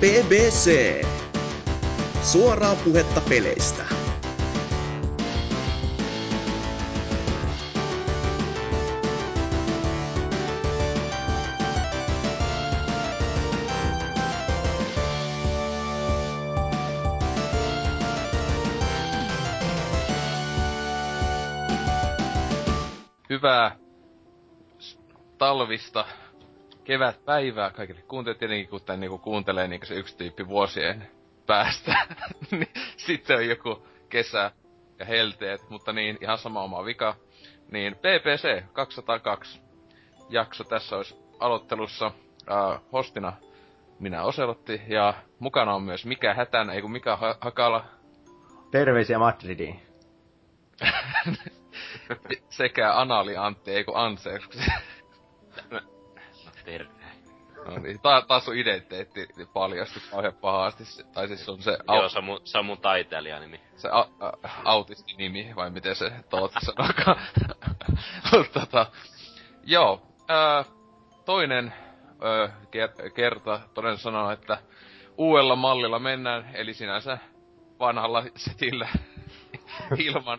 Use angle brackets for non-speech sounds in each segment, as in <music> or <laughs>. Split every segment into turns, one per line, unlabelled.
BBC. Suoraa puhetta peleistä.
Hyvää talvista kevätpäivää kaikille kuuntelijoille. Tietenkin kun tän niinku kuuntelee niinku se yksi tyyppi vuosien päästä, <laughs> niin sitten on joku kesä ja helteet, mutta niin, ihan sama oma vika. Niin PPC 202 jakso tässä olisi aloittelussa äh, hostina minä Oselotti ja mukana on myös Mikä Hätän, ei kun Mika ha- Hakala
Terveisiä Madridiin. <laughs>
sekä Anali Antti, ei kun Anse.
Terve.
No niin, ta- taas on identiteetti paljasti kauhean pahasti. Se- Tai siis on se, au-
Joo, se on mun, se on mun taiteilijanimi.
se a- a- autistinimi, vai miten se Tootsi sanokaan. <laughs> Mutta tota, joo, ää, toinen ö, ker- kerta toden sanoo, että uudella mallilla mennään, eli sinänsä vanhalla setillä <laughs> ilman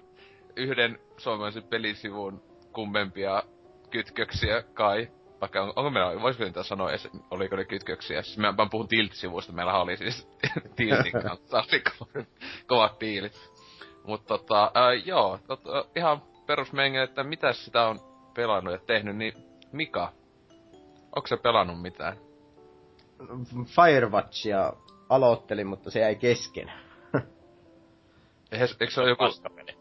yhden suomalaisen pelisivun kummempia kytköksiä kai. Vaikka on, onko meillä, voisiko niitä sanoa edes, oliko ne kytköksiä? Siis mä, mä puhun Tilt-sivuista, meillä oli siis <laughs> Tiltin kanssa, oli ko- kovat diilit. Mutta tota, ää, joo, tota, ihan perusmenge, että mitä sitä on pelannut ja tehnyt, niin Mika, onko se pelannut mitään?
Firewatchia aloittelin, mutta se jäi kesken.
Eihän, eikö se ole joku...
Paskapeli.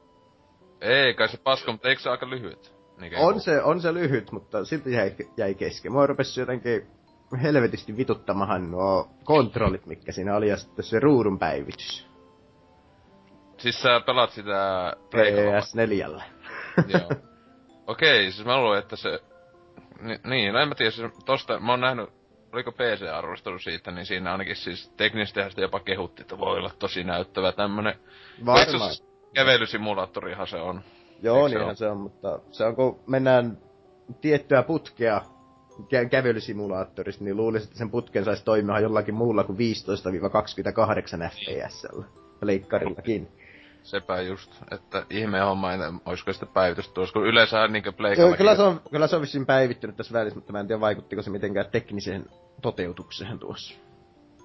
Ei, kai se paska, mutta eikö se aika lyhyt? Niin
On se, on se lyhyt, mutta silti jäi, jäi kesken. Mua rupesi jotenkin helvetisti vituttamahan nuo kontrollit, mitkä siinä oli, ja sitten se ruudun päivitys.
Siis sä pelaat sitä Pleikalla
PS4.
Joo. <laughs> Okei, siis mä luulen, että se... Ni, niin, no en mä tiedä, siis tosta, mä oon nähnyt, oliko PC-arvostelu siitä, niin siinä ainakin siis teknisesti sitä jopa kehutti, että voi olla tosi näyttävä tämmönen.
Varmaan.
Asiassa Kävelysimulaattorihan se on.
Joo,
Eikö se
niinhän se on, mutta se on kun mennään tiettyä putkea kä- kävelysimulaattorista, niin luulisin, että sen putken saisi toimia jollakin muulla kuin 15-28 fps Leikkarillakin.
Sepä just, että ihme homma, että olisiko sitä päivitystä tuossa, kun yleensä niinkö
Joo, kyllä se, on, kyllä se on vissiin päivittynyt tässä välissä, mutta mä en tiedä vaikuttiko se mitenkään tekniseen toteutukseen tuossa.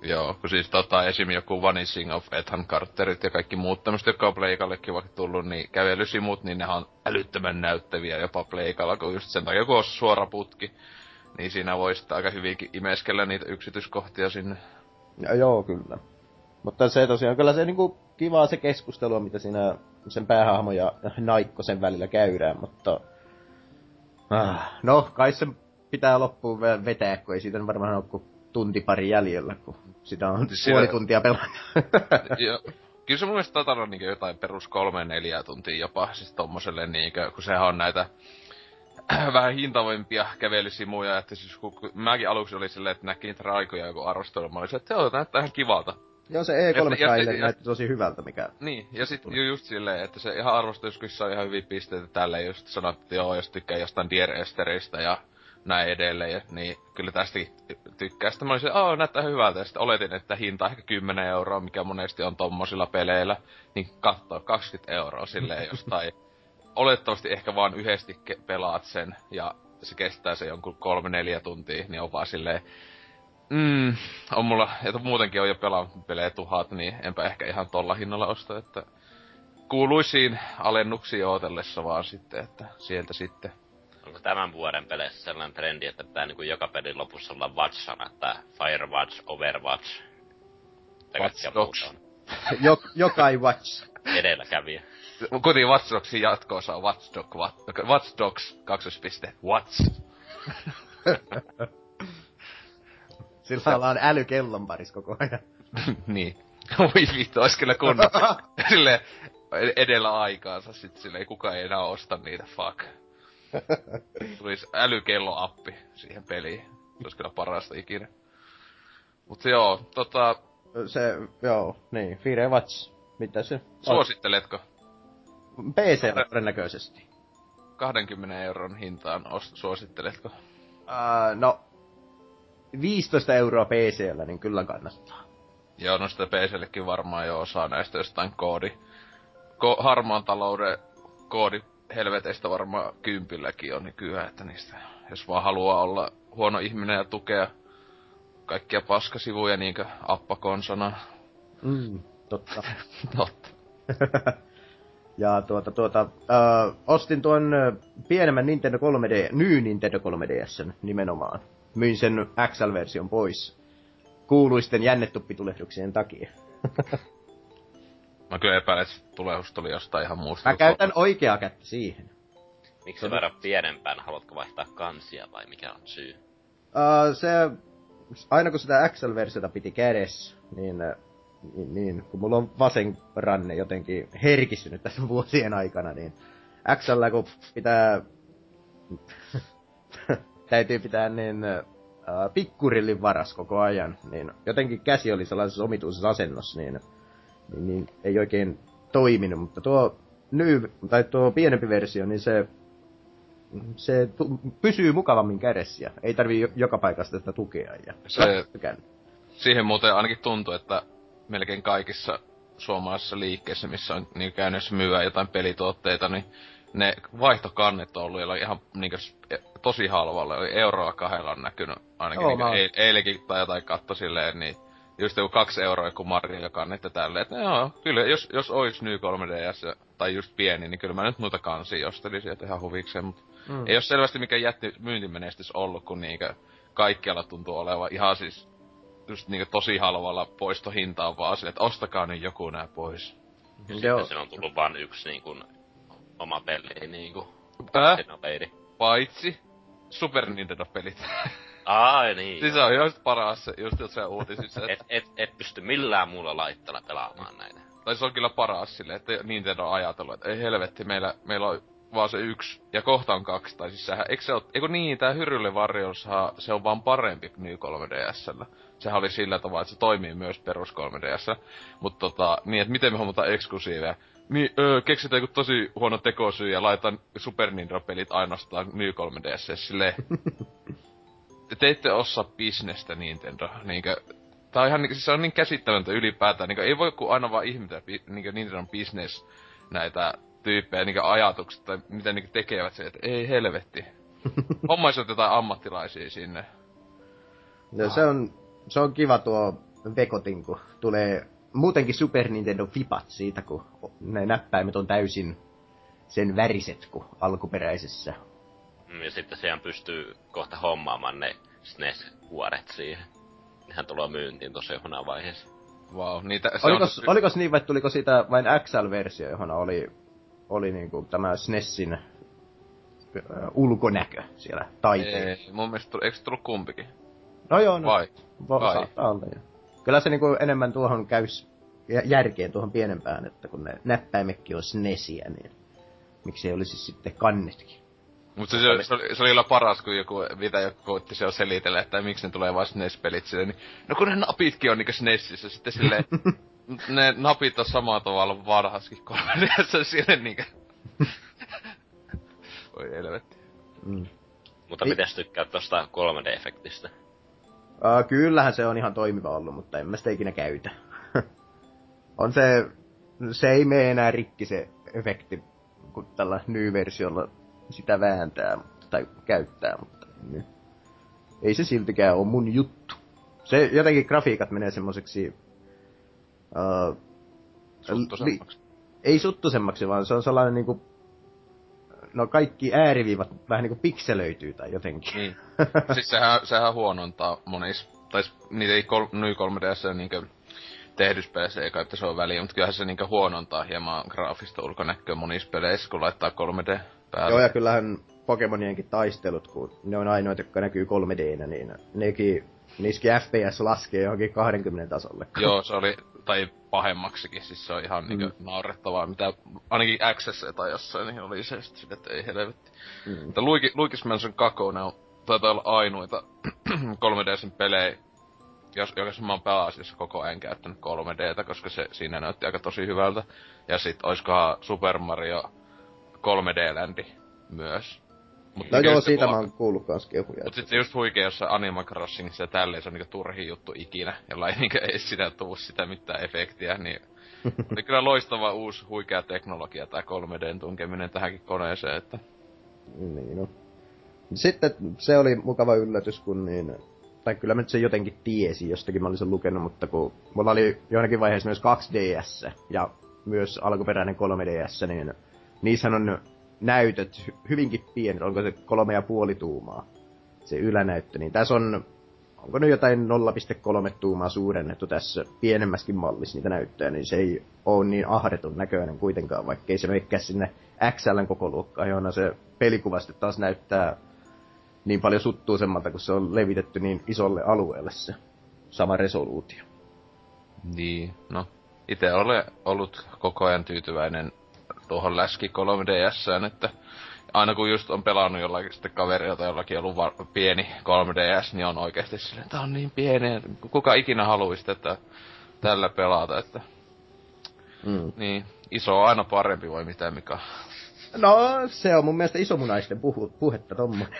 Joo, kun siis tota, esim. joku Vanishing of Ethan Carterit ja kaikki muut tämmöset, jotka on Pleikallekin vaikka tullut, niin kävelysimut, niin nehän on älyttömän näyttäviä jopa Pleikalla, kun just sen takia, kun on suora putki, niin siinä voi sitten aika hyvinkin imeskellä niitä yksityiskohtia sinne.
Ja, joo, kyllä. Mutta se tosiaan, kyllä se niinku kivaa se keskustelu, mitä siinä sen päähahmo ja Naikkosen välillä käydään, mutta... Ah, no, kai se pitää loppuun ve- vetää, kun ei siitä varmaan ole kuin tunti pari jäljellä, kun sitä on
Siis
puoli
siinä-
tuntia pelannut. <laughs>
ja, kyllä se mun mielestä taitaa olla niinku jotain perus kolme neljää tuntia jopa, siis tommoselle niinkö, kun sehän on näitä <clears throat> vähän hintavampia kävelysimuja, että siis kun, kun mäkin aluksi oli silleen, että näki niitä raikoja joku arvostelu, mä olin se, että joo, näyttää ihan kivalta.
Joo, se
Ja- ja-
E3-traileri
ja-
näytti tosi hyvältä, mikä...
Niin, ja sit ju just silleen, että se ihan arvostuskyssä on ihan hyviä pisteitä tälle, just sanot, että joo, jos tykkää jostain Dear Esteristä ja näin edelleen, ja, niin kyllä tästäkin ty- tykkää. Sitten mä se, oo, näyttää hyvältä, ja sitten oletin, että hinta ehkä 10 euroa, mikä monesti on tommosilla peleillä, niin kattoo 20 euroa silleen jostain. <laughs> Olettavasti ehkä vaan yhdesti pelaat sen, ja se kestää se jonkun kolme neljä tuntia, niin on vaan silleen, Mm, on mulla, että muutenkin on jo pelannut pelejä tuhat, niin enpä ehkä ihan tolla hinnalla osta, että kuuluisiin alennuksiin ootellessa vaan sitten, että sieltä sitten.
Onko tämän vuoden peleissä sellainen trendi, että pitää niinku joka pelin lopussa olla Watch-sana, että Firewatch, Overwatch. <laughs>
Watch Dogs.
Jok, jokai watch.
edelläkävijä.
Kuitenkin Watch Dogsin jatkoosa on Watch, Dog, Watch Dogs kaksospiste Watch. <laughs>
Sillä ollaan älykellon paris koko ajan. <laughs>
niin. Oi vittu, ois kyllä kunnon. Silleen edellä aikaansa sit silleen kukaan ei enää osta niitä, fuck. Tulis älykelloappi siihen peliin. Se olisi kyllä parasta ikinä. Mut joo, tota,
Se, joo, niin, Fire Watch. Mitä se?
suositteletko
PC todennäköisesti.
20 euron hintaan, ost- suositteletko?
Uh, no, 15 euroa PCllä, niin kyllä kannattaa.
Joo, no sitä PCllekin varmaan jo osaa näistä jostain koodi... Ko- harmaan talouden koodi helveteistä varmaan kympilläkin on nykyään, että niistä, jos vaan haluaa olla huono ihminen ja tukea kaikkia paskasivuja niinkö appakonsona.
Mm, totta. <laughs>
Totta. <laughs>
ja tuota, tuota, äh, ostin tuon äh, pienemmän Nintendo 3D, ny Nintendo 3DS nimenomaan. Myin sen XL-version pois kuuluisten jännetuppitulehduksien takia. <laughs>
Mä kyllä epäilen, että tulehdus tuli jostain ihan muusta.
Mä käytän oikeaa kättä siihen.
Miksi se verran pienempään? Haluatko vaihtaa kansia vai mikä on syy?
Uh, se, aina kun sitä XL-versiota piti kädessä, niin, niin, niin, kun mulla on vasen ranne jotenkin herkistynyt tässä vuosien aikana, niin XL kun pitää, <laughs> täytyy pitää niin äh, pikkurillin varas koko ajan, niin jotenkin käsi oli sellaisessa omituisessa asennossa, niin, niin, niin ei oikein toiminut, mutta tuo ny, tai tuo pienempi versio, niin se, se tu, pysyy mukavammin kädessä ja ei tarvii joka paikasta sitä tukea. Ja
se, siihen muuten ainakin tuntuu, että melkein kaikissa suomalaisissa liikkeissä, missä on niin käynnissä myyä jotain pelituotteita, niin ne vaihtokannet on ollut ihan niinkö tosi halvalla, euroa kahdella on näkynyt ainakin Joo, niin eil, eilenkin tai jotain katto silleen, niin just joku kaksi euroa joku Mario kannet ja tälleen, että joo, kyllä jos, jos ois Ny 3DS tai just pieni, niin kyllä mä nyt noita kansia ostelin sieltä ihan huvikseen, mutta mm. ei ole selvästi mikä jätti myyntimenestys ollut, kun niinkö kaikkialla tuntuu olevan ihan siis just niinkö tosi halvalla poistohintaan vaan sille, että ostakaa nyt joku nää pois.
Ja sitten se on tullut vain yksi niin kuin, oma peli niinku. Äh?
Paitsi Super Nintendo-pelit. <laughs>
Ai niin.
siis se on just paras, just se uutisissa.
et, et, et pysty millään muulla laitteella pelaamaan näitä.
Tai se on kyllä paras sille, että Nintendo on ajatellut, että ei helvetti, meillä, meillä on vaan se yksi, ja kohta on kaksi, tai siis sehän, eikö se ole, eikö niin, tää Hyrylle Varjolsa, se on vaan parempi kuin New 3DSllä. Sehän oli sillä tavalla, että se toimii myös perus 3DS. Mutta tota, niin, että miten me hommataan eksklusiiveja. Niin, öö, keksitään joku tosi huono tekosyy ja laitan Super Nintendo-pelit ainoastaan New 3DS sille. <laughs> Te ette osaa bisnestä Nintendo. Niinkö, tää on ihan, siis se on niin käsittämätöntä ylipäätään. Niinkö, ei voi kuin aina vaan ihmetellä niinkö Nintendo business näitä tyyppejä, niinkö ajatukset tai mitä niinkö tekevät se, että ei helvetti. <laughs> Hommaisivat jotain ammattilaisia sinne.
No, se on, se on kiva tuo Vekotin, kun tulee muutenkin Super Nintendo fipat siitä, kun ne näppäimet on täysin sen väriset kuin alkuperäisessä.
Mm, ja sitten siihen pystyy kohta hommaamaan ne SNES-kuoret siihen. Nehän tulee myyntiin tosi johonaan vaiheessa.
Wow, niitä,
se olikos, on... olikos niin, vai tuliko siitä vain XL-versio, johon oli, oli niinku tämä SNESin ulkonäkö siellä taiteessa?
Ei, mun mielestä, eikö tullut kumpikin?
No joo, no.
Vai?
Vai? Saattaa olla, joo. Kyllä se niinku enemmän tuohon käys järkeen tuohon pienempään, että kun ne näppäimekin on SNESiä, niin miksi ei olisi sitten kannetkin.
Mutta se, se, oli, se oli kyllä paras, kun joku, mitä joku koitti siellä selitellä, että miksi ne tulee vain SNES-pelit silleen, niin no kun ne napitkin on niinku SNESissä, sitten silleen, <laughs> ne napit on samalla tavalla varhaskin kolmannessa <laughs> siellä niinkö. <laughs> Voi helvetti.
Mm. Mutta miten tykkää tosta 3D-efektistä?
Uh, kyllähän se on ihan toimiva ollut, mutta en mä sitä ikinä käytä. on se, se ei mene enää rikki se efekti, kun tällä nyversiolla sitä vääntää tai käyttää, mutta niin. ei se siltikään ole mun juttu. Se jotenkin grafiikat menee semmoiseksi... Uh,
li,
ei suttusemmaksi, vaan se on sellainen niinku no kaikki ääriviivat vähän niinku pikselöityy tai jotenkin.
Niin. <laughs> siis sehän, sehän huonontaa monis, tai niitä ei kol, Ny 3DS niinkö tehdyssä peleissä ei kai se on väliä, mutta kyllähän se niinkö huonontaa hieman graafista ulkonäköä monissa peleissä, kun laittaa 3D päälle.
Joo, ja kyllähän Pokemonienkin taistelut, kun ne on ainoita, jotka näkyy 3 d niin nekin, niissäkin FPS laskee johonkin 20 tasolle.
Joo, se oli, tai pahemmaksikin, siis se on ihan niinku mm. naurettavaa, mitä ainakin XS tai jossain niin oli se, että ei helvetti. Mm. Mutta Luigi, Luigi's Mansion 2 on, taitaa olla ainoita 3Dsin <clears throat> pelejä, jos, jos mä oon pääasiassa koko ajan käyttänyt 3Dtä, koska se siinä näytti aika tosi hyvältä. Ja sit oiskohan Super Mario 3D-ländi myös.
Mut no joo, siitä mä oon kuullut kans kehuja.
Mut sit se just huikea jossain Animal Crossingissa ja tälleen, se on niinku turhi juttu ikinä, jolla ei niinku edes sitä tuu sitä mitään efektiä, niin <laughs> oli kyllä loistava uusi huikea teknologia tää 3Dn tunkeminen tähänkin koneeseen, että...
Niin no. Sitten se oli mukava yllätys, kun niin... Tai kyllä mä nyt sen jotenkin tiesi, jostakin mä olisin lukenut, mutta kun mulla oli joinakin vaiheessa myös 2DS ja myös alkuperäinen 3DS, niin niissä on näytöt hyvinkin pienet, onko se kolme ja puoli tuumaa, se ylänäyttö, niin tässä on, onko ne jotain 0,3 tuumaa suurennettu tässä pienemmäskin mallissa niitä näyttöjä, niin se ei ole niin ahdetun näköinen kuitenkaan, vaikkei se menekään sinne XLn koko luokkaan, johon se pelikuvaste taas näyttää niin paljon suttuisemmalta, kun se on levitetty niin isolle alueelle se sama resoluutio.
Niin, no. Itse olen ollut koko ajan tyytyväinen tuohon läski 3DSään, että aina kun just on pelannut jollakin sitten kaveria tai jollakin ollut va- pieni 3DS, niin on oikeasti silleen, että on niin pieni, kuka ikinä haluaisi että tällä pelata, että... Mm. Niin, iso on aina parempi voi mitä mikä.
No, se on mun mielestä isomunaisten puhu, puhetta tommonen.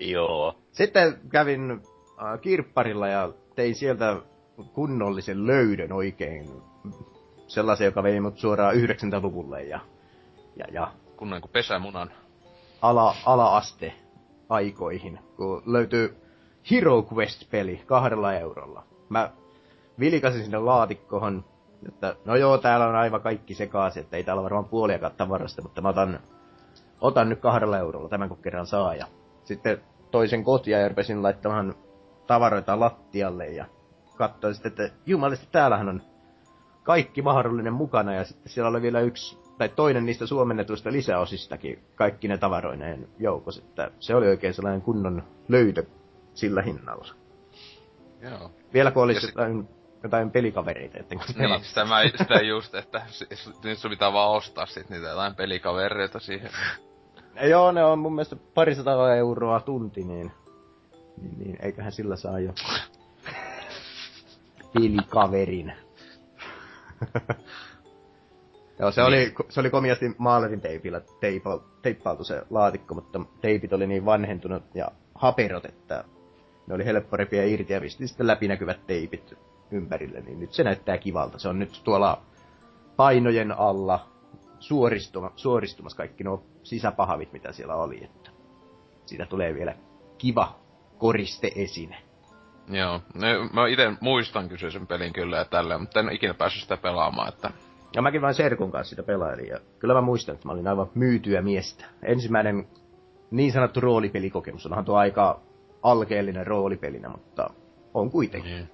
<laughs>
Joo.
Sitten kävin äh, kirpparilla ja tein sieltä kunnollisen löydön oikein. Sellaisen, joka vei mut suoraan 90-luvulle ja, ja, ja
kunnon kuin pesämunan.
Ala, ala-aste aikoihin, kun löytyy Hero Quest-peli kahdella eurolla. Mä vilkasin sinne laatikkoon, että no joo, täällä on aivan kaikki sekaisin, että ei täällä varmaan puoliakaan tavarasta, mutta mä otan, otan nyt kahdella eurolla tämän kun kerran saa. Ja sitten toisen kotia ja rupesin laittamaan tavaroita lattialle ja katsoin sitten, että jumalista täällähän on kaikki mahdollinen mukana ja sitten siellä oli vielä yksi tai toinen niistä suomennetuista lisäosistakin kaikki ne tavaroineen joukossa, että se oli oikein sellainen kunnon löytö sillä hinnalla.
Joo.
Vielä kun olisi jotain, jotain pelikavereita, etten
Niin, sitä, mä, sitä just, että nyt sun pitää vaan ostaa sit niitä jotain pelikavereita siihen.
Ja joo, ne on mun mielestä parisataa euroa tunti, niin, niin, niin eiköhän sillä saa jo pelikaverin. <laughs> Joo, se, niin. oli, se oli komiasti maalerin teipillä teipa, teippailtu se laatikko, mutta teipit oli niin vanhentunut ja haperot, että ne oli helppo repiä irti ja pisti sitten läpinäkyvät teipit ympärille, niin nyt se näyttää kivalta. Se on nyt tuolla painojen alla suoristuma, suoristumassa kaikki nuo sisäpahavit, mitä siellä oli, että siitä tulee vielä kiva koriste esine.
Joo, no, mä itse muistan kyseisen pelin kyllä ja tällä, mutta en ikinä päässyt sitä pelaamaan, että...
Ja mäkin vain Serkun kanssa sitä pelailin, ja kyllä mä muistan, että mä olin aivan myytyä miestä. Ensimmäinen niin sanottu roolipelikokemus, onhan tuo aika alkeellinen roolipelinä, mutta on kuitenkin. Niin.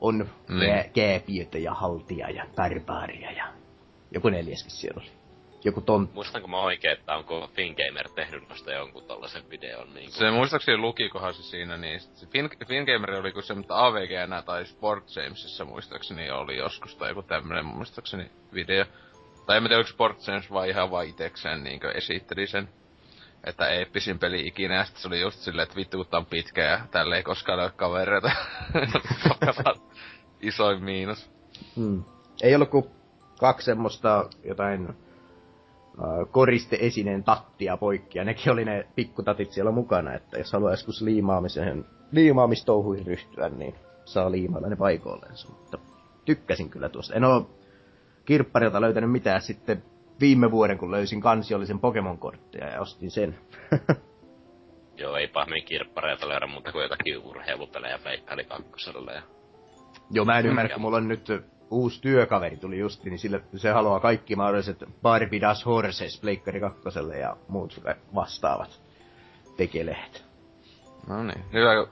On niin. kääpiötä ja haltia ja barbaaria ja joku neljäskin siellä oli joku ton...
Muistanko mä oikein, että onko Fingamer tehnyt noista jonkun tollasen videon? Niin kuin...
Se muistaakseni lukikohan se siinä, niin se fin, Fingamer oli kuin se, mitä AVG tai Sport Jamesissa muistaakseni oli joskus, tai joku tämmönen muistaakseni video. Tai en tiedä, oliko Sport James vai ihan vaan itekseen niin esitteli sen että eeppisin peli ikinä, ja se oli just silleen, että vittu kun on pitkä ja tälle ei koskaan ole kavereita. <laughs> Isoin miinus.
Hmm. Ei ollut kuin kaksi semmoista jotain koriste-esineen tattia poikki, ja nekin oli ne pikkutatit siellä mukana, että jos haluaa joskus liimaamiseen, liimaamistouhuihin ryhtyä, niin saa liimailla ne paikoillensa, mutta tykkäsin kyllä tuosta. En oo kirpparilta löytänyt mitään sitten viime vuoden, kun löysin kansiollisen Pokemon-kortteja ja ostin sen. <laughs>
Joo, ei pahemmin kirppareita löydä muuta kuin jotakin urheilupelejä Pleikkali kakkoselle. Ja...
Joo, mä en ymmärrä, kun mulla on nyt uusi työkaveri tuli justi, niin sille, se haluaa kaikki mahdolliset Barbie Das Horses Pleikkari kakkoselle ja muut vastaavat tekelehet.
No niin, hyvä.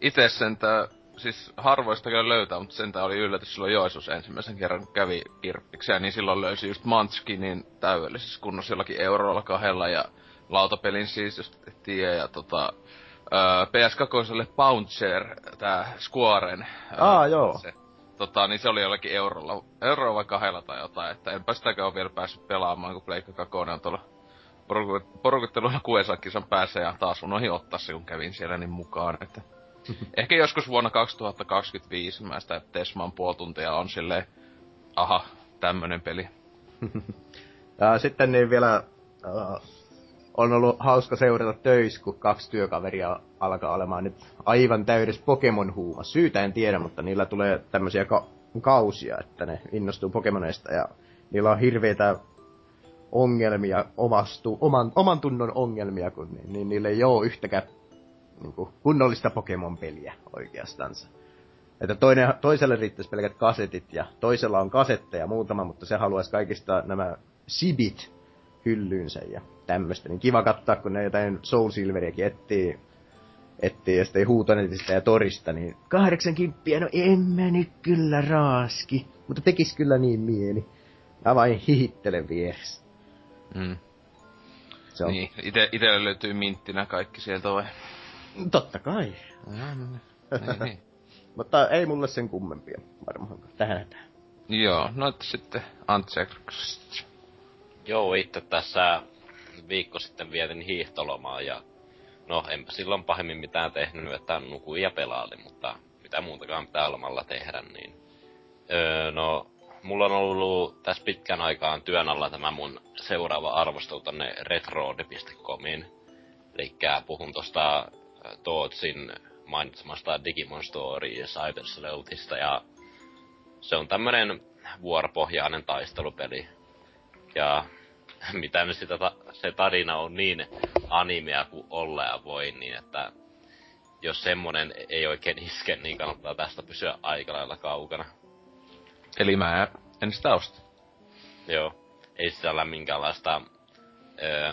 Itse sentä, siis harvoista kyllä löytää, mutta sentä oli yllätys silloin Joesus ensimmäisen kerran, kun kävi kirppiksiä, niin silloin löysi just Munchkinin täydellisessä kunnossa jollakin eurolla kahdella ja lautapelin siis, jos et tiedä, ja tota, PS2 Pouncher, tää Squaren.
Aa, joo.
Se, tota, niin se oli jollakin eurolla, eurolla vai kahdella tai jotain, että enpä sitäkään ole vielä päässyt pelaamaan, kun Pleikka 2 on tuolla porukuttelulla Kuesan päässä ja taas unohin ottaa se, kun kävin siellä niin mukaan, että <laughs> ehkä joskus vuonna 2025 mä sitä Tesman puoli tuntia on silleen, aha, tämmönen peli. <laughs>
ja sitten niin vielä on ollut hauska seurata töissä, kun kaksi työkaveria alkaa olemaan nyt aivan täydessä Pokemon-huuma. Syytä en tiedä, mutta niillä tulee tämmöisiä ka- kausia, että ne innostuu Pokemoneista ja niillä on hirveitä ongelmia, omastu, oman, oman tunnon ongelmia, kun niin, niin niille ei ole yhtäkään niin kuin, kunnollista Pokemon-peliä oikeastaan. Että toinen, toiselle riittäisi pelkät kasetit ja toisella on kasetteja muutama, mutta se haluaisi kaikista nämä Sibit hyllyynsä ja tämmöistä. Niin kiva katsoa, kun ne jotain Soul Silveriäkin etsii, etsii ja sitten huutonetista ja torista, niin kahdeksankymppiä, no en mä nyt kyllä raaski. Mutta tekis kyllä niin mieli. Mä vain hihittelen vieressä.
Mm.
Se on...
Niin, ite, itelle löytyy minttinä kaikki sieltä vai?
Totta kai.
niin, niin. <laughs>
Mutta ei mulle sen kummempia varmaan tähän hätään.
Joo, no että sitten Antsekrks.
Joo, itse tässä viikko sitten vietin hiihtolomaa ja no enpä silloin pahemmin mitään tehnyt, että nukuin ja pelaali, mutta mitä muutakaan pitää lomalla tehdä, niin öö, no mulla on ollut tässä pitkän aikaan työn alla tämä mun seuraava arvostelu tonne retroode.comiin. Eli puhun tosta Tootsin mainitsemasta Digimon Story ja Cyber Sleuthista ja se on tämmönen vuoropohjainen taistelupeli. Ja <laughs> mitä nyt sitä se tarina on niin animea kuin olla voi, niin että jos semmonen ei oikein iske, niin kannattaa tästä pysyä aika lailla kaukana.
Eli mä en sitä osta.
Joo. Ei sisällä minkäänlaista öö,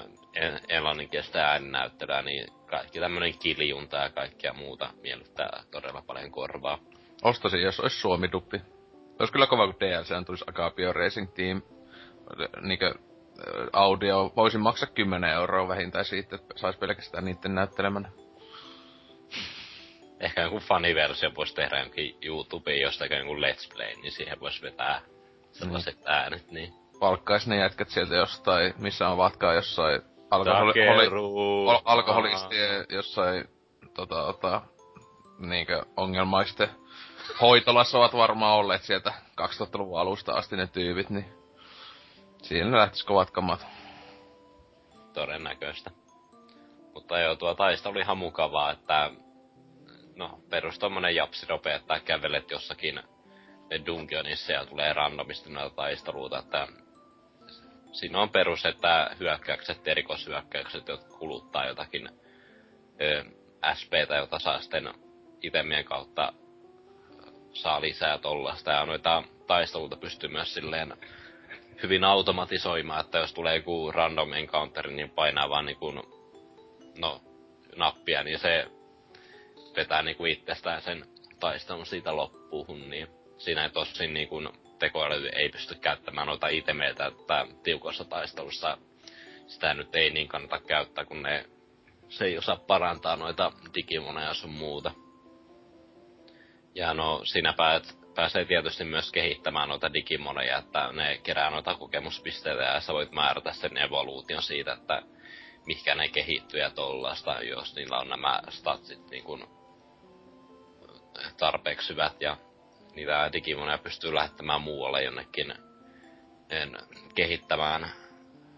englanninkielistä ääninäyttelyä, niin kaikki tämmönen kiljunta ja kaikkea muuta miellyttää todella paljon korvaa.
Ostasin, jos olisi Suomi-duppi. Olisi kyllä kova, kun DLC tulisi Agapio Racing Team. Niinkö audio, voisin maksaa 10 euroa vähintään siitä, että sais pelkästään niiden näyttelemänä.
Ehkä joku faniversio voisi tehdä jonkin YouTubeen jostakin jonkun Let's Play, niin siihen voisi vetää sellaiset mm. äänet, niin.
Palkkais ne jätkät sieltä jostain, missä on vatkaa jossain alkoholi, holi, alkoholistien jossain tota, tota, niinkö ongelmaisten hoitolassa ovat varmaan olleet sieltä 2000-luvun alusta asti ne tyypit, niin siinä lähtis kovat kamat.
Todennäköistä. Mutta joo, tuo taista oli ihan mukavaa, että no, perus tommonen japsirope, että kävelet jossakin dungeonissa ja tulee randomisti noita taisteluita, että siinä on perus, että hyökkäykset, erikoishyökkäykset, jotka kuluttaa jotakin ö, SPtä, jota saa sitten itemien kautta saa lisää tollasta. Ja noita taisteluita pystyy myös silleen hyvin automatisoimaan, että jos tulee joku random encounter, niin painaa vaan niinku, no, nappia, niin se vetää niinku itsestään sen taistelun siitä loppuun, niin siinä ei tosin niinku tekoäly ei pysty käyttämään noita itemeitä, että tiukossa taistelussa sitä nyt ei niin kannata käyttää, kun ne, se ei osaa parantaa noita digimoneja sun muuta. Ja no, siinä päät, pääsee tietysti myös kehittämään noita digimoneja, että ne kerää noita kokemuspisteitä ja sä voit määrätä sen evoluution siitä, että mikä ne kehittyy ja tollaista, jos niillä on nämä statsit niin kuin tarpeeksi hyvät ja niitä digimoneja pystyy lähettämään muualle jonnekin en, kehittämään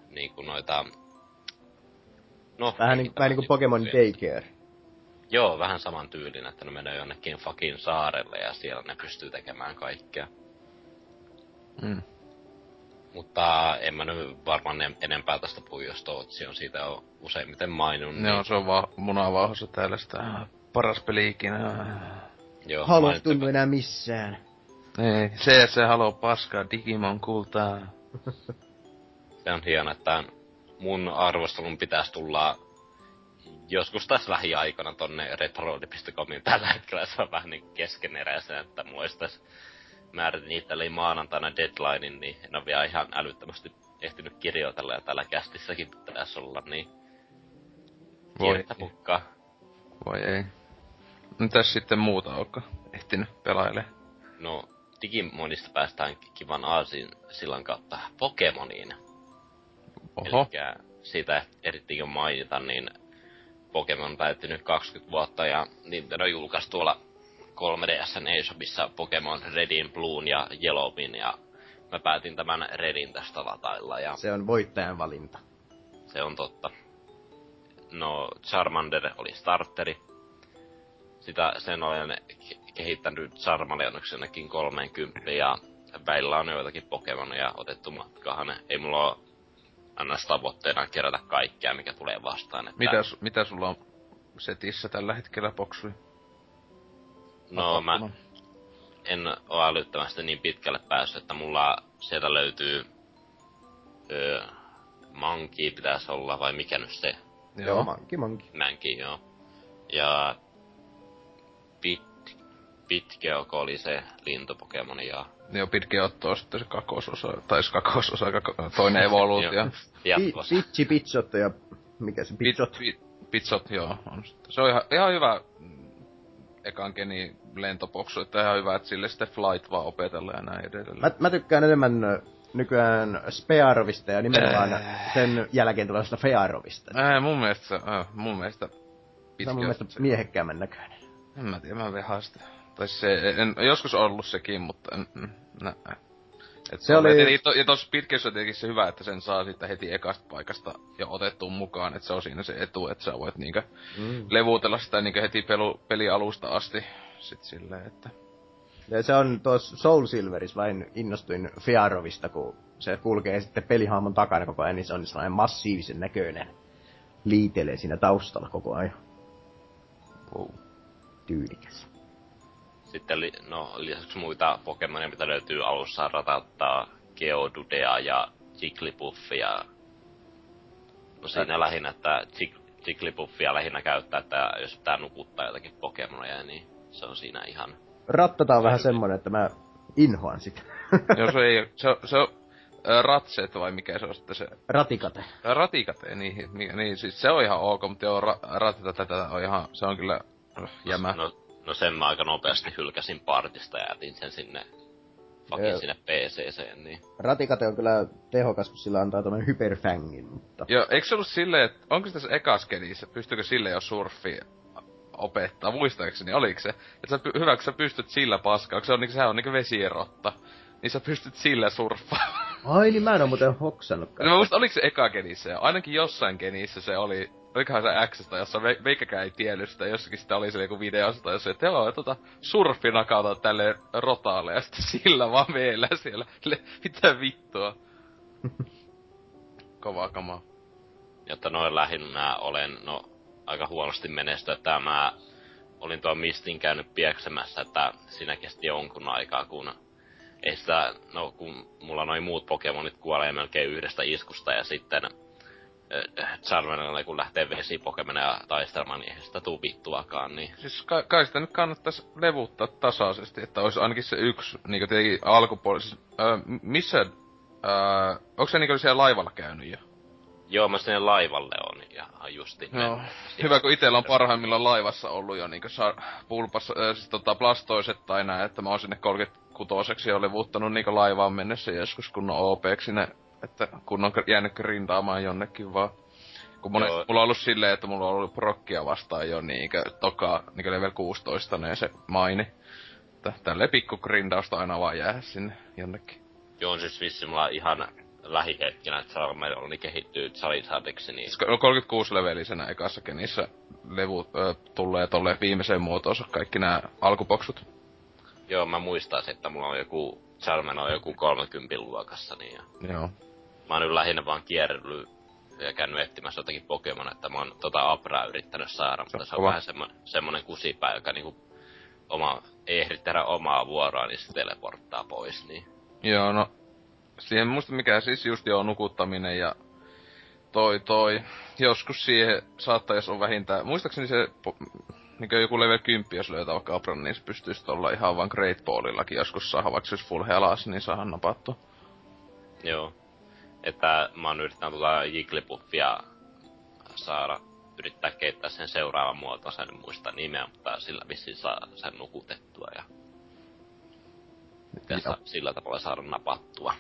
niin kuin noita...
No, vähän, niin, vähän niin kuin Pokemon Daycare.
Joo, vähän saman tyylin, että ne menee jonnekin fucking saarelle ja siellä ne pystyy tekemään kaikkea.
Mm.
Mutta en mä nyt varmaan enempää tästä puhu, jos Tootsi on siitä on useimmiten mainun.
Niin... Joo, se on vaan munavauhossa täällä sitä paras peli ikinä.
Joo, tunnu enää missään.
Ei, se se haluaa paskaa Digimon kultaa.
se on hieno, että mun arvostelun pitäisi tulla joskus tässä lähiaikana tonne retroidi.comiin. Tällä hetkellä se on vähän niin keskeneräisen, että tässä määrin niitä eli maanantaina deadlinein, niin en ole vielä ihan älyttömästi ehtinyt kirjoitella ja täällä kästissäkin pitäisi olla, niin
Voi
pukkaa.
Voi ei. Mitäs sitten muuta onko ehtinyt pelaile?
No, Digimonista päästään kivan aasin sillan kautta Pokemoniin.
Oho.
Elikkä siitä ehdittiin mainita, niin Pokemon täytti nyt 20 vuotta ja Nintendo julkaisi tuolla 3DSn eShopissa Pokemon Redin, Bluun ja Yellowin ja mä päätin tämän Redin tästä latailla ja
Se on voittajan valinta.
se on totta. No, Charmander oli starteri. Sitä sen olen ke- kehittänyt Charmeleonoksenakin 30 ja välillä on joitakin Pokemonia otettu matkaan. Ei mulla ole ns. tavoitteena kerätä kaikkea, mikä tulee vastaan. Että,
Mitä, su- mitä sulla on setissä tällä hetkellä boksui?
No, mä en ole älyttömästi niin pitkälle päässyt, että mulla sieltä löytyy... Öö, Monkey pitäisi olla, vai mikä nyt se?
Joo, manki, manki.
Mänkin, joo. Ja... Pit... Pitkeoko oli se lintupokemoni ja...
Joo, pitkä ottoa sitten se kakososa, tai se kakososa, kako, toinen <laughs> evoluutio.
Jatkossa.
Pitchi, pitsot ja... Mikä se pitsot?
Pit, pit, pitsot, joo. On. Se on ihan, ihan hyvä mm, ekan geni lentopoksu, että ihan hyvä, että sille sitten flight vaan opetella ja näin edelleen.
Mä, mä tykkään enemmän nykyään Spearovista ja nimenomaan
Äh.
sen jälkeen tulevasta Fearovista.
Ää, mun mielestä, se- äh, mun mielestä
Se
pitkä,
on mun mielestä
se,
miehekkäämmän näköinen.
en mä tiedä, mä vehaan sitä. Tai se, en, joskus ollut sekin, mutta en, nä, et
Se oli-
Ja, to, ja tossa pitkässä on tietenkin se hyvä, että sen saa sitten heti ekasta paikasta jo otettua mukaan, että se on siinä se etu, että sä voit niinkö
Mm.
levutella sitä niinkö heti pelu, pelialusta asti. Sit silleen, että...
Ja se on tuossa Soul Silveris vain innostuin Fearovista, kun se kulkee sitten pelihahmon takana koko ajan, niin se on sellainen massiivisen näköinen. Liitelee siinä taustalla koko ajan.
Wow.
Tyylikäs.
Sitten li, no, lisäksi muita Pokemonia, mitä löytyy alussa ratauttaa Geodudea ja Jigglypuffia. No siinä lähinnä, että Jig, Jigglypuffia lähinnä käyttää, että jos pitää nukuttaa jotakin Pokemonia, niin se on siinä ihan...
Rattata on vähän semmonen, että mä inhoan sitä. <laughs>
Joo, se ei, se, on- se on ratset vai mikä se on sitten se
Ratikate.
ratikate, niin, niin, niin, siis se on ihan ok, mutta joo, ra, ratita tätä on ihan, se on kyllä äh, jämä.
No, no sen mä aika nopeasti hylkäsin partista ja jätin sen sinne, fucking
Joo.
sinne PCCen, niin...
Ratikate on kyllä tehokas, kun sillä antaa tommonen hyperfängin, mutta...
Joo, eikö se ollut silleen, että onko se tässä ekas kenissä, pystyykö sille jo surfi opettaa, muistaakseni, oliko se? Että sä, py- hyvä, kun sä pystyt sillä paskaa, kun se on niinku, sehän on niinku vesierotta, niin sä pystyt sillä surffaamaan.
Ai niin, mä en oo muuten hoksannutkaan.
No mä muistan, oliko se eka kenissä jo? Ainakin jossain kenissä se oli, olikohan se Xstä, jossa me, meikäkään ei tiennyt sitä, jossakin sitä oli siellä joku videosta, jossa että joo, tota, surfi nakauta tälle rotaalle, ja sitten sillä vaan meillä siellä. Le, mitä vittua? <laughs> Kova kama.
Jotta noin lähinnä olen, no, aika huonosti menestyä, että mä olin tuon Mistin käynyt pieksemässä, että siinä kesti jonkun aikaa, kun ei sitä, no kun mulla noin muut Pokemonit kuolee melkein yhdestä iskusta ja sitten Charmanilla kun lähtee vesipokemoneja taistelemaan, niin eihän sitä tuu vittuakaan, niin
Siis kai, kai sitä nyt kannattais levuttaa tasaisesti, että olisi ainakin se yksi, niinku tietenkin alkupuoli, siis, öö, missä, öö, onko se niinku siellä laivalla käynyt jo?
Joo, mä sinne laivalle on ja
Joo.
mennyt.
Hyvä, kun itellä on parhaimmillaan laivassa ollut jo niinku sa- pulpas, äh, siis tota plastoiset tai näin, että mä oon sinne 36 jo levuttanut niinku laivaan mennessä joskus kunnon OPksi ne, että kun on jäänyt rintaamaan jonnekin vaan. Kun monesti
Joo.
mulla on ollut silleen, että mulla on ollut prokkia vastaan jo niinkö toka, niinkö level 16 ne se maini. Että tälleen pikku grindausta aina vaan jää sinne jonnekin.
Joo, siis vissi mulla ihan lähihetkenä, että Charmander niin kehittyy Charizardiksi, niin
Siis ko- 36 levelisenä ekassa kenissä levu ö, tulee tolle viimeiseen muotoonsa kaikki nämä alkupoksut.
joo, mä muistaisin, että mulla on joku Charmander on joku 30 luokassa, niin ja
Joo.
Mä oon nyt lähinnä vaan kierrellyt ja käynyt etsimässä jotakin Pokemon, että mä oon tota Abraa yrittänyt saada, mutta se on vähän semmonen, semmonen kusipää, joka niinku oma, ei ehdi tehdä omaa vuoroa, niin se teleporttaa pois, niin
Joo, no siihen muista mikä siis just joo nukuttaminen ja toi toi. Joskus siihen saattaa, jos on vähintään, muistaakseni se niin joku level 10, jos löytää vaikka Abran, niin se pystyisi olla ihan vaan Great Ballillakin joskus saada, vaikka se olisi full helas, niin saadaan napattua.
joo. Että mä oon yrittänyt tuota Jigglypuffia saada, yrittää keittää sen seuraavan muotonsa, en muista nimeä, mutta sillä vissiin saa sen nukutettua ja ja sa- sillä tavalla saada napattua.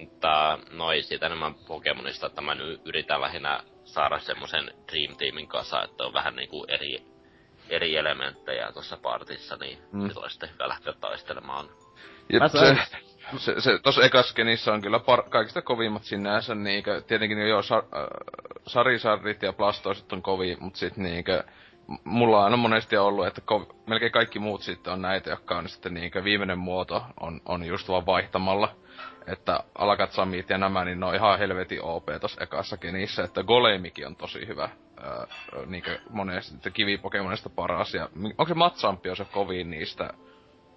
Mutta no ei siitä enemmän Pokemonista, että mä nyt yritän lähinnä saada semmosen Dream Teamin kanssa, että on vähän niinku eri, eri elementtejä tuossa partissa, niin
Mm.
sit olisi sitten hyvä lähteä taistelemaan
Jep,
Mä
se,
sain-
se, se, tossa ekas skenissä on kyllä par, kaikista kovimmat sinänsä, niinkö, tietenkin jo sa, äh, sarisarrit ja plastoiset on kovin, mut sit niinkö, mulla on monesti ollut, että ko, melkein kaikki muut sitten on näitä, jotka on sitten niinkö viimeinen muoto on, on just vaan vaihtamalla. Että Alakatsamit ja nämä, niin ne on ihan helvetin OP tossa ekassa kenissä, että Golemikin on tosi hyvä. Öö, niinkö monesti että kivipokemonista paras. Ja, onko se Matsampi on se kovin niistä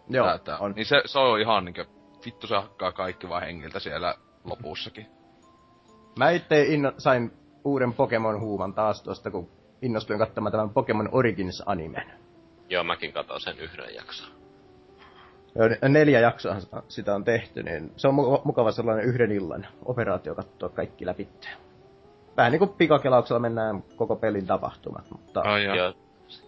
Joo,
tää, tää.
on.
Niin se, se on ihan niinkö, vittu se hakkaa kaikki vaan hengiltä siellä lopussakin.
Mä itse inno, sain uuden Pokemon huuman taas tuosta, kun innostuin katsomaan tämän Pokemon Origins animen.
Joo, mäkin katsoin sen yhden jakson.
Joo, Neljä jaksoa sitä on tehty, niin se on mu- mukava sellainen yhden illan operaatio katsoa kaikki läpi. Vähän niin kuin pikakelauksella mennään koko pelin tapahtumat, mutta
Ai
Ja.
ja.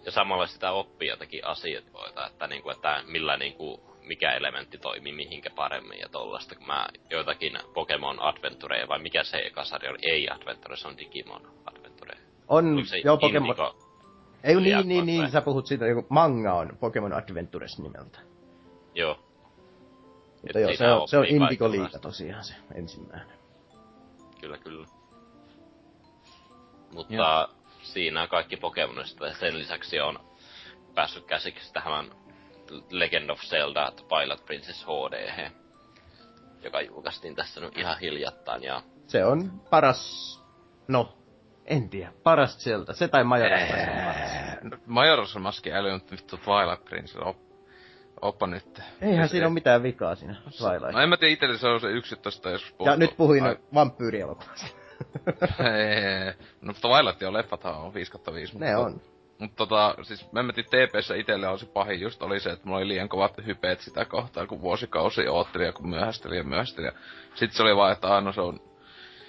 samalla sitä oppii jotakin asioita, että, niinku, että millä niinku, mikä elementti toimii mihinkä paremmin ja tollaista. Kun mä joitakin Pokemon Adventureja, vai mikä se eka sarja oli? Ei Adventure, se on Digimon Adventure.
on
Oliko se
joo Pokemon...
Indigo?
Ei niin, niin, niin,
vai?
sä puhut siitä, joku manga on Pokemon Adventures nimeltä.
Joo.
Mutta joo, se on, se on Indigo Liiga tosiaan se ensimmäinen.
Kyllä, kyllä. Mutta
Joo.
siinä kaikki Pokemonista ja sen lisäksi on päässyt käsiksi tähän Legend of Zelda Twilight Princess HD, joka julkaistiin tässä nyt ihan hiljattain. Ja
Se on paras... No, en tiedä. Paras sieltä. Se tai Majora's Mask.
Majora's Mask äly on vittu Twilight Prince, op, oppa nyt.
Eihän siinä ole mitään vikaa siinä
No en
Twilight.
mä tiedä itelle se on se yksittäistä joskus
Ja
puhuttu.
nyt puhuin
Ai-
vampyyrielokuvasta. <laughs>
Ei, no Twilight on leffathan on 5 5
ne on.
Mutta tota, siis mä tiedä, TPssä itelle on se pahin just oli se, että mulla oli liian kovat hypeet sitä kohtaa, kun vuosikausi oottelin ja kun myöhästelin ja myöhästelin. Ja sit se oli vaan, että aina se on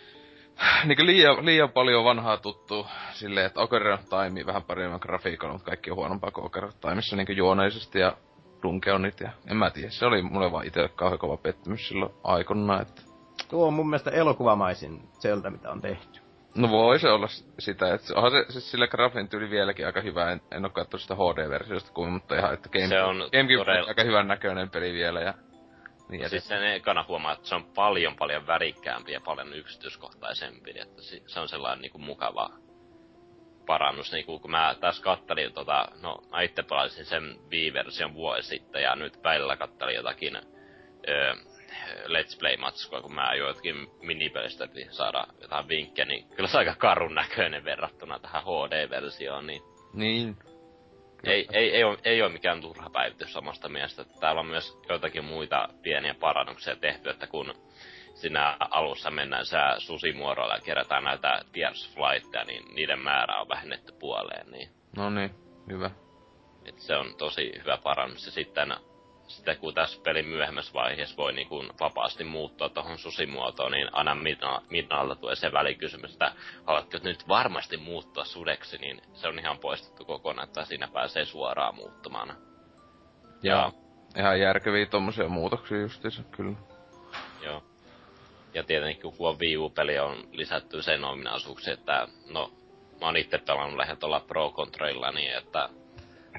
<sighs> niin liian, liian paljon vanhaa tuttu silleen, että Ocarina of Time vähän paremmin grafiikalla, mutta kaikki on huonompaa kuin Ocarina of Timeissa niin juoneisesti ja Dungeonit ja en mä tiedä. Se oli mulle vaan itse kauhean kova pettymys silloin aikana, että
Tuo on mun mielestä elokuvamaisin Zelda, mitä on tehty.
No voi se olla sitä, että onhan se siis sillä grafin tyyli vieläkin aika hyvä, en, en oo katsonut sitä HD-versiosta kuin, mutta ihan, että Game,
Se on
GameCube
todella-
on aika hyvän näköinen peli vielä ja niin
siis sen ekana huomaa, että se on paljon paljon värikkäämpi ja paljon yksityiskohtaisempi, että se on sellainen niinku mukava parannus, niinku kun mä tässä kattelin tota, no mä itse pelasin sen Wii-version vuosi sitten ja nyt välillä kattelin jotakin ö, Let's Play-matskua, kun mä joitakin minipelistä piti saada jotain vinkkejä, niin kyllä se on aika karun näköinen verrattuna tähän HD-versioon, niin
niin.
ei, ei, ei, ole, ei ole mikään turha päivitys samasta mielestä. Täällä on myös joitakin muita pieniä parannuksia tehty, että kun siinä alussa mennään sää susimuoroilla ja kerätään näitä Tears Flightia, niin niiden määrä on vähennetty puoleen, niin
No niin, hyvä.
et se on tosi hyvä parannus. Ja sitten, sitten kun tässä pelin myöhemmässä vaiheessa voi niin kuin vapaasti muuttua tuohon susimuotoon, niin aina Midnalta tulee se välikysymys, että haluatko nyt varmasti muuttua sudeksi, niin se on ihan poistettu kokonaan, että siinä pääsee suoraan muuttumaan. Ja,
Ihan järkeviä tommosia muutoksia justiinsa, kyllä.
joo. Ja tietenkin kun on Wii U-peli on lisätty sen ominaisuuksia, että no, mä oon itse pelannut lähinnä tuolla Pro Controllilla niin, että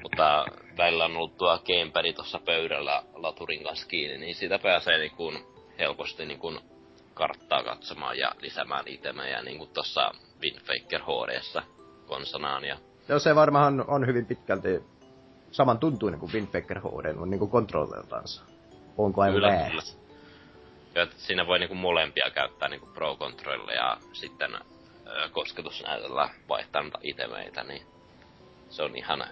mutta välillä on ollut tuo gamepad tuossa pöydällä laturin kanssa kiinni, niin siitä pääsee niin kuin helposti niin kuin karttaa katsomaan ja lisäämään itemejä niin kuin tuossa Windfaker HDssä konsanaan. Ja,
Joo, se varmaan on hyvin pitkälti saman tuntuinen kuin Wind Waker HD, on niinku kontrolleiltaansa. Onko aivan
Kyllä,
väärässä?
ja siinä voi niin kuin molempia käyttää niin kuin Pro Controllilla ja sitten ö, kosketusnäytöllä vaihtaa noita itemeitä, niin se on ihan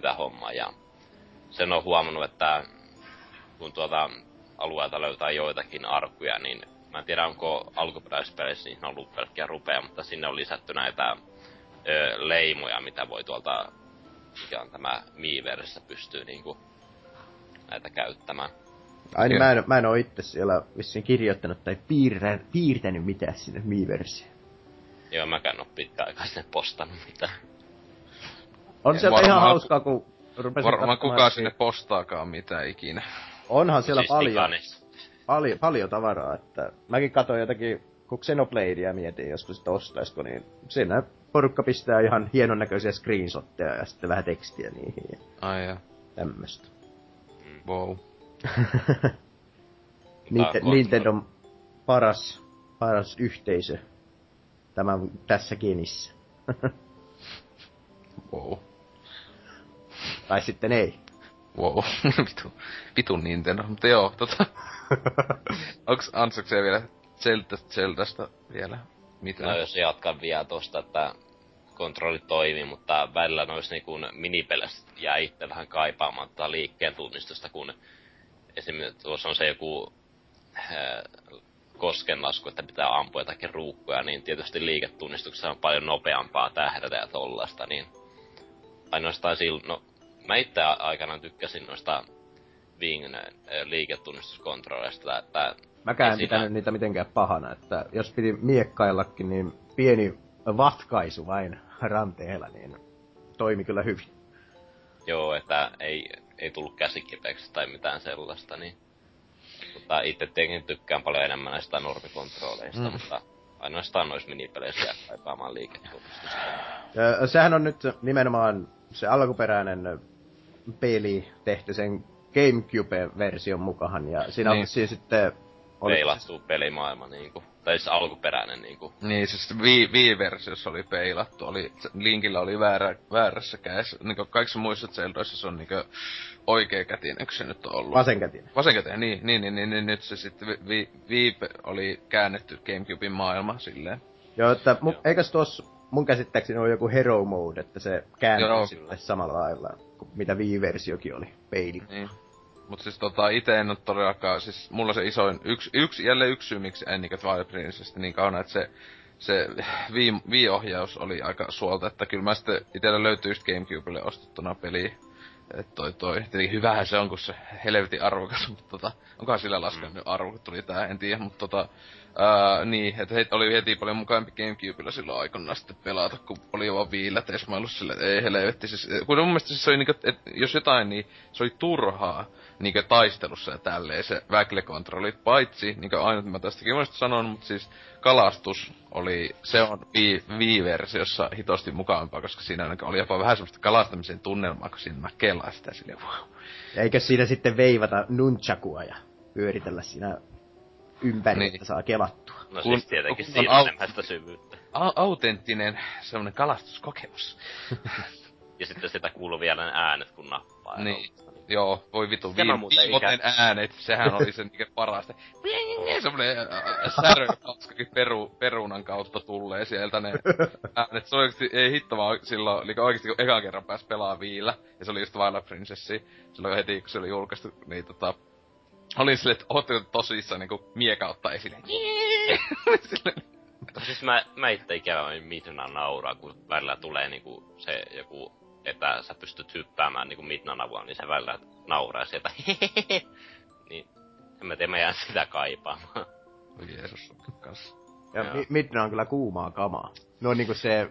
hyvä homma. Ja sen on huomannut, että kun tuota alueelta löytää joitakin arkuja, niin mä en tiedä onko alkuperäispeleissä niihin on ollut pelkkiä rupeja, mutta sinne on lisätty näitä ö, leimoja, mitä voi tuolta, mikä on tämä Miiverssä, pystyy niinku näitä käyttämään.
Ai niin, mä en, mä en oo itse siellä vissiin kirjoittanut tai piirrä, piirtänyt mitään sinne Miiversiin.
Joo, mäkään oo pitkäaikaisesti postannut mitään.
On sieltä
varmaan-
ihan hauskaa, kun rupesin
Varmaan
katsomaan
kukaan sinne postaakaan mitään ikinä.
Onhan siellä
siis
paljon, paljon, paljon tavaraa, että mäkin katsoin jotakin, kun Xenobladea mietin joskus, että ostaisko, niin siinä porukka pistää ihan hienon näköisiä screenshotteja ja sitten vähän tekstiä niihin ja
Ai ja,
tämmöstä.
wow. <laughs>
Ninte-
konsoli-
Nintendon paras, paras yhteisö tämän, tässä genissä. <laughs>
Wow.
Tai sitten ei.
Wow. <laughs> Vitu, vitun Nintendo. Mutta joo, tota... <laughs> Onks Ansakseen vielä Zelda, Zeldasta vielä mitään?
No jos jatkan vielä tosta, että kontrolli toimii, mutta välillä noissa niinku minipeleistä jää itse vähän kaipaamaan tota liikkeen tunnistusta, kun esimerkiksi tuossa on se joku ää, koskenlasku, että pitää ampua jotakin ruukkuja, niin tietysti liiketunnistuksessa on paljon nopeampaa tähdätä ja tollasta, niin ainoastaan silloin, no mä itse aikanaan tykkäsin noista Wing liiketunnistuskontrolleista, että
Mäkään en pitänyt niitä mitenkään pahana, että jos piti miekkaillakin, niin pieni vatkaisu vain ranteella, niin toimi kyllä hyvin.
Joo, että ei, ei tullut käsikipeäksi tai mitään sellaista, niin... Mutta itse tietenkin tykkään paljon enemmän näistä normikontrolleista,
Mm.
mutta ainoastaan noissa minipeleissä jää kaipaamaan liiketunnistusta.
Sehän on nyt nimenomaan se alkuperäinen peli tehty sen Gamecube-version mukaan, ja siinä
Niin.
on siis sitten... oli-
Peilattu pelimaailma niinku, tai siis alkuperäinen niinku.
Niin, siis Wii, Wii-versiossa oli peilattu, oli, Linkillä oli väärä, väärässä kädessä. Niinku kaikissa muissa Zeldoissa se on niinku oikea kätinen, kun se nyt on ollut.
Vasenkätinen.
Vasenkätinen, niin, niin, niin, niin, niin, nyt se sitten Wii oli käännetty Gamecubein maailma silleen.
Joo, että mu, eikös tuossa mun käsittääkseni ole joku hero mode, että se kääntyy
Joo,
sitten samalla lailla kuin mitä Wii-versiokin oli, peili.
Niin. Mut siis tota, ite en oo todellakaan, siis mulla se isoin, yksi, yksi jälleen yksi syy, miksi en niinkö Twilight Princessista niin kauan, että se, se Wii, Wii-ohjaus oli aika suolta, että kyllä mä sitten itellä löytyy just Gamecubelle ostettuna peli. Et toi toi, tietenkin hyvähän se on, kun se helvetin arvokas, mutta tota, onkohan sillä laskenut mm. arvo, kun tuli tää, en tiedä, mutta tota, ää, niin, että heit oli heti paljon mukavampi Gamecubella silloin aikoinaan sitten pelata, kun oli vaan viillä tesmailu sille, ei helvetti, siis, kun mun mielestä siis se oli niinku, että jos jotain, niin se oli turhaa, niinkö taistelussa ja tälleen se väklekontrollit, paitsi, niinkö ainut mä tästäkin monesti sanon, mutta siis kalastus oli, se on Wii- Wii-versiossa hitosti mukavampaa, koska siinä oli jopa vähän semmoista kalastamisen tunnelmaa, kun siinä mä kelaan sitä silleen, wow.
Eikö siinä sitten veivata nunchakua ja pyöritellä siinä ympäri,
Niin.
että saa kelattua.
No
Kun-
siis tietenkin
kun
siinä
on
on
au-
enemmän sitä syvyyttä.
A- autenttinen semmonen kalastuskokemus. <laughs>
Ja sitten sitä kuuluu vielä ne äänet, kun nappaa.
Niin. Joo, voi vitu, viimoten äänet, sehän oli se niinkö parasta. Semmonen äh, särö peru, perunan kautta tulee sieltä ne äänet. Se oikeesti, ei hitto vaan silloin, eli oikeesti kun ekan kerran pääsi pelaa viillä, ja se oli just Twilight Princessi, silloin heti kun se oli julkaistu, niin tota, olin silleen, että ootteko te tosissaan niinku mieka ottaa esille. <laughs> Silleen,
Siis mä, mä itse ikävä Midna nauraa, kun välillä tulee niinku se joku, että sä pystyt hyppäämään niinku Midnan avulla, niin se välillä nauraa sieltä. <laughs> niin en mä tiedä, mä jään sitä kaipaamaan.
Oi Jeesus, kanssa.
Ja mi- Midna on kyllä kuumaa kamaa. No niinku se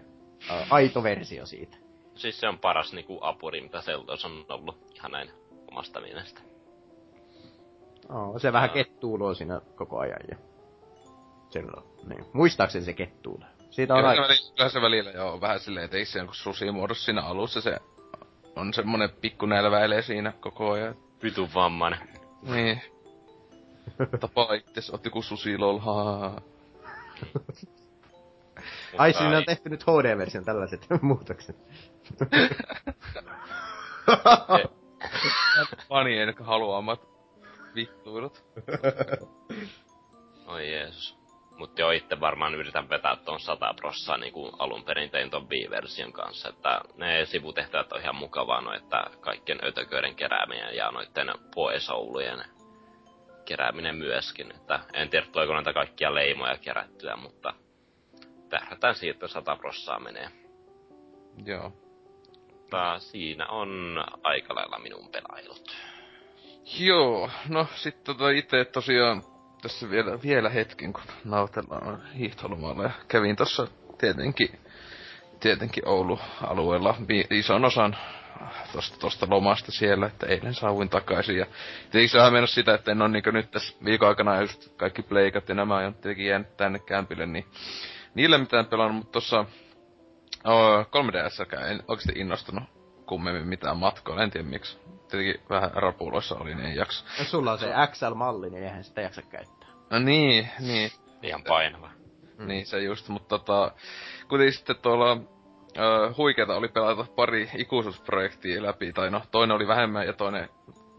äh, aito versio siitä.
Siis se on paras niinku apuri, mitä Zeldos on ollut ihan näin omasta mielestä.
Oh, se vähän kettuuloo siinä koko ajan. Ja... Silloin, niin. Muistaakseni se kettuulee. Siitä on aika...
kyllä se välillä joo, vähän silleen, että ei se jonkun susimuodossa siinä alussa, se on semmonen pikku nälväilee siinä koko ajan.
Vitun vammainen.
Niin. Tapaa itses, oot joku susi lol.
Ai, siinä on tehty nyt HD-version tällaiset muutokset.
Fanien haluamat vittuilut. <laughs>
Oi Jeesus. Mut joo, itse varmaan yritän vetää ton 100 prossaa niinku alun perin tein ton B-version kanssa, että ne sivutehtävät on ihan mukavaa, no, että kaikkien ötököiden kerääminen ja noitten poesoulujen kerääminen myöskin, että en tiedä tuleeko näitä kaikkia leimoja kerättyä, mutta tähdätään siitä, että 100 prossaa menee.
Joo.
Mutta siinä on aika lailla minun pelailut.
Joo, no sit tota ite tosiaan tässä vielä, vielä hetken, kun nautellaan hiihtolomalla ja kävin tossa tietenkin, tietenkin Oulu-alueella ison osan tosta, tosta lomasta siellä, että eilen saavuin takaisin. Ja tietenkin sehän mennä sitä, että en ole niin nyt tässä viikon aikana just kaikki pleikat ja nämä on tietenkin jäänyt tänne kämpille, niin niillä mitään pelannut, mutta tossa oh, 3DSkään en oikeasti innostunut kummemmin mitään matkoilla, en tiedä miksi. Tietenkin vähän rapuloissa oli, niin ei jaksa.
Jos sulla on se XL-malli, niin eihän sitä jaksa käyttää.
No niin, niin.
Ihan painava.
Mm. Niin se just, mutta tota, kuitenkin sitten tuolla ö, huikeeta oli pelata pari ikuisuusprojektia läpi, tai no toinen oli vähemmän ja toinen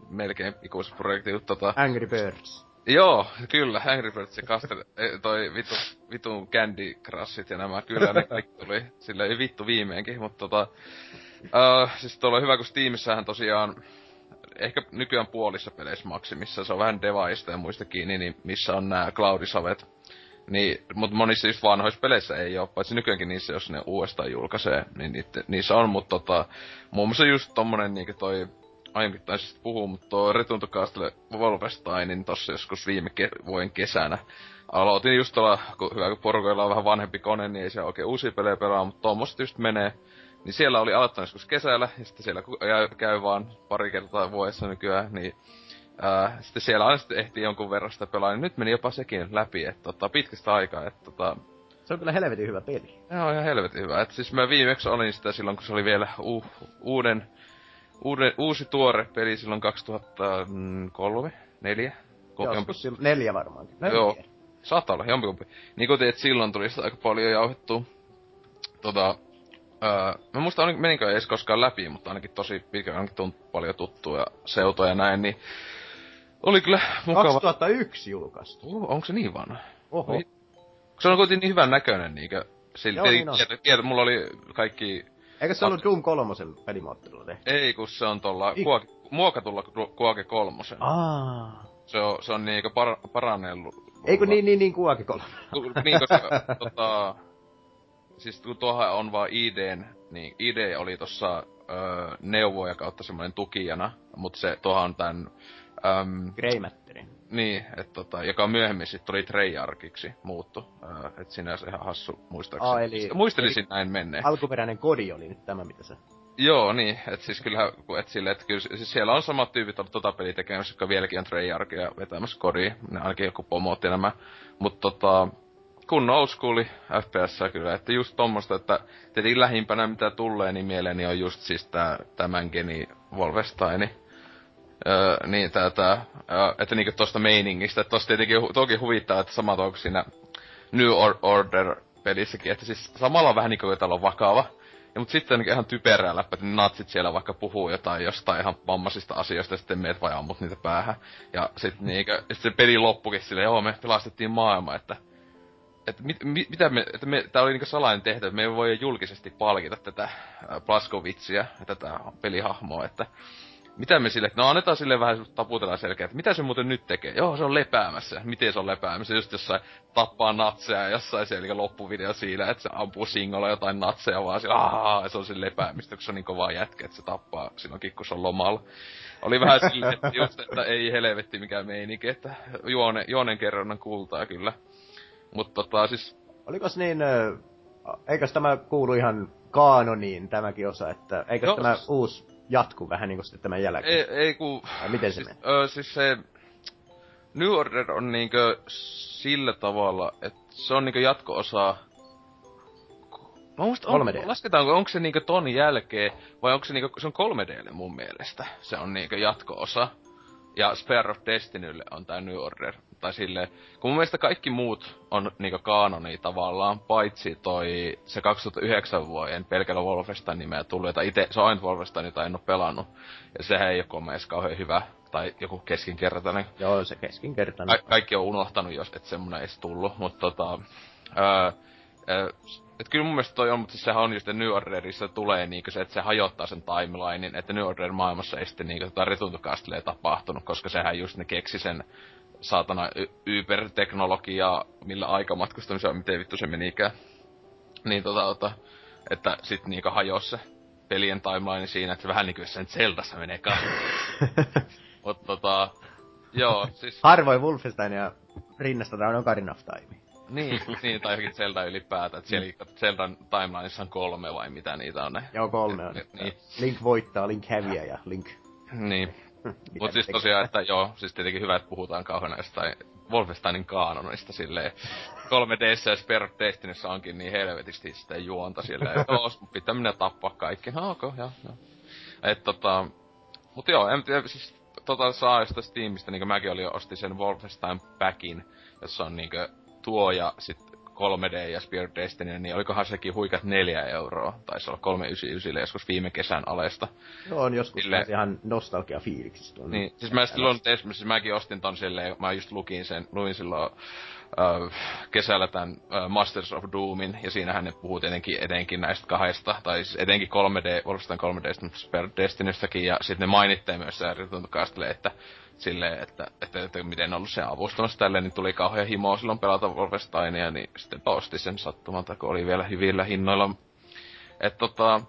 melkein ikuisuusprojekti, mutta tota...
Angry Birds.
Joo, kyllä, Angry Birds ja Castle, toi vitu, vitun Candy Crushit ja nämä, kyllä ne kaikki tuli sille ei vittu viimeinkin, mutta tota, uh, siis tuolla on hyvä, kun Steamissähän tosiaan, ehkä nykyään puolissa peleissä maksimissa, se on vähän devaista ja muista kiinni, niin missä on nämä cloudisavet. Niin, mutta monissa just vanhoissa peleissä ei ole, paitsi nykyäänkin niissä, jos ne uudestaan julkaisee, niin niitte, niissä on, mutta tota, muun muassa just tommonen niinku toi aiemmin taisin puhua, mutta tuo Return to Castle Wolfensteinin tossa joskus viime ke- vuoden kesänä. Aloitin just tuolla, kun hyvä kun porukoilla on vähän vanhempi kone, niin ei se oikein uusia pelejä pelaa, mutta tuommoista just menee. Niin siellä oli aloittanut joskus kesällä, ja sitten siellä käy vaan pari kertaa vuodessa nykyään, niin ää, sitten siellä aina sitten ehtii jonkun verran sitä pelaa, niin nyt meni jopa sekin läpi, että tota, pitkästä aikaa, että tota,
se on kyllä helvetin hyvä peli.
Joo, ihan helvetin hyvä. Et siis mä viimeksi olin sitä silloin, kun se oli vielä u- uuden uude, uusi tuore peli silloin 2003, neljä.
Joskus silloin, neljä varmaankin.
No, Joo, saattaa olla jompikumpi. Niin kuin teet, silloin tuli sitä aika paljon jauhettua. Tota, öö, mä muistan, ainakin, meninkö edes koskaan läpi, mutta ainakin tosi pitkään ainakin tunt paljon tuttua ja seutoja ja näin, niin oli kyllä mukava.
2001 julkaistu.
Uh, onko se niin vanha?
Oho.
Se on kuitenkin niin hyvän näköinen, niinkö? Sillä, Joo, niin on. Tiedät, mulla oli kaikki
Eikö se ollut Doom 3 pelimoottorilla tehty?
Ei, kun se on tuolla I... kuoke, muokatulla Kuake 3.
Aa.
Se on, se on niinku par, parannellut.
Eikö niin, niin, niin Kuake 3?
niin, koska <laughs> tota... Siis kun tuohan on vaan IDn, niin ID oli tossa öö, neuvoja kautta semmoinen tukijana, mutta se tuohan on tän... Öm,
Greymatterin.
Niin, että tota, joka myöhemmin sitten tuli Treyarchiksi muuttu. Äh, että sinänsä ihan hassu muistaakseni.
Aa, eli,
Muistelisin eli näin menneen.
Alkuperäinen kodi oli nyt tämä, mitä se...
Joo, niin. Että siis kyllähän, et sille, että kyllä, siis siellä on samat tyypit ollut tota peliä tekemässä, jotka vieläkin on Treyarchia vetämässä kodiin. Ne ainakin joku pomo nämä. Mutta tota, kun old schooli FPS kyllä, että just tommosta, että tietenkin lähimpänä mitä tulee, niin mieleeni on just siis tää, tämän geni Wolfenstein Öö, niin tää, tää öö, että niinku tosta meiningistä, että tosta tietenkin toki huvittaa, että sama onko siinä New Order pelissäkin, että siis samalla on vähän niinku täällä on vakava. Ja mut sitten niinku ihan typerää läppä, että natsit siellä vaikka puhuu jotain jostain ihan vammaisista asioista ja sitten meet vai ammut niitä päähän. Ja sit niinku, sit se peli loppukin silleen, joo me pelastettiin maailma, että että mit, mit, mitä me, että me, tää oli niinku salainen tehtävä, me ei voi julkisesti palkita tätä Plaskovitsia, tätä pelihahmoa, että mitä me sille, no annetaan sille vähän taputella selkeä, että mitä se muuten nyt tekee? Joo, se on lepäämässä. Miten se on lepäämässä? Just jossain tappaa natseja jossain siellä loppuvideo siinä, että se ampuu singolla jotain natseja vaan sillä, aah, se on se lepäämistä, kun se on niin kovaa jätkä, että se tappaa silloinkin, kun se on lomalla. Oli vähän silleen, että just, että ei helvetti mikään meininki, että juone, juonen kerronnan kultaa kyllä. Mutta tota siis...
Olikos niin, eikös tämä kuulu ihan kaanoniin tämäkin osa, että eikö tämä siis... uusi jatku vähän niinku sitten tämän jälkeen?
Ei, ei ku...
Vai miten
siis,
se
menee? Ö, siis se... New Order on niinkö sillä tavalla, että se on niinkö jatko-osa... Mä muista, on, lasketaanko, onko se niinkö ton jälkeen, vai onko se niinkö, se on 3 d mun mielestä. Se on niinkö jatko-osa. Ja Spare of Destinylle on tää New Order. Tai silleen, kun mun mielestä kaikki muut on niinku kaanoni tavallaan, paitsi toi se 2009 vuoden pelkällä Wolfenstein nimeä tullut, jota ite, se on Wolfenstein, jota en oo pelannut. Ja sehän ei oo komees kauhean hyvä, tai joku keskinkertainen.
Joo, se keskinkertainen.
Ka- kaikki on unohtanut, jos et semmonen edes tullut, mutta tota... Öö, öö, et kyllä mun mielestä toi on, mutta siis sehän on just, New Orderissa tulee niinku se, että se hajottaa sen timelinein, että New Order maailmassa ei sitten niinku tota retuntukastille tapahtunut, koska sehän just ne keksi sen saatana yberteknologiaa, millä aikamatkustamisen miten vittu se menikään. Niin tota, tota että sit niinku hajos se pelien timeline siinä, että se vähän niinku sen Zeldassa menee <laughs> Mut tota, joo, siis...
Harvoin Wolfensteinia rinnastetaan Ocarina of Time.
Niin, <laughs> niin, tai jokin Zelda ylipäätään, että siellä mm. Zeldan timelineissa on kolme vai mitä niitä on ne.
Joo, kolme on. Niin. Link voittaa, Link häviää ja Link...
Niin. <laughs> Mut siis tosiaan, että joo, siis tietenkin hyvä, että puhutaan kauhean näistä Wolfensteinin kaanonista silleen. 3DS ja Spare Destinissä onkin niin helvetisti sitä juonta silleen, joo, pitää minä tappaa kaikki. No, okay, joo, joo. Et tota, Mut joo, en tiedä, siis tota saa sitä Steamista, niinku mäkin olin ostin sen Wolfenstein Packin, jossa on niinku tuo ja sit 3D ja Spirit Destiny, niin olikohan sekin huikat neljä euroa. Taisi olla 399 joskus viime kesän alesta.
No on joskus Sille... ihan nostalgia fiiliksistä.
Niin, siis mä silloin, siis mäkin ostin ton silleen, mä just lukin sen, luin silloin äh, kesällä tämän äh, Masters of Doomin, ja siinähän ne puhuu tietenkin etenkin näistä kahdesta, tai siis etenkin 3D, Wolfenstein 3D, Spirit Destinystäkin, ja sitten ne mainittiin myös se Return että silleen, että, että, että, miten on ollut se avustamassa tälleen, niin tuli kauhean himoa silloin pelata Wolfensteinia, niin sitten osti sen sattumalta, kun oli vielä hyvillä hinnoilla. että tota,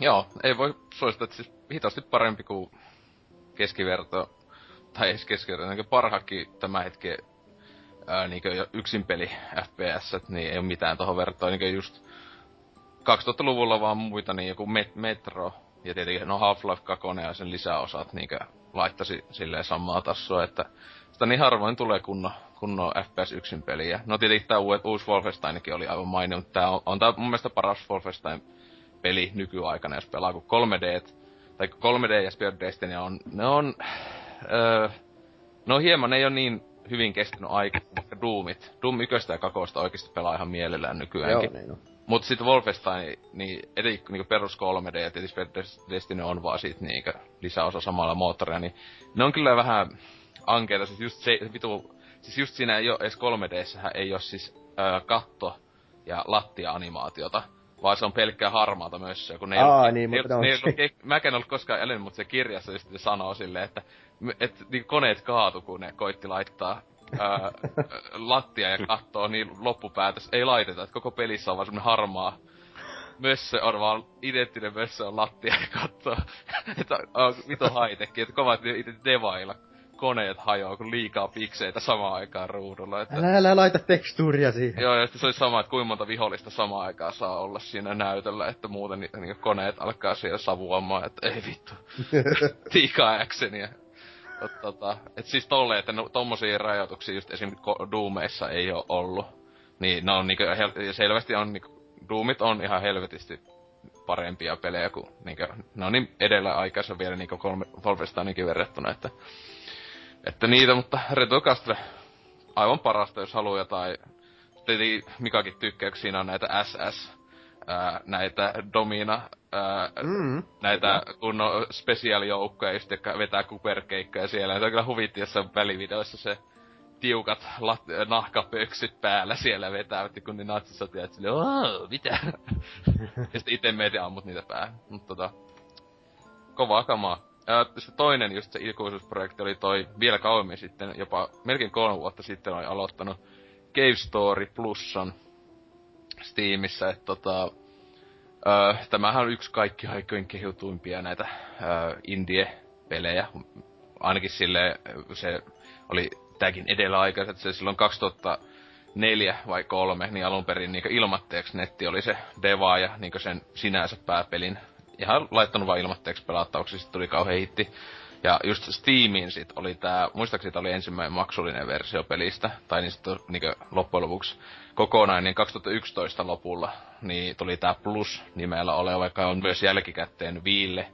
joo, ei voi suosittaa, että siis hitaasti parempi kuin keskiverto, tai ei keskiverto, niin parhakin tämä hetki ää, niin yksin peli FPS, niin ei ole mitään tohon vertoon, niin just 2000-luvulla vaan muita, niin joku Met- Metro, ja tietenkin no Half-Life 2 ja sen lisäosat niin laittaisi silleen samaa tasoa, että sitä niin harvoin tulee kunnon, kunnon FPS yksin peliä. No tietenkin tää uusi, uusi Wolfensteinikin oli aivan mainio, mutta tää on, on tää mun mielestä paras Wolfenstein peli nykyaikana, jos pelaa, kun 3D, tai 3D ja Spirit Destiny on, ne on, öö, no hieman, ne ei ole niin hyvin kestänyt aika, vaikka Doomit. Doom 1 ja 2 oikeasti pelaa ihan mielellään nykyäänkin. Joo, niin on. Mut sit Wolfenstein, niin etenkin niinku perus 3D ja tietysti Destiny on vaan sit niinku lisäosa samalla moottoria, niin ne on kyllä vähän ankeita, siis just se vitu, siis just siinä ei oo edes 3 d ei oo siis öö, katto ja lattia-animaatiota, vaan se on pelkkää harmaata myös kun ne
Aa, ei, niin, ne, mutta
ne, ne, ne, mäkään en ollut koskaan elänyt, mutta se kirjassa just se sanoo silleen, että et, niin koneet kaatu, kun ne koitti laittaa ää, lattia ja kattoo, niin loppupäätös ei laiteta, että koko pelissä on vaan semmonen harmaa mössö on vaan identtinen mössö on lattia ja kattoo. <laughs> että on vito haitekki, että kovat itse devailla koneet hajoaa, kun liikaa pikseitä samaan aikaan ruudulla. Että...
Älä, älä laita tekstuuria siihen.
Joo, ja se olisi sama, että kuinka monta vihollista samaan aikaan saa olla siinä näytöllä, että muuten ni- niin koneet alkaa siellä savuamaan, että ei vittu. <laughs> Tiikaa actionia. Tota, et siis tolleen, että no, tommosia rajoituksia just esim. Doomeissa ei ole ollut. Niin ne on niinku, hel- selvästi on niinku, Doomit on ihan helvetisti parempia pelejä kuin niinku, ne on niin edellä aikaisen vielä niinku kolme, Wolfensteinikin verrattuna, että että niitä, mutta Retocastle aivan parasta, jos haluaa jotain. Tietenkin Mikakin tykkää, kun siinä on näitä SS, ää, näitä Domina, ää, mm, näitä kyllä. kunnon spesiaalijoukkoja, just, jotka vetää kuperkeikkoja siellä. Ja se on kyllä huvitti jossain välivideoissa se tiukat lat- nahkapöksyt päällä siellä vetää, kun ne natsisotiaat silleen, mitä? <laughs> ja sitten ite meitä ammut niitä päähän. Mutta tota, kovaa kamaa. Ja sitten toinen just se ikuisuusprojekti oli toi vielä kauemmin sitten, jopa melkein kolme vuotta sitten oli aloittanut Cave Story Plusan Steamissa, että tota, öö, tämähän on yksi kaikki aikojen kehutuimpia näitä öö, indie-pelejä. Ainakin sille se oli tääkin edellä aikaa, että se silloin 2004 vai kolme, niin alun perin niin ilmatteeksi netti oli se Deva ja niin sen sinänsä pääpelin ihan laittanut vaan ilmatteeksi pelattavaksi, sit tuli kauhean hitti. Ja just Steamiin sit oli tää, muistaakseni oli ensimmäinen maksullinen versio pelistä, tai niin sitten niinku loppujen lopuksi kokonainen niin 2011 lopulla, niin tuli tää Plus nimellä oleva, vaikka on myös jälkikäteen Viille.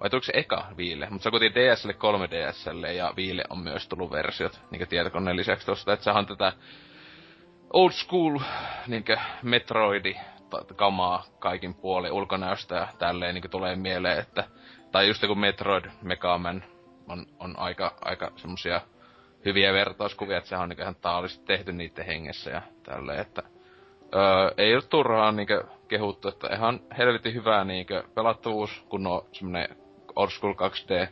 Vai tuliko se eka Viille? Mutta se on DSL 3DSL ja Viille on myös tullut versiot, niinku tietokoneen lisäksi tosta, että sehän on tätä old school, niinkö Metroidi kamaa kaikin puoli ulkonäöstä ja tälleen niin tulee mieleen, että tai just kun Metroid Megaman on, on aika, aika semmosia hyviä vertauskuvia, että sehän on niin ihan taallisesti tehty niiden hengessä ja tälleen, että öö, ei ole turhaan niin kehuttu, että ihan helvetin hyvää niin pelattavuus, kun on semmonen old school 2D,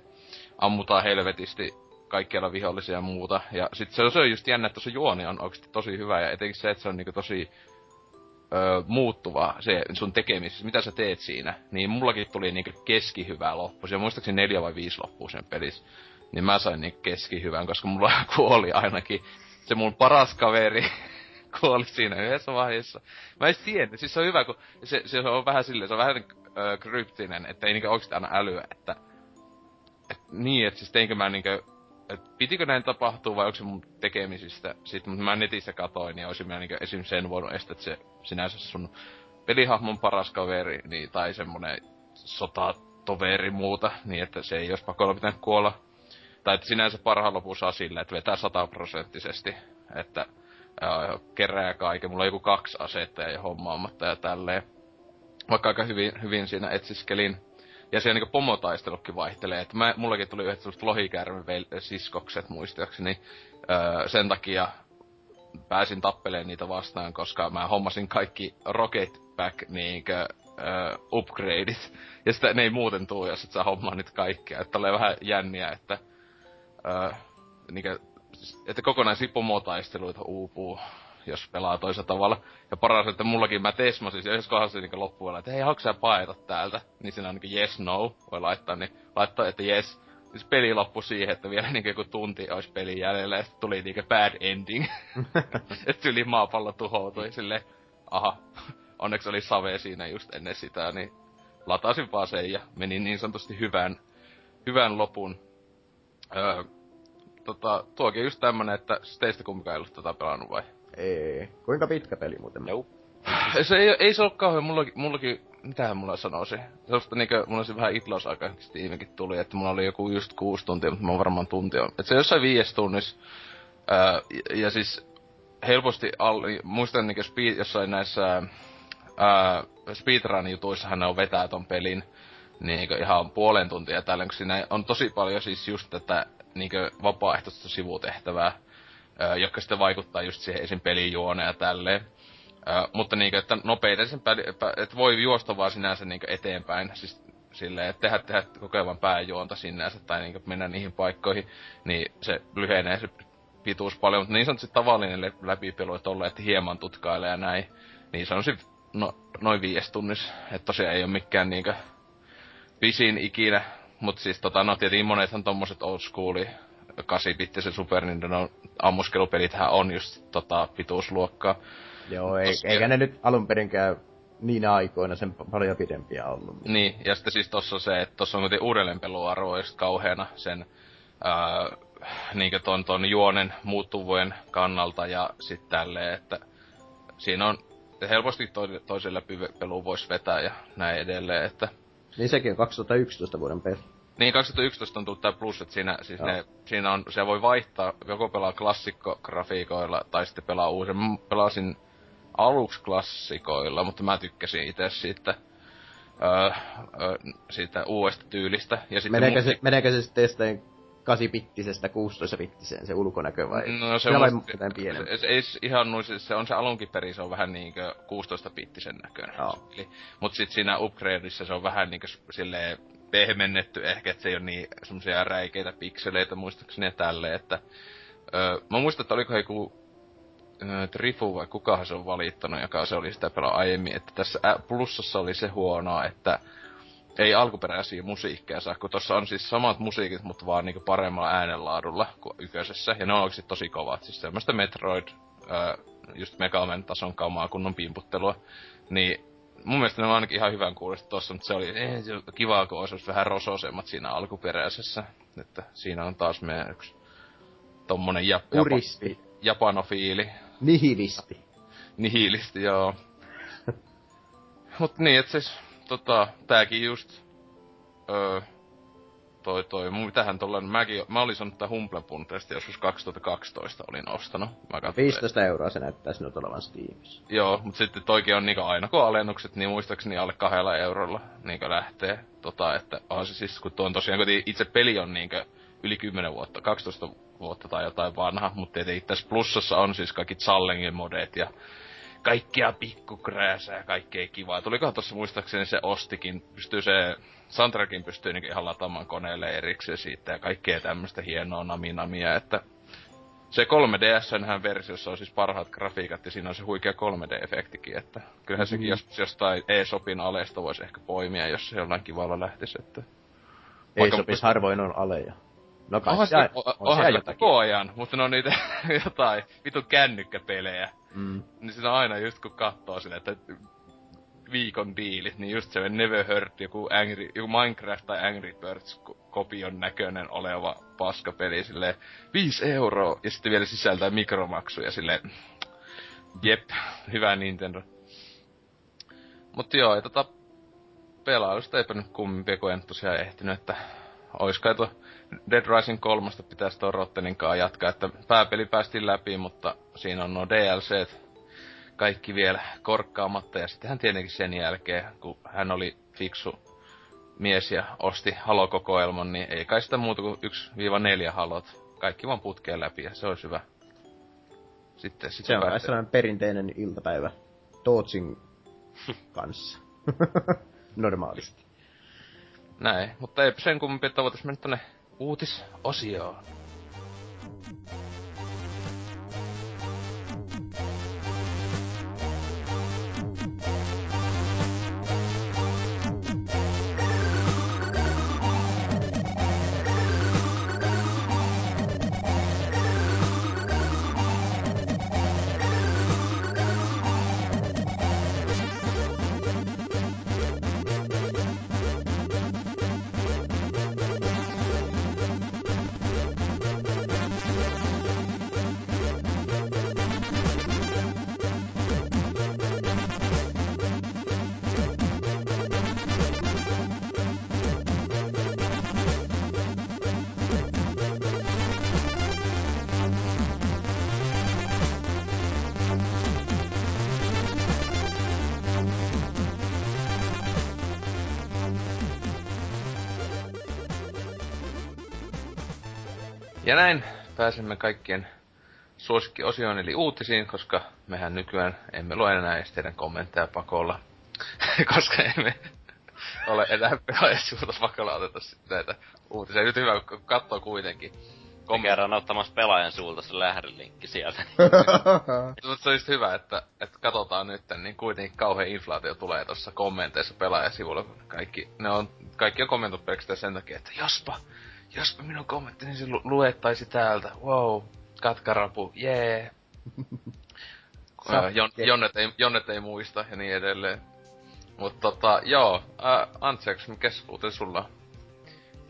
ammutaan helvetisti kaikkialla vihollisia ja muuta. Ja sit se, on just jännä, että se juoni on oikeasti tosi hyvä ja etenkin se, että se on niin tosi öö, muuttuva se sun tekemisessä, mitä sä teet siinä, niin mullakin tuli niinku keskihyvä loppu. Se muistaakseni neljä vai viisi loppua sen pelissä. Niin mä sain niinku keskihyvän, koska mulla <laughs> kuoli ainakin se mun paras kaveri <laughs> kuoli siinä yhdessä vaiheessa. Mä en tiedä, siis se on hyvä, kun se, se on vähän silleen, se on vähän öö, kryptinen, että ei niinku oikeesti aina älyä, että et, niin, että siis teinkö mä niinku et pitikö näin tapahtua vai onko se mun tekemisistä. Sitten mutta mä netissä katoin, niin olisin mä niinku esim. sen voinut estää, että se sinänsä sun pelihahmon paras kaveri, niin, tai semmonen sota toveri muuta, niin että se ei olisi pakolla pitänyt kuolla. Tai että sinänsä parhaan lopun saa sillä, että vetää sataprosenttisesti, että ää, kerää kaiken. Mulla on joku kaksi asetta ja hommaamatta ja tälleen. Vaikka aika hyvin, hyvin siinä etsiskelin. Ja siellä niinku pomotaistelukin vaihtelee. Että mä, mullakin tuli yhdet sellaiset lohikäärme siskokset muistaakseni. Öö, sen takia pääsin tappeleen niitä vastaan, koska mä hommasin kaikki Rocket Pack niinkö uh, upgradeit. Ja sitä ne ei muuten tuu, jos et sä hommaa niitä kaikkia. Että tulee vähän jänniä, että uh, niinkö, että kokonaisia pomotaisteluita uupuu, jos pelaa toisella tavalla. Ja paras, että mullakin mä tesmasin, ja jos kohdassa niin loppuun, että hei, haluatko sä paeta täältä? Niin siinä on niin yes, no, voi laittaa, niin laittaa, että yes. Siis peli loppui siihen, että vielä niin joku tunti olisi peli jäljellä, ja sitten tuli niinku bad ending. <laughs> että yli maapallo tuhoutui silleen, aha, onneksi oli save siinä just ennen sitä, niin latasin vaan sen ja meni niin sanotusti hyvän, hyvän lopun. Öö, tota, tuokin just tämmönen, että teistä kumpikaan ei ollut tätä pelannut vai?
Ei. Kuinka pitkä peli muuten?
Joo. <laughs> se ei, ei se ole kauhean, mullakin, mullakin mitähän mulla sanoisi? Sellaista niinkö, mulla olisi vähän itlos aika Steamikin tuli, että mulla oli joku just kuusi tuntia, mutta mä varmaan tunti on. Et se jossain viides tunnis, ää, ja, ja siis helposti, al, muistan niinkö speed, jossain näissä speedrun-jutuissa hän on vetää ton pelin niin ihan puolen tuntia tällä, kun siinä on tosi paljon siis just tätä niin vapaaehtoista sivutehtävää, ää, jotka sitten vaikuttaa just siihen esim. pelin juoneen ja tälleen. Mutta niin että nopeita sen että voi juosta vaan sinänsä niin eteenpäin, siis silleen, että tehdä, tehdä kokevan pääjuonta sinänsä tai niin mennä niihin paikkoihin, niin se lyhenee se pituus paljon, mutta niin sanotusti tavallinen läpipelu, että olleet hieman tutkailee ja näin, niin se on se no, noin viides tunnis. Että tosiaan ei ole mikään niinkö pisin ikinä. Mut siis tota, no tietenkin monethan tommoset old schooli 8-bittisen Super Nintendo ammuskelupelithän on just tota pituusluokkaa.
Joo, ei, Tos, eikä ne nyt alun perinkään niin aikoina sen paljon pidempiä ollut.
Niin, ja sitten siis tossa se, että tossa on kuitenkin uudelleenpeluarvo just kauheana sen ää, niinkö ton, ton juonen muuttuvuuden kannalta ja sitten tälleen, että siinä on helposti to, toisen läpi pelu voisi vetää ja näin edelleen, että...
Niin sekin on 2011 vuoden peli.
Niin, 2011 on tullut tää plus, että siinä, siis ne, siinä on, se voi vaihtaa, joko pelaa klassikkografiikoilla tai sitten pelaa uusen. Mä pelasin aluksi klassikoilla, mutta mä tykkäsin itse siitä, öö, öö, siitä uudesta tyylistä.
Ja sitten meneekö, se, meneekö se sitten 8-bittisestä 16-bittiseen se ulkonäkö vai?
No se on pienempi? Se, ei ihan noin, se on se alunkin perin, se on vähän niinkö 16-bittisen näköinen.
Joo.
Mut sit siinä upgradeissa se on vähän niinkö silleen pehmennetty ehkä, että se ei ole niin semmosia räikeitä pikseleitä muistaakseni ja tälleen, että... Öö, mä muistan, että oliko joku Trifu vai kukahan se on valittanut, joka se oli sitä pelaa aiemmin, että tässä plussassa oli se huonoa, että ei alkuperäisiä musiikkeja saa, kun tossa on siis samat musiikit, mutta vaan niinku paremmalla äänenlaadulla kuin yköisessä. Ja ne on oikeesti tosi kovat. Siis semmoista Metroid, ää, just Megaman tason kaumaa kunnon pimputtelua. Niin mun mielestä ne on ainakin ihan hyvän kuulosta tossa, mutta se oli eh, se kivaa, kun olisi vähän rososemmat siinä alkuperäisessä. Että siinä on taas meidän yksi tommonen jap,
japa,
japanofiili.
Nihilisti.
Nihilisti, joo. Mut niin, et siis tota, tääkin just, öö, toi toi, mitähän tollanen, mäkin, mä olin sanonut tää Humble Bundlesta joskus 2012 olin ostanut. Mä
15 euroa se näyttää sinut olevan Steamissa.
Joo, mut sitten toikin on niinku aina kun alennukset, niin muistaakseni alle kahdella eurolla niinku lähtee. Tota, että on se siis, kun tuo on tosiaan, kun itse peli on niinku yli 10 vuotta, 12 vuotta tai jotain vanha, mutta tietenkin tässä plussassa on siis kaikki challenge modet ja kaikkia pikkukrääsää, kaikkea kivaa. Tulikohan tossa muistaakseni se ostikin, pystyy se, soundtrackin pystyy niinku ihan lataamaan koneelle erikseen siitä ja kaikkea tämmöistä hienoa naminamia, että se 3DSnhän versiossa on siis parhaat grafiikat ja siinä on se huikea 3D-efektikin, että kyllähän mm. sekin jos, jostain e-sopin alesta voisi ehkä poimia, jos se jollain kivalla lähtisi, että...
E-sopis harvoin on aleja.
No kai onhan se, on, onhan se koko ajan, mutta ne on niitä <laughs> jotain vitun kännykkäpelejä. Mm. Niin siinä aina just kun katsoo sille, että viikon diilit, niin just se Never Heard, joku, Angry, joku Minecraft tai Angry Birds kopion näköinen oleva paskapeli sille 5 euroa ja sitten vielä sisältää mikromaksuja sille jep, hyvä Nintendo. Mut joo, ja tota, pelailusta eipä nyt kummempia, kun en tosiaan ehtinyt, että ois kai tuo Dead Rising 3 pitäisi tuon Rotteninkaan jatkaa, että pääpeli päästiin läpi, mutta siinä on nuo DLC kaikki vielä korkkaamatta, ja sitten hän tietenkin sen jälkeen, kun hän oli fiksu mies ja osti halokokoelman, niin ei kai sitä muuta kuin 1-4 halot. Kaikki vaan putkeen läpi ja se olisi hyvä. Sitten, sitten
se on kai sellainen perinteinen iltapäivä Tootsin <laughs> kanssa. <laughs> Normaalisti.
Näin, mutta ei sen kummempi, että voitais mennä tonne uutisosioon. Pääsemme kaikkien suosikkiosioon eli uutisiin, koska mehän nykyään emme lue enää edes teidän kommentteja pakolla. <laughs> koska emme ole enää pelaajasuuta pakolla oteta näitä uutisia. Nyt hyvä, kun katsoo kuitenkin.
Kom- kerran ottamassa pelaajan suulta <laughs> se lähdelinkki sieltä.
Mutta se olisi hyvä, että, että katsotaan nyt, niin kuitenkin kauhean inflaatio tulee tuossa kommenteissa pelaajasivulla. Kaikki, ne on, kaikki on kommentoitu pelkästään sen takia, että jospa, jospa minun kommenttini se lu- luettaisi täältä. Wow, katkarapu, jee. <laughs> Yeah. Jon, jonnet, ei, jonnet ei muista ja niin edelleen. Mutta tota, joo, äh, Antseks, mikä sulla on?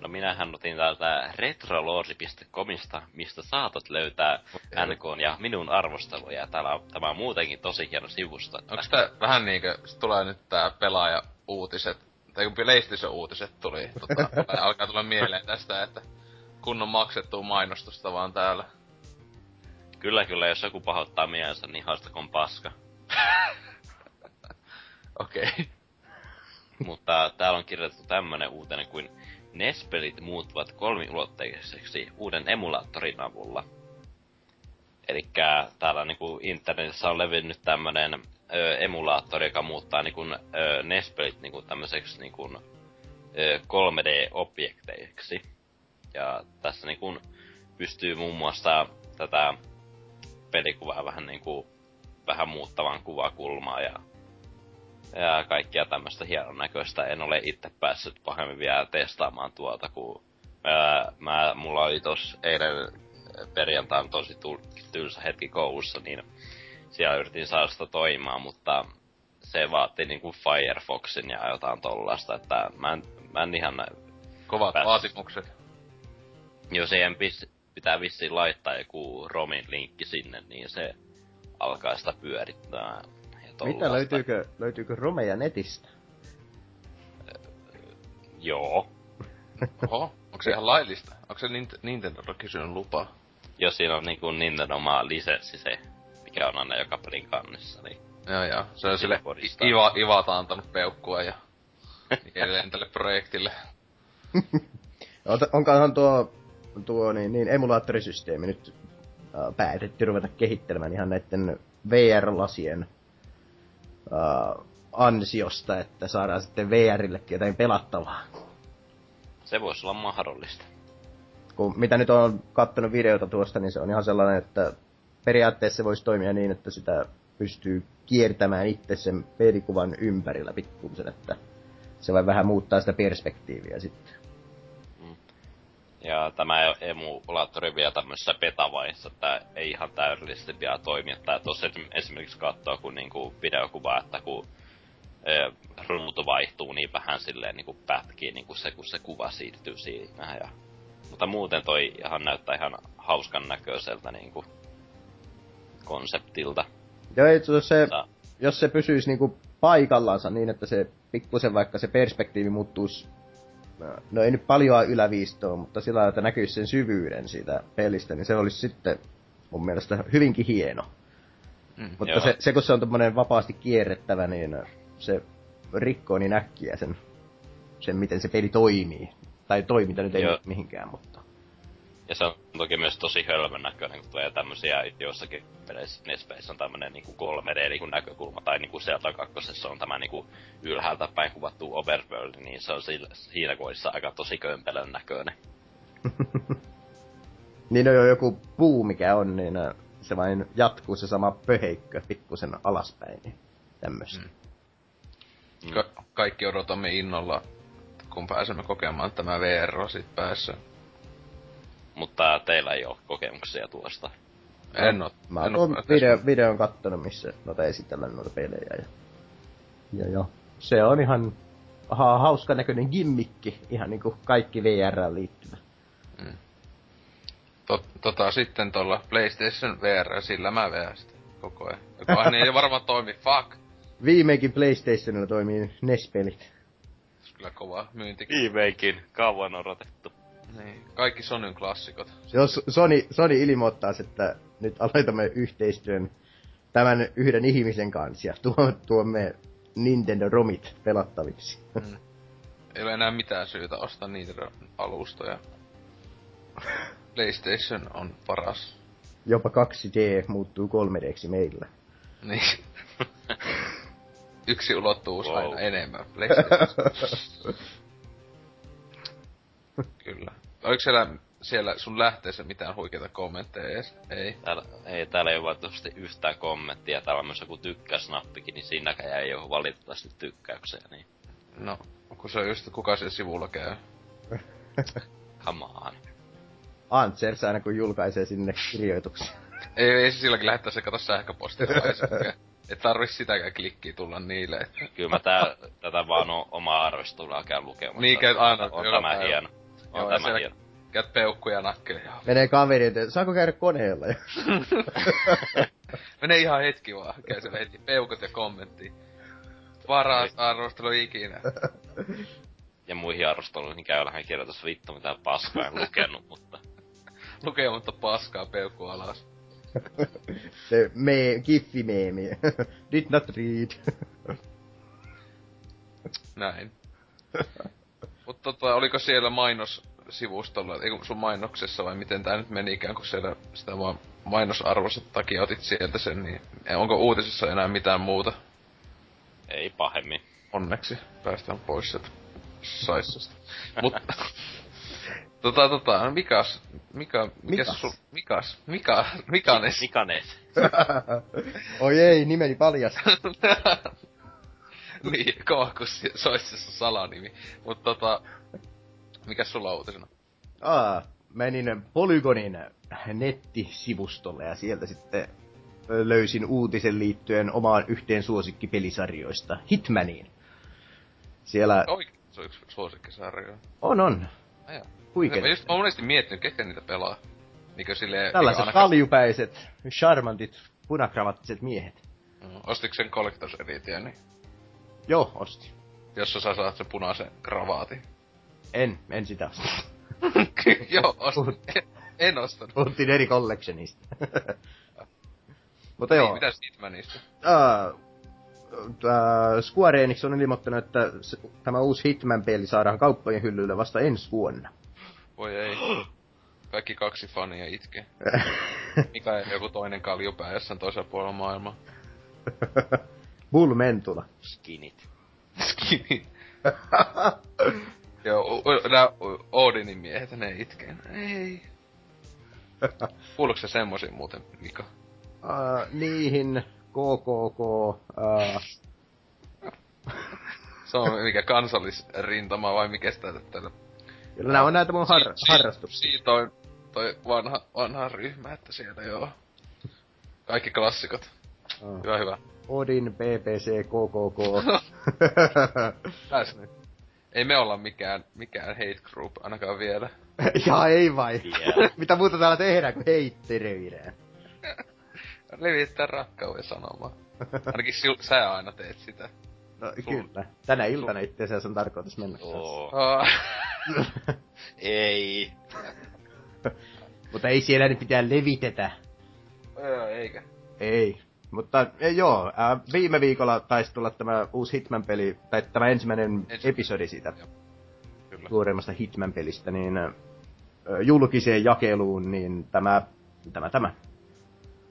No minähän otin täältä retrolordi.comista, mistä saatat löytää okay. NK ja minun arvosteluja. Täällä on, tämä on muutenkin tosi hieno sivusto.
Onks tää vähän niinkö, tulee nyt tää pelaaja uutiset, tai kun PlayStation uutiset tuli, tota, <laughs> alkaa tulla mieleen tästä, että kunnon maksettua mainostusta vaan täällä.
Kyllä, kyllä, jos joku pahoittaa mielensä, niin haastakoon paska. <laughs>
Okei. Okay.
Mutta täällä on kirjoitettu tämmönen uutinen kuin NES-pelit muuttuvat kolmiulotteiseksi uuden emulaattorin avulla. Eli täällä niinku internetissä on levinnyt tämmönen ö, emulaattori, joka muuttaa niinku, ö, NES-pelit niinku tämmöiseksi niinku, ö, 3D-objekteiksi. Ja tässä niinku pystyy muun muassa tätä pelikuvaa vähän niinku vähän muuttavan kuvakulmaa ja ja kaikkia tämmöistä hienon näköistä. En ole itse päässyt pahemmin vielä testaamaan tuota, kun ää, mä, mulla oli tos eilen perjantain tosi tylsä hetki koulussa, niin siellä yritin saada sitä toimimaan, mutta se vaatti niinku Firefoxin ja jotain tollasta, että mä en, mä en ihan...
Kovat pääs... vaatimukset.
Jos siihen pitää vissiin laittaa joku Romin linkki sinne, niin se alkaa sitä pyörittää
Mitä löytyykö, löytyykö romeja netistä?
Joo.
Oho, onko se ihan laillista? Onko se Nintendo kysynyt lupaa?
Jos siinä on niinku Nintendo oma lisenssi se, mikä on aina joka pelin kannessa, niin...
Joo joo, se on sille Iva, Ivata antanut peukkua ja <laughs> edelleen tälle projektille. <laughs>
Onkohan tuo, tuo niin, niin emulaattorisysteemi nyt äh, päätetty ruveta kehittelemään ihan näiden VR-lasien uh, ansiosta, että saadaan sitten VRillekin jotain pelattavaa.
Se voisi olla mahdollista.
Kun mitä nyt on kattonut videota tuosta, niin se on ihan sellainen, että periaatteessa se voisi toimia niin, että sitä pystyy kiertämään itse sen pelikuvan ympärillä pikkuisen, että se vai vähän muuttaa sitä perspektiiviä sitten. Mm.
Ja tämä emulaattori vielä tämmöisessä petavaiheessa, että ei ihan täydellisesti vielä toimi. Että tuossa esimerkiksi katsoo, kun niinku videokuva, että kun e, ruutu vaihtuu niin vähän silleen niinku pätkii niinku se, kun se kuva siirtyy siinä. Ja... Mutta muuten toi ihan näyttää ihan hauskan näköiseltä niinku konseptilta.
Joo, itse se, jos se pysyisi niinku paikallansa niin, että se pikkusen vaikka se perspektiivi muuttuisi no ei nyt paljon yläviistoa, mutta sillä lailla, että näkyisi sen syvyyden siitä pelistä, niin se olisi sitten mun mielestä hyvinkin hieno. Mm, mutta se, se, kun se on tommonen vapaasti kierrettävä, niin se rikkoo niin äkkiä sen, sen miten se peli toimii. Tai toiminta nyt ei Joo. mihinkään, mutta...
Ja se on toki myös tosi hölmön näköinen, kun tulee tämmösiä joissakin peleissä, Nespeissä on tämmönen niinku 3D niinku näkökulma, tai niinku sieltä kakkosessa on tämä niinku ylhäältä päin kuvattu overworld, niin se on sillä, siinä koissa aika tosi kömpelön näköinen. <laughs>
niin on jo joku puu, mikä on, niin äh, se vain jatkuu se sama pöheikkö pikkusen alaspäin, niin tämmöstä.
Mm. Ka- kaikki odotamme innolla, kun pääsemme kokemaan tämä VR sit päässä.
Mutta teillä ei ole kokemuksia tuosta.
En oo.
Mä oon video, videon kattonut, missä noita esitellään noita pelejä. Ja, ja, ja se on ihan aha, hauska näköinen gimmikki, ihan niinku kaikki VR liittyvä. Mm.
Tot, tota, sitten tuolla PlayStation VR, sillä mä VR sitä koko ajan. Joka ei <laughs> varmaan toimi, fuck!
Viimeinkin PlayStationilla toimii NES-pelit.
Kyllä kova myynti.
Viimeinkin, kauan odotettu.
Niin, kaikki Sonyn klassikot.
Jos Sony, Sony ilmoittaisi, että nyt aloitamme yhteistyön tämän yhden ihmisen kanssa ja tuo, tuomme Nintendo Romit pelattaviksi. Mm.
Ei ole enää mitään syytä ostaa niitä alustoja. PlayStation on paras.
Jopa 2D muuttuu 3Dksi meillä.
Niin. Yksi ulottuvuus wow. aina enemmän. <laughs> Kyllä. Oliko siellä, siellä sun lähteessä mitään huikeita kommentteja edes? Ei.
Täällä, ei, täällä ei ole valitettavasti yhtään kommenttia. Täällä on myös joku tykkäsnappikin, niin siinäkään ei ole valitettavasti tykkäyksiä. Niin.
No, kun se on just kuka siellä sivulla käy. <laughs>
Come on.
Antsers aina kun julkaisee sinne kirjoituksia.
ei, ei se silläkin lähettää se kato sähköpostilla <laughs> Et tarvi sitäkään klikkiä tulla niille. Että...
Kyllä mä tää, tätä vaan on omaa arvostelua käyn lukemassa.
Niin, käy aina.
On tämä hieno.
Joo, tämä hieno. Käyt peukkuja nakkeleja.
Menee kaveri, että saako käydä koneella? <laughs>
Menee ihan hetki vaan. Käy siellä heti peukut ja kommentti. Paras arvostelu ikinä. <laughs>
Ja muihin arvosteluihin käy lähden kirjoitus vittu mitä paskaa en lukenut, mutta... <laughs>
Lukematta paskaa peukku alas.
Se me, giffi-meemi. Did not read.
Näin. Mutta tota, oliko siellä mainos sivustolla, ei sun mainoksessa vai miten tää nyt meni ikään kuin siellä sitä vaan mainosarvoset takia otit sieltä sen, niin onko uutisissa enää mitään muuta?
Ei pahemmin.
Onneksi päästään pois sieltä saissasta. Mutta <laughs> Tota, tota, mikas, mika, mikäs mikas. Su, mikas, mika, mikanes.
Mikanes. <laughs>
Oi ei, nimeni paljas. <laughs> <laughs>
niin, kova, kun se olisi salanimi. Mut tota, mikäs sulla on uutisena?
Aa, menin Polygonin nettisivustolle ja sieltä sitten löysin uutisen liittyen omaan yhteen suosikkipelisarjoista, Hitmaniin. Siellä...
Oikein, se on yksi suosikkisarjo.
On, on.
Aja. Huikeet. Mä just mä monesti miettinyt, ketkä niitä pelaa. Niinkö silleen...
Tällaiset ainakaan... kaljupäiset, charmantit, punakravattiset miehet.
Mm, ostitko sen Collectors Edition, niin?
Joo, osti.
Jossa sä saat sen punaisen kravaatin.
En, en sitä osta. <laughs>
Joo, ostin. en ostanut.
Puhuttiin eri collectionista. <laughs> Mutta niin, joo.
Mitäs Hitmanista?
Uh, uh, Square Enix on ilmoittanut, että se, tämä uusi Hitman-peli saadaan kauppojen hyllylle vasta ensi vuonna.
Voi ei. <gasps> Kaikki kaksi fania itkee. <laughs> Mikä ei joku toinen kaljupää jossain toisella puolella maailmaa.
Bull Mentula.
Skinit.
Skinit. Joo, nää Odinin miehet, ne itkee. Ei. Kuuluuko se semmoisiin muuten, Mika?
Uh, niihin KKK. Uh...
se on mikä kansallisrintama vai mikä sitä tällä
Kyllä nämä on näitä mun har- si- harrastuksia.
Siitä on toi vanha, vanha ryhmä, että siellä joo. Kaikki klassikot. Oh. Hyvä, hyvä.
Odin, BBC, KKK.
Pääs nyt. Ei me olla mikään, mikään hate group, ainakaan vielä. <laughs>
ja ei vai. Yeah. <laughs> Mitä muuta täällä tehdään kuin heitteröidään?
Levittää <laughs> rakkauden sanomaa. Ainakin sil, sä aina teet sitä.
No, kyllä. Tänä iltana itse asiassa on tarkoitus mennä.
Oo.
Ah,
Ei.
Mutta ei siellä nyt pitää levitetä.
Joo, eikä.
Ei. Mutta e, joo, ää, viime viikolla taisi tulla tämä uusi Hitman-peli, tai tämä ensimmäinen
Ensi-
episodi siitä
Kyllä.
tuoreimmasta Hitman-pelistä, niin ä, julkiseen jakeluun, niin tämä, tämä, tämä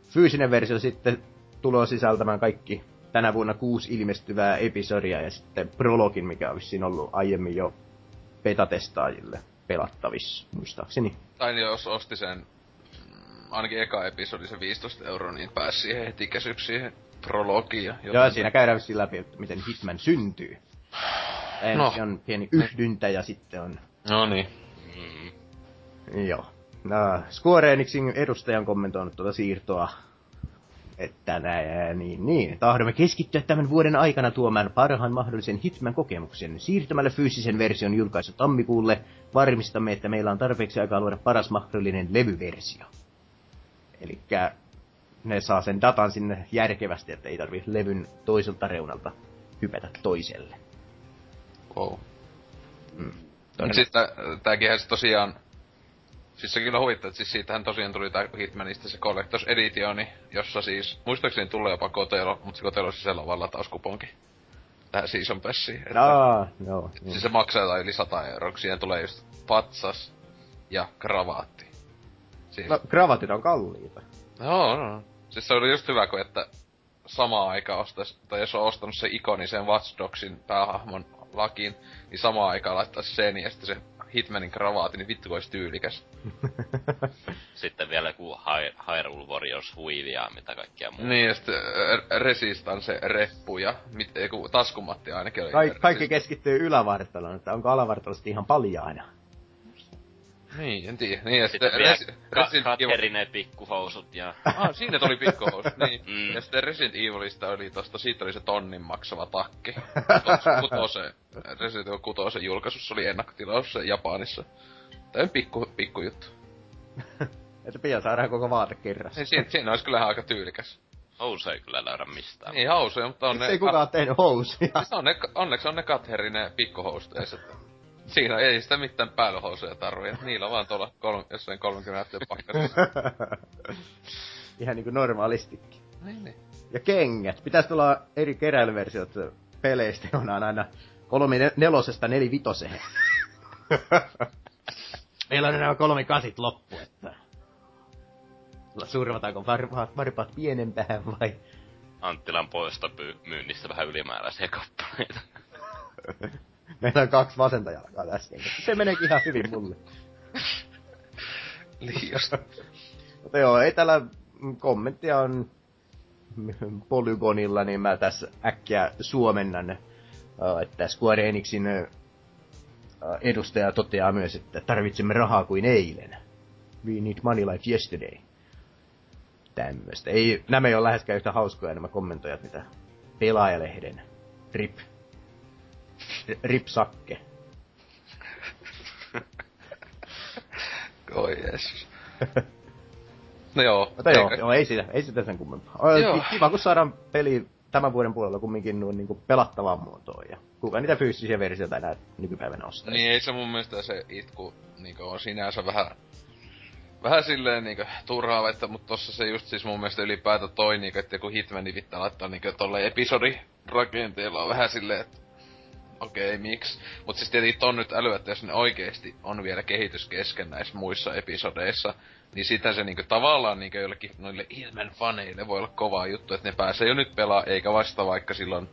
fyysinen versio sitten tulee sisältämään kaikki tänä vuonna kuusi ilmestyvää episodia ja sitten prologin, mikä on vissiin ollut aiemmin jo betatestaajille pelattavissa, muistaakseni.
Tai niin, jos osti sen, ainakin eka episodi, se 15 euroa, niin pääsi siihen heti käsyksi siihen prologiin. ja
Joo, siinä käydään vissiin läpi, että miten Hitman syntyy. <sighs> Ensin
No.
on pieni yhdyntä ja sitten on...
No niin.
Mm.
Joo. No, Square Enixin edustaja on kommentoinut tuota siirtoa, että näin, niin, niin. Tahdomme keskittyä tämän vuoden aikana tuomaan parhaan mahdollisen Hitman-kokemuksen. Siirtämällä fyysisen version julkaisu tammikuulle varmistamme, että meillä on tarpeeksi aikaa luoda paras mahdollinen levyversio. Eli ne saa sen datan sinne järkevästi, että ei tarvi levyn toiselta reunalta hypätä toiselle.
Wow.
Mm.
Mut siis se tosiaan... Siis se kyllä huvittaa, että siis siitähän tosiaan tuli tää Hitmanista se Collectors Editioni, jossa siis, muistaakseni tulee jopa kotelo, mutta se kotelo sisällä on vaan latauskuponki. Tähän Season Passiin. Että,
Aa, joo.
siis se maksaa jotain yli 100 euroa, kun siihen tulee just patsas ja kravaatti. Siis,
No, kravatit on kalliita.
Joo, no, no. Siis se oli just hyvä, kun että samaan aikaan ostais, tai jos on ostanut se ikonisen Watch Dogsin päähahmon lakin, niin samaan aikaan laittaisi sen ja sitten se Hitmanin kravaati, niin vittu olisi tyylikäs. <laughs>
Sitten vielä joku Hy- Hyrule Warriors huivi ja mitä kaikkea muuta.
Niin, ja sitten äh, Resistance reppu ja mit, joku taskumatti ainakin oli.
Kaik, kaikki keskittyy ylävartaloon, että onko alavartalo sitten ihan paljaana.
Niin, en tiedä. Niin, ja sitten
Sitten vielä
Resi-
ka-
Resident Evil...
Pikkuhousut ja...
Ah, siinä tuli pikkuhousut, <laughs> niin.
Mm.
Ja sitten Resident Evilista oli tosta, siitä oli se tonnin maksava takki. Kutos- <laughs> Kutosen, Resident Evil 6 julkaisussa oli ennakkotilaus se Japanissa. Tämä on pikku, pikku juttu. <laughs>
Että pian saadaan koko vaate kerrassa.
Niin siinä, siinä olisi kyllä aika tyylikäs.
Housu ei kyllä löydä mistään.
Niin hausuja, mutta on
Miksi
ne...
ei kukaan tehnyt housuja?
Siis on ne, onneksi on ne Katherine ne pikkuhousut Siinä ei sitä mitään päällöhousuja tarvii, että niillä on vaan tuolla kolm, jossain 30 asteen pakkasessa.
Ihan niinku normaalistikin.
niin, niin.
Ja kengät. Pitäisi tulla eri keräilyversiot peleistä, on aina kolme ne- nelosesta nelivitoseen. <laughs> Meillä on nämä kolme kasit loppu, että... Survataanko varpaat, varpaat pienempään vai...
Anttilan poista myynnissä vähän ylimääräisiä kappaleita. <laughs>
Meillä on kaksi vasenta jalkaa tässä. Se meneekin ihan hyvin mulle.
Liiasta.
Mutta joo, ei täällä mm, kommenttia on Polygonilla, niin mä tässä äkkiä suomennan, äh, että Square Enixin äh, edustaja toteaa myös, että tarvitsemme rahaa kuin eilen. We need money like yesterday. Tämmöistä. Ei, nämä ei ole läheskään yhtä hauskoja nämä kommentoijat, mitä pelaajalehden rip. Rip Sakke.
Oi jeesus. No joo. <laughs>
Mutta joo, joo, ei sitä, ei sitä sen kummempaa.
Joo.
ki- Kiva, kun saadaan peli tämän vuoden puolella kumminkin noin niin pelattavaan muotoon. Ja kuka niitä fyysisiä versioita enää nykypäivänä ostaa.
Niin ei se mun mielestä se itku niinku on sinänsä vähän vähän silleen niinku turhaa, että mut tossa se just siis mun mielestä ylipäätä toi niinku, että joku Hitmani vittaa laittaa niinku tolle episodi rakenteella on vähän silleen, että okei, okay, miksi? Mut siis tietenkin on nyt älyä, että jos ne oikeesti on vielä kehitys kesken näissä muissa episodeissa, niin sitä se niinku tavallaan niinku jollekin noille Hitman faneille voi olla kova juttu, että ne pääsee jo nyt pelaa, eikä vasta vaikka silloin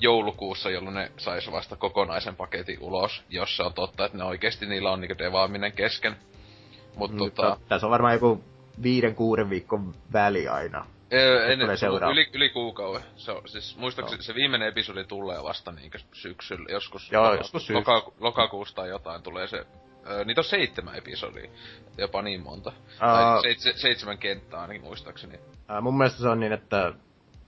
joulukuussa, jolloin ne sais vasta kokonaisen paketin ulos, jos se on totta, että ne oikeesti niillä on niinku devaaminen kesken. Mut
Mm,
tota...
Tässä on varmaan joku viiden, kuuden viikon väli aina.
Ee, en,
tulee seuraava.
yli, yli kuukauden. Se on, siis muistaakseni se viimeinen episodi tulee vasta niinkö syksyllä, joskus,
Joo,
loka-
joskus syys-
loka, lokakuusta tai jotain tulee se. Öö, niitä on seitsemän episodia, jopa niin monta.
Aa.
Tai seitse, seitsemän kenttää ainakin muistaakseni.
Ää, mun mielestä se on niin, että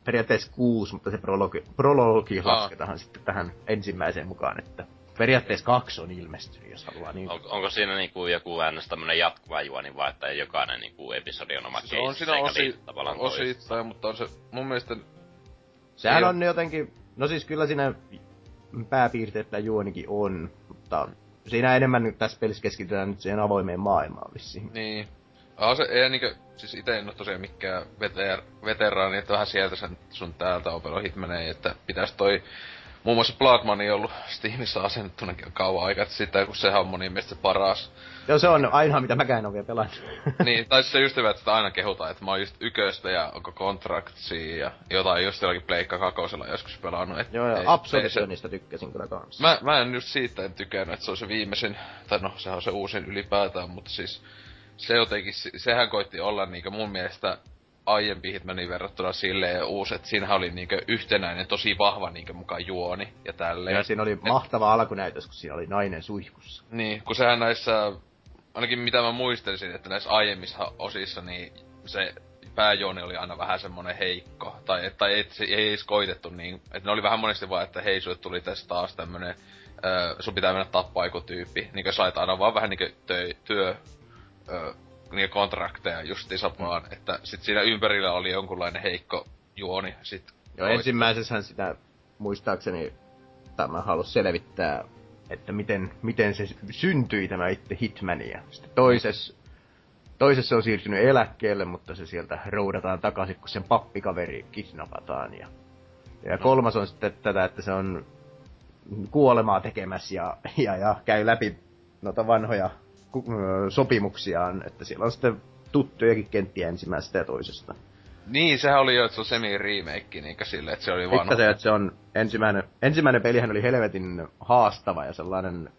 periaatteessa kuusi, mutta se prologi, prologi
Aa.
lasketaan sitten tähän ensimmäiseen mukaan, että periaatteessa kaksi on ilmestynyt, jos haluaa niin.
On, onko siinä niinku joku äänestä tämmönen jatkuva juoni vai että jokainen niinku episodi on oma
Se on siinä osi,
tavallaan
osittain, mutta on se mun mielestä...
Sehän
ei
on jotenkin No siis kyllä siinä pääpiirteet tämä juonikin on, mutta siinä enemmän nyt tässä pelissä keskitytään nyt siihen avoimeen maailmaan vissiin.
Niin. Ah, se ei niinkö, siis ite en oo tosiaan mikään veter, veteraani, että vähän sieltä sen sun täältä opelo menee, että pitäis toi Muun muassa Blood Money ollut Steamissa asennettuna kauan aikaa sitten, kun sehän on monin mielestä se paras.
Joo, se on ainoa, mitä mäkään en ole vielä pelannut. <laughs>
niin, tai se just hyvä, että sitä aina kehutaan, että mä oon just yköstä ja onko kontraktsia ja jotain just jollakin Pleikka kakosella joskus pelannut. Et
Joo, ja Absolutionista tykkäsin kyllä kans.
Mä, mä en just siitä en tykännyt, että se on se viimeisin, tai no sehän on se uusin ylipäätään, mutta siis se jotenkin, sehän koitti olla niinku mun mielestä aiempi Hitmanin verrattuna silleen uusi, että siinähän oli niinkö yhtenäinen, tosi vahva niinkö mukaan juoni ja tälleen.
Ja siinä oli et, mahtava alkunäytös, kun siinä oli nainen suihkussa.
Niin, kun sehän näissä, ainakin mitä mä muistelisin, että näissä aiemmissa osissa, niin se pääjuoni oli aina vähän semmonen heikko. Tai että ei, se ei edes koitettu niin, että ne oli vähän monesti vaan, että hei sulle tuli tässä taas tämmönen, öö, sun pitää mennä tappaa joku tyyppi. Niinkö sait aina vaan vähän niinkö töö, työ, öö, niitä kontrakteja justiinsa mm. vaan, että sit siinä ympärillä oli jonkunlainen heikko juoni sit.
Joo, ensimmäisessähän sitä muistaakseni tämä halusi selvittää, että miten, miten se syntyi tämä itse Hitman ja sitten toisessa Toisessa on siirtynyt eläkkeelle, mutta se sieltä roudataan takaisin, kun sen pappikaveri kidnapataan. Ja, ja kolmas on sitten tätä, että se on kuolemaa tekemässä ja, ja, ja käy läpi noita vanhoja sopimuksiaan, että siellä on sitten tuttujakin kenttiä ensimmäisestä ja toisesta.
Niin, sehän oli jo, että se on semi-remake, niinkö sille, että se oli vanha.
se, että se on ensimmäinen, ensimmäinen pelihän oli helvetin haastava ja sellainen...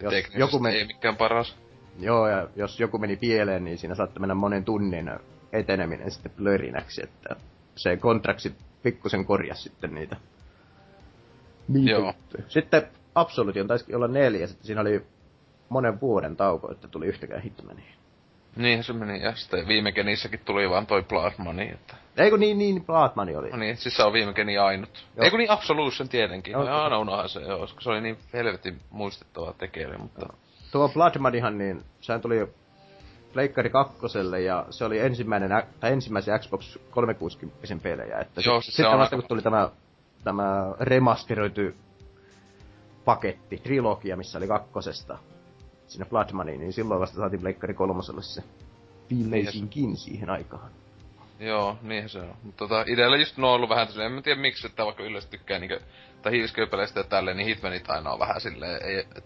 Jos joku meni, ei mikään paras.
Joo, ja jos joku meni pieleen, niin siinä saattoi mennä monen tunnin eteneminen sitten plörinäksi, että se kontraksi pikkusen korjasi sitten niitä. niitä Joo. Sitten Absolution taisi olla neljä, sitten siinä oli monen vuoden tauko, että tuli yhtäkään Hitmania.
Niin se meni, ja sitten viime genissäkin tuli vaan toi Blood Money, että...
Eikö niin, niin, Blood Money oli.
No niin, siis se on viime geni ainut. Joo. Eikö niin Absolution tietenkin. Joo, no, aina unohan se, joo, koska se oli niin helvetin muistettava tekijä, mutta... Joo.
Tuo Blood Moneyhan, niin sehän tuli Pleikkari kakkoselle ja se oli ensimmäinen, tai ensimmäisen Xbox 360 pelejä. Että Joo, sit, se sitten vasta kun tuli tämä, tämä remasteroitu paketti, trilogia, missä oli kakkosesta sinne Blood Money, niin silloin vasta saatiin Pleikkari kolmoselle se viimeisinkin niin siihen aikaan.
Joo, niin se on. Mutta tota, idealla just no on ollut vähän tosiaan, en tiedä miksi, että vaikka yleensä tykkää niinkö, tai hiivisköpeleistä ja tälleen, niin Hitmanit aina on vähän silleen, ei, et,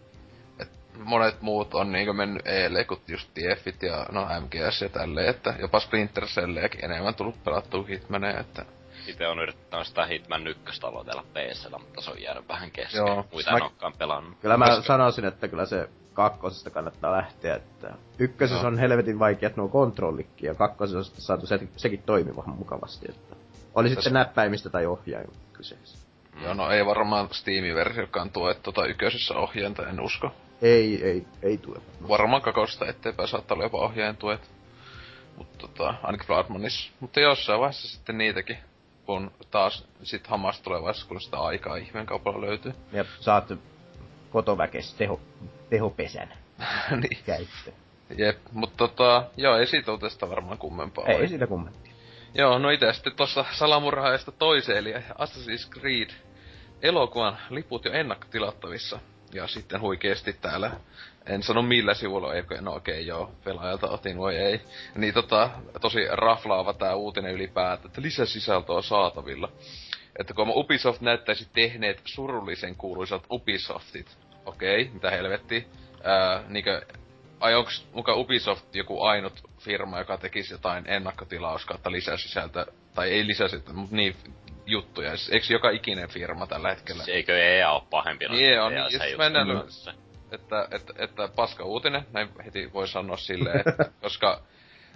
et, monet muut on niinkö mennyt eelle, kun just TFit ja no MGS ja tälleen, että jopa Splinter Celleäkin enemmän tullut pelattua Hitmaneja, että
itse on yrittänyt sitä Hitman 1 aloitella pc mutta se on jäänyt vähän kesken. Joo. Muita mä... en olekaan pelannut.
Kyllä mä Koska... sanoisin, että kyllä se kakkosesta kannattaa lähteä, että ykkösessä no. on helvetin vaikeat nuo kontrollikki, ja kakkosessa on sitten saatu se, sekin toimimaan mukavasti, että oli sitten Tässä... näppäimistä tai ohjain kyseessä.
Joo, no ei varmaan Steam-versiokaan tue tuota ykkösessä ohjainta, en usko.
Ei, ei, ei tue.
Varmaan kakosta eteenpäin saattaa olla jopa ohjaajan tuet. Mutta tota, ainakin Bloodmanissa. Mutta jossain vaiheessa sitten niitäkin, kun taas sit hamas tulevaisuudessa, kun sitä aikaa ihmeen kaupalla löytyy.
Ja saat kotoväkes teho, tehopesän <laughs>
niin.
käyttö.
Jep, mutta tota, joo, ei siitä tästä varmaan kummempaa.
Ei, ei siitä kummempaa.
Joo, no itse sitten tossa salamurhaajasta toiseen, eli Assassin's Creed elokuvan liput jo ennakkotilattavissa. Ja sitten huikeesti täällä, en sano millä sivulla, eikö, no okei okay, joo, pelaajalta otin voi ei. Niin tota, tosi raflaava tää uutinen ylipäätään, että lisäsisältöä saatavilla. Että kun Ubisoft näyttäisi tehneet surullisen kuuluisat Ubisoftit, okei, okay, mitä helvetti. Niinkö, ai onks muka Ubisoft joku ainut firma, joka tekisi jotain ennakkotilaus kautta lisäsisältö, tai ei lisäsisältö, mutta niin juttuja. Siis, eikö joka ikinen firma tällä hetkellä?
Se eikö EA ole pahempi?
Niin EA on, niin, jos mennään että, että, että, paska uutinen, näin heti voi sanoa silleen, että, <laughs> koska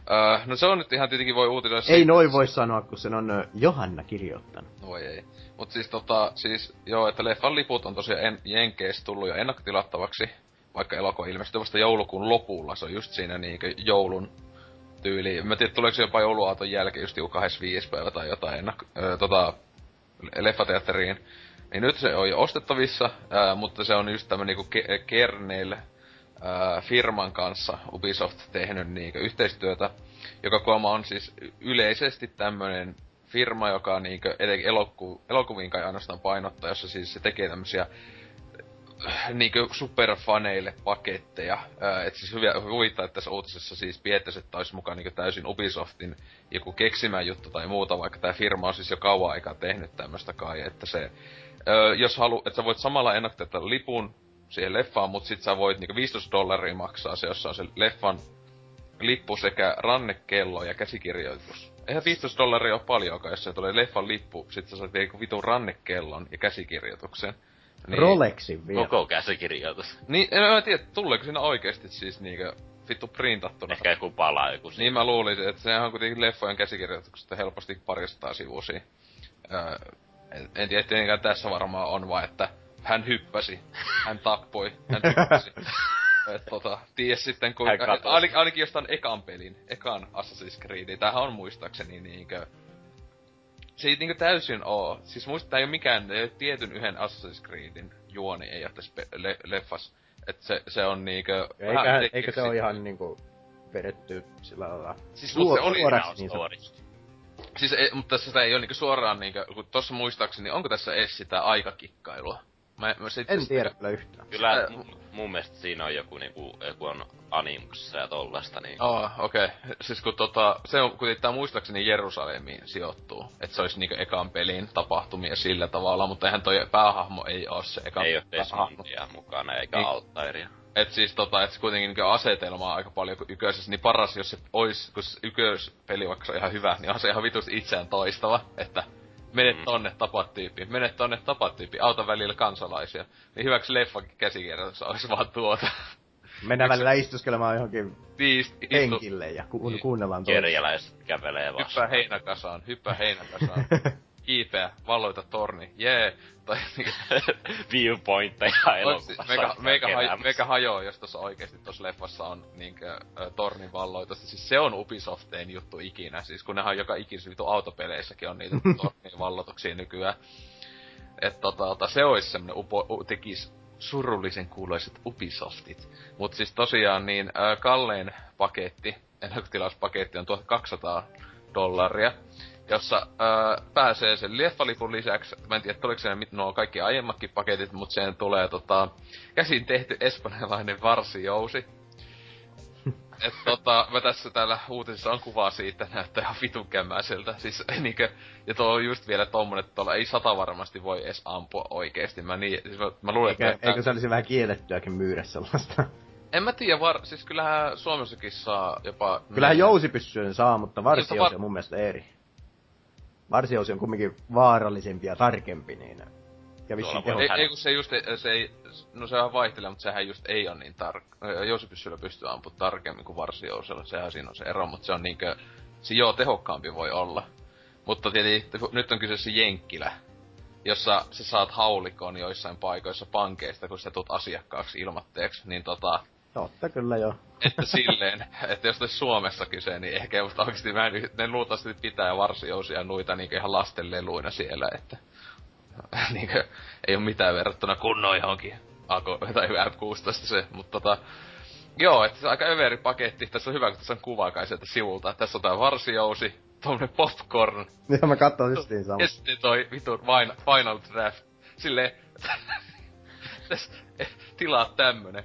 Uh, no se on nyt ihan tietenkin voi uutisoida
Ei noin voi sanoa, kun sen on Johanna kirjoittanut.
Voi ei. Mut siis tota, siis joo, että leffan liput on tosiaan en, Jenkeissä tullut jo ennakkotilattavaksi, vaikka elokuva ilmestyy vasta joulukuun lopulla, se on just siinä niinkö joulun tyyli. Mä tiedän, tuleeko jopa jouluaaton jälkeen just joku 25 päivä tai jotain ennakko, ö, tota, leffateatteriin. Niin nyt se on jo ostettavissa, ää, mutta se on just tämmönen niinku ke- Kernel ää, firman kanssa Ubisoft tehnyt niinku yhteistyötä, joka kuoma on siis yleisesti tämmönen firma, joka niinkö eloku, elokuviin kai ainoastaan painottaa, jossa siis se tekee tämmösiä niinkö superfaneille paketteja. Et siis hyviä, huvittaa, että tässä uutisessa siis piettäisi, että olisi mukaan niinkö täysin Ubisoftin joku keksimä juttu tai muuta, vaikka tämä firma on siis jo kauan aikaa tehnyt tämmöstä kai, että se, jos halu, että sä voit samalla ennaktaa lipun siihen leffaan, mutta sit sä voit niinku 15 dollaria maksaa se, jossa on se leffan lippu sekä rannekello ja käsikirjoitus. Eihän 15 dollaria ole paljonkaan, jos se tulee leffan lippu, sit sä saat vielä vitun rannekellon ja käsikirjoituksen.
Niin, Rolexin vielä.
Koko käsikirjoitus.
Niin, en mä tiedä, tuleeko siinä oikeesti siis niinkö vittu printattuna.
Ehkä joku palaa joku
Niin mä luulisin, että sehän on kuitenkin leffojen käsikirjoituksesta helposti paristaa sivusia. Öö, en, en tiedä, tietenkään tässä varmaan on vaan, että hän hyppäsi, hän tappoi, hän hyppäsi. <laughs> Et tota, ties sitten kuinka, ainakin, ainakin jostain ekan pelin, ekan Assassin's Creed, tämähän on muistaakseni niinkö, se ei niinkö täysin oo, siis muista ei oo mikään, ei oo tietyn yhden Assassin's Creedin juoni ei oo tässä le, leffas. Et se, se on niinkö...
Eikä, eikö se oo ihan niinku vedetty sillä lailla
siis, Suor, se oli suoraksi niin sanotusti. Siis, ei, mutta sitä ei oo niinku suoraan niinkö, kun tossa muistaakseni, onko tässä edes sitä aikakikkailua?
Mä, mä sit en tiedä kyllä yhtään.
Kyllä äh, mun mielestä siinä on joku niinku, joku on animuksessa ja tollasta niin.
Oh, okei. Okay. Siis kun tota, se on, kun tää muistaakseni Jerusalemiin sijoittuu. Että se olisi niinku ekan pelin tapahtumia sillä tavalla, mutta eihän toi päähahmo ei oo se ekan
Ei oo Desmondia mukana eikä niin. Altairia.
Et siis tota, et kuitenkin niinku asetelma on aika paljon kuin yköisessä, niin paras jos se ois, kun yköispeli vaikka se on ihan hyvä, niin on se ihan vitusti itseään toistava, että Mene mm. tonne, tapat tyyppi. Mene tonne, tapat tyyppi. Auta välillä kansalaisia. Niin hyväksi leffakin käsikirjoitus olisi vaan tuota.
Mennään välillä istuskelemaan johonkin Tiist, istu... henkille ja ku- kuunnellaan
tuolla. Kerjäläiset kävelee vastaan.
Hyppää heinäkasaan, hyppää heinäkasaan. <laughs> kiipeä, valloita torni, jee. Tai <laughs>
viewpointteja
elokuvassa. Meikä, meikä, haj, meikä hajoa, jos tuossa oikeesti tuossa leffassa on niinkö äh, tornin valloitusta. Siis se on Ubisofteen juttu ikinä. Siis kun nehän joka ikisessä vitu autopeleissäkin on niitä <laughs> tornin valloituksia nykyään. Et tota, tota, se olisi semmonen upo, u, tekis surullisen kuuloiset Ubisoftit. Mut siis tosiaan niin äh, kallein paketti, ennakkotilauspaketti on 1200 dollaria jossa öö, pääsee sen leffalipun lisäksi, mä en tiedä, oliko se nuo kaikki aiemmatkin paketit, mutta sen tulee tota, käsin tehty espanjalainen varsijousi. <laughs> Et tota, mä tässä täällä uutisessa on kuvaa siitä, näyttää ihan vitun kämmäiseltä. Siis <laughs> niinkö, ja tuo on just vielä tommonen, että tuolla ei sata varmasti voi edes ampua oikeesti. Mä, niin, siis mä, mä luulen,
Eikä, että... Eikö se olisi vähän kiellettyäkin myydä sellaista?
En mä tiedä, var... siis kyllähän Suomessakin saa jopa...
Kyllähän jousipyssyön saa, mutta varsi var... on mun mielestä eri varsiosi on kumminkin vaarallisempi ja tarkempi, niin
ja ei, ei, kun se just, se ei, no se on vaihtelee, mutta sehän just ei ole niin tark... Jousipyssyllä pystyy ampumaan tarkemmin kuin varsiousella, sehän siinä on se ero, mutta se on niinkö, se joo tehokkaampi voi olla. Mutta tietysti, nyt on kyseessä Jenkkilä, jossa sä saat haulikon joissain paikoissa pankeista, kun sä tulet asiakkaaksi ilmatteeksi, niin tota,
Totta kyllä joo.
Että silleen, että jos olisi Suomessa kyse, niin ehkä just oikeesti mä en, ne luultavasti pitää varsiousia noita niinku ihan lasten leluina siellä, että <laughs> niinku, ei ole mitään verrattuna kunnon johonkin Ako, tai F16 se, mutta tota, Joo, että se on aika överi paketti. Tässä on hyvä, kun tässä on kuva kai sieltä sivulta. Tässä on tää varsijousi, tommonen popcorn.
Joo, mä katsoin justiin sama.
Ja sitten toi vitu Final Draft. Silleen, <laughs> tilaa tämmönen.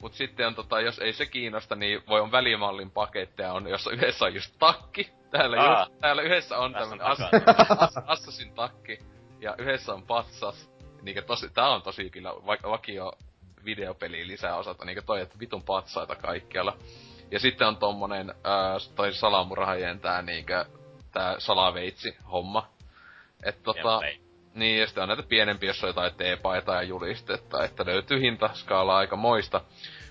Mut sitten on tota, jos ei se kiinnosta, niin voi on välimallin paketteja, on, jossa yhdessä on just takki. Täällä, Aa, just, täällä yhdessä on tämmönen as, <laughs> as, Assassin takki. Ja yhdessä on patsas. Niinkö tosi, tää on tosi kyllä va- vakio videopeli lisäosat, niinkö toi, että vitun patsaita kaikkialla. Ja sitten on tommonen, ää, toi salamurhajien tää niinkö, tää salaveitsi homma. Et tota, niin, ja sitten on näitä pienempiä, jossa on jotain teepaita ja julistetta, että löytyy hintaskaalaa aika moista.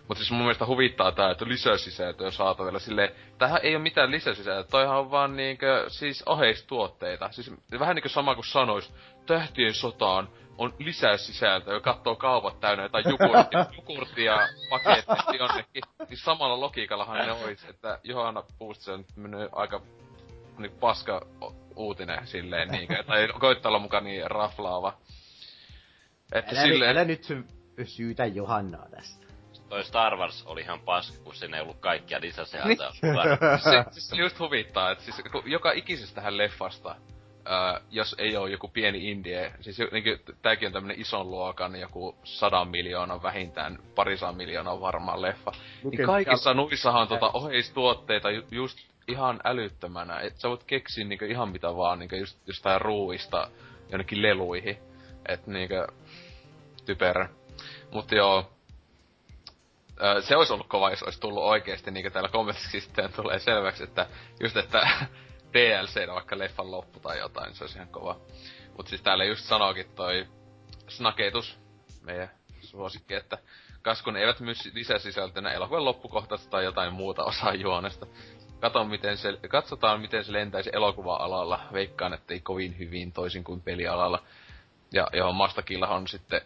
Mutta siis mun mielestä huvittaa tää, että lisäsisältöä saatavilla silleen, tähän ei ole mitään lisäsisältöä, toihan on vaan niinkö, siis oheistuotteita. Siis vähän niinkö sama kuin sanois, tähtien sotaan on lisäsisältöä, joka katsoo kaupat täynnä jotain jukurttia, <laughs> jukurttia pakettia jonnekin. Niin samalla logiikallahan ne ois, että Johanna Puustisen on aika niin paska uutinen silleen niinkö, tai koittaa olla mukaan niin raflaava.
Että älä, silleen... älä nyt syytä Johannaa tästä.
Toi Star Wars oli ihan paska, kun siinä ei ollut kaikkia lisäsisältöä.
Niin. <laughs> se, siis se just huvittaa, että siis joka ikisestähän leffasta Öö, jos ei ole joku pieni indie, siis niin tääkin on tämmönen ison luokan, joku sadan miljoonan vähintään, parisan miljoonaa varmaan leffa. Luken niin kaikissa nuissahan on tota oheistuotteita ju- just ihan älyttömänä. Et sä voit keksiä niinku ihan mitä vaan, niinku just jostain ruuista jonnekin leluihin. Et niinku typerä. Mut joo, se olisi ollut kova, jos olisi tullut oikeesti, niin kuin täällä kommentissa sitten tulee selväksi, että just, että <laughs> DLC vaikka leffan loppu tai jotain, se olisi ihan kova. Mut siis täällä just sanoikin toi snaketus, meidän suosikki, että kas kun eivät myy lisäsisältönä elokuvan loppukohtaista tai jotain muuta osaa juonesta. Katon, miten se, katsotaan, miten se lentäisi elokuva-alalla. Veikkaan, että ei kovin hyvin toisin kuin pelialalla. Ja johon Mastakilla on sitten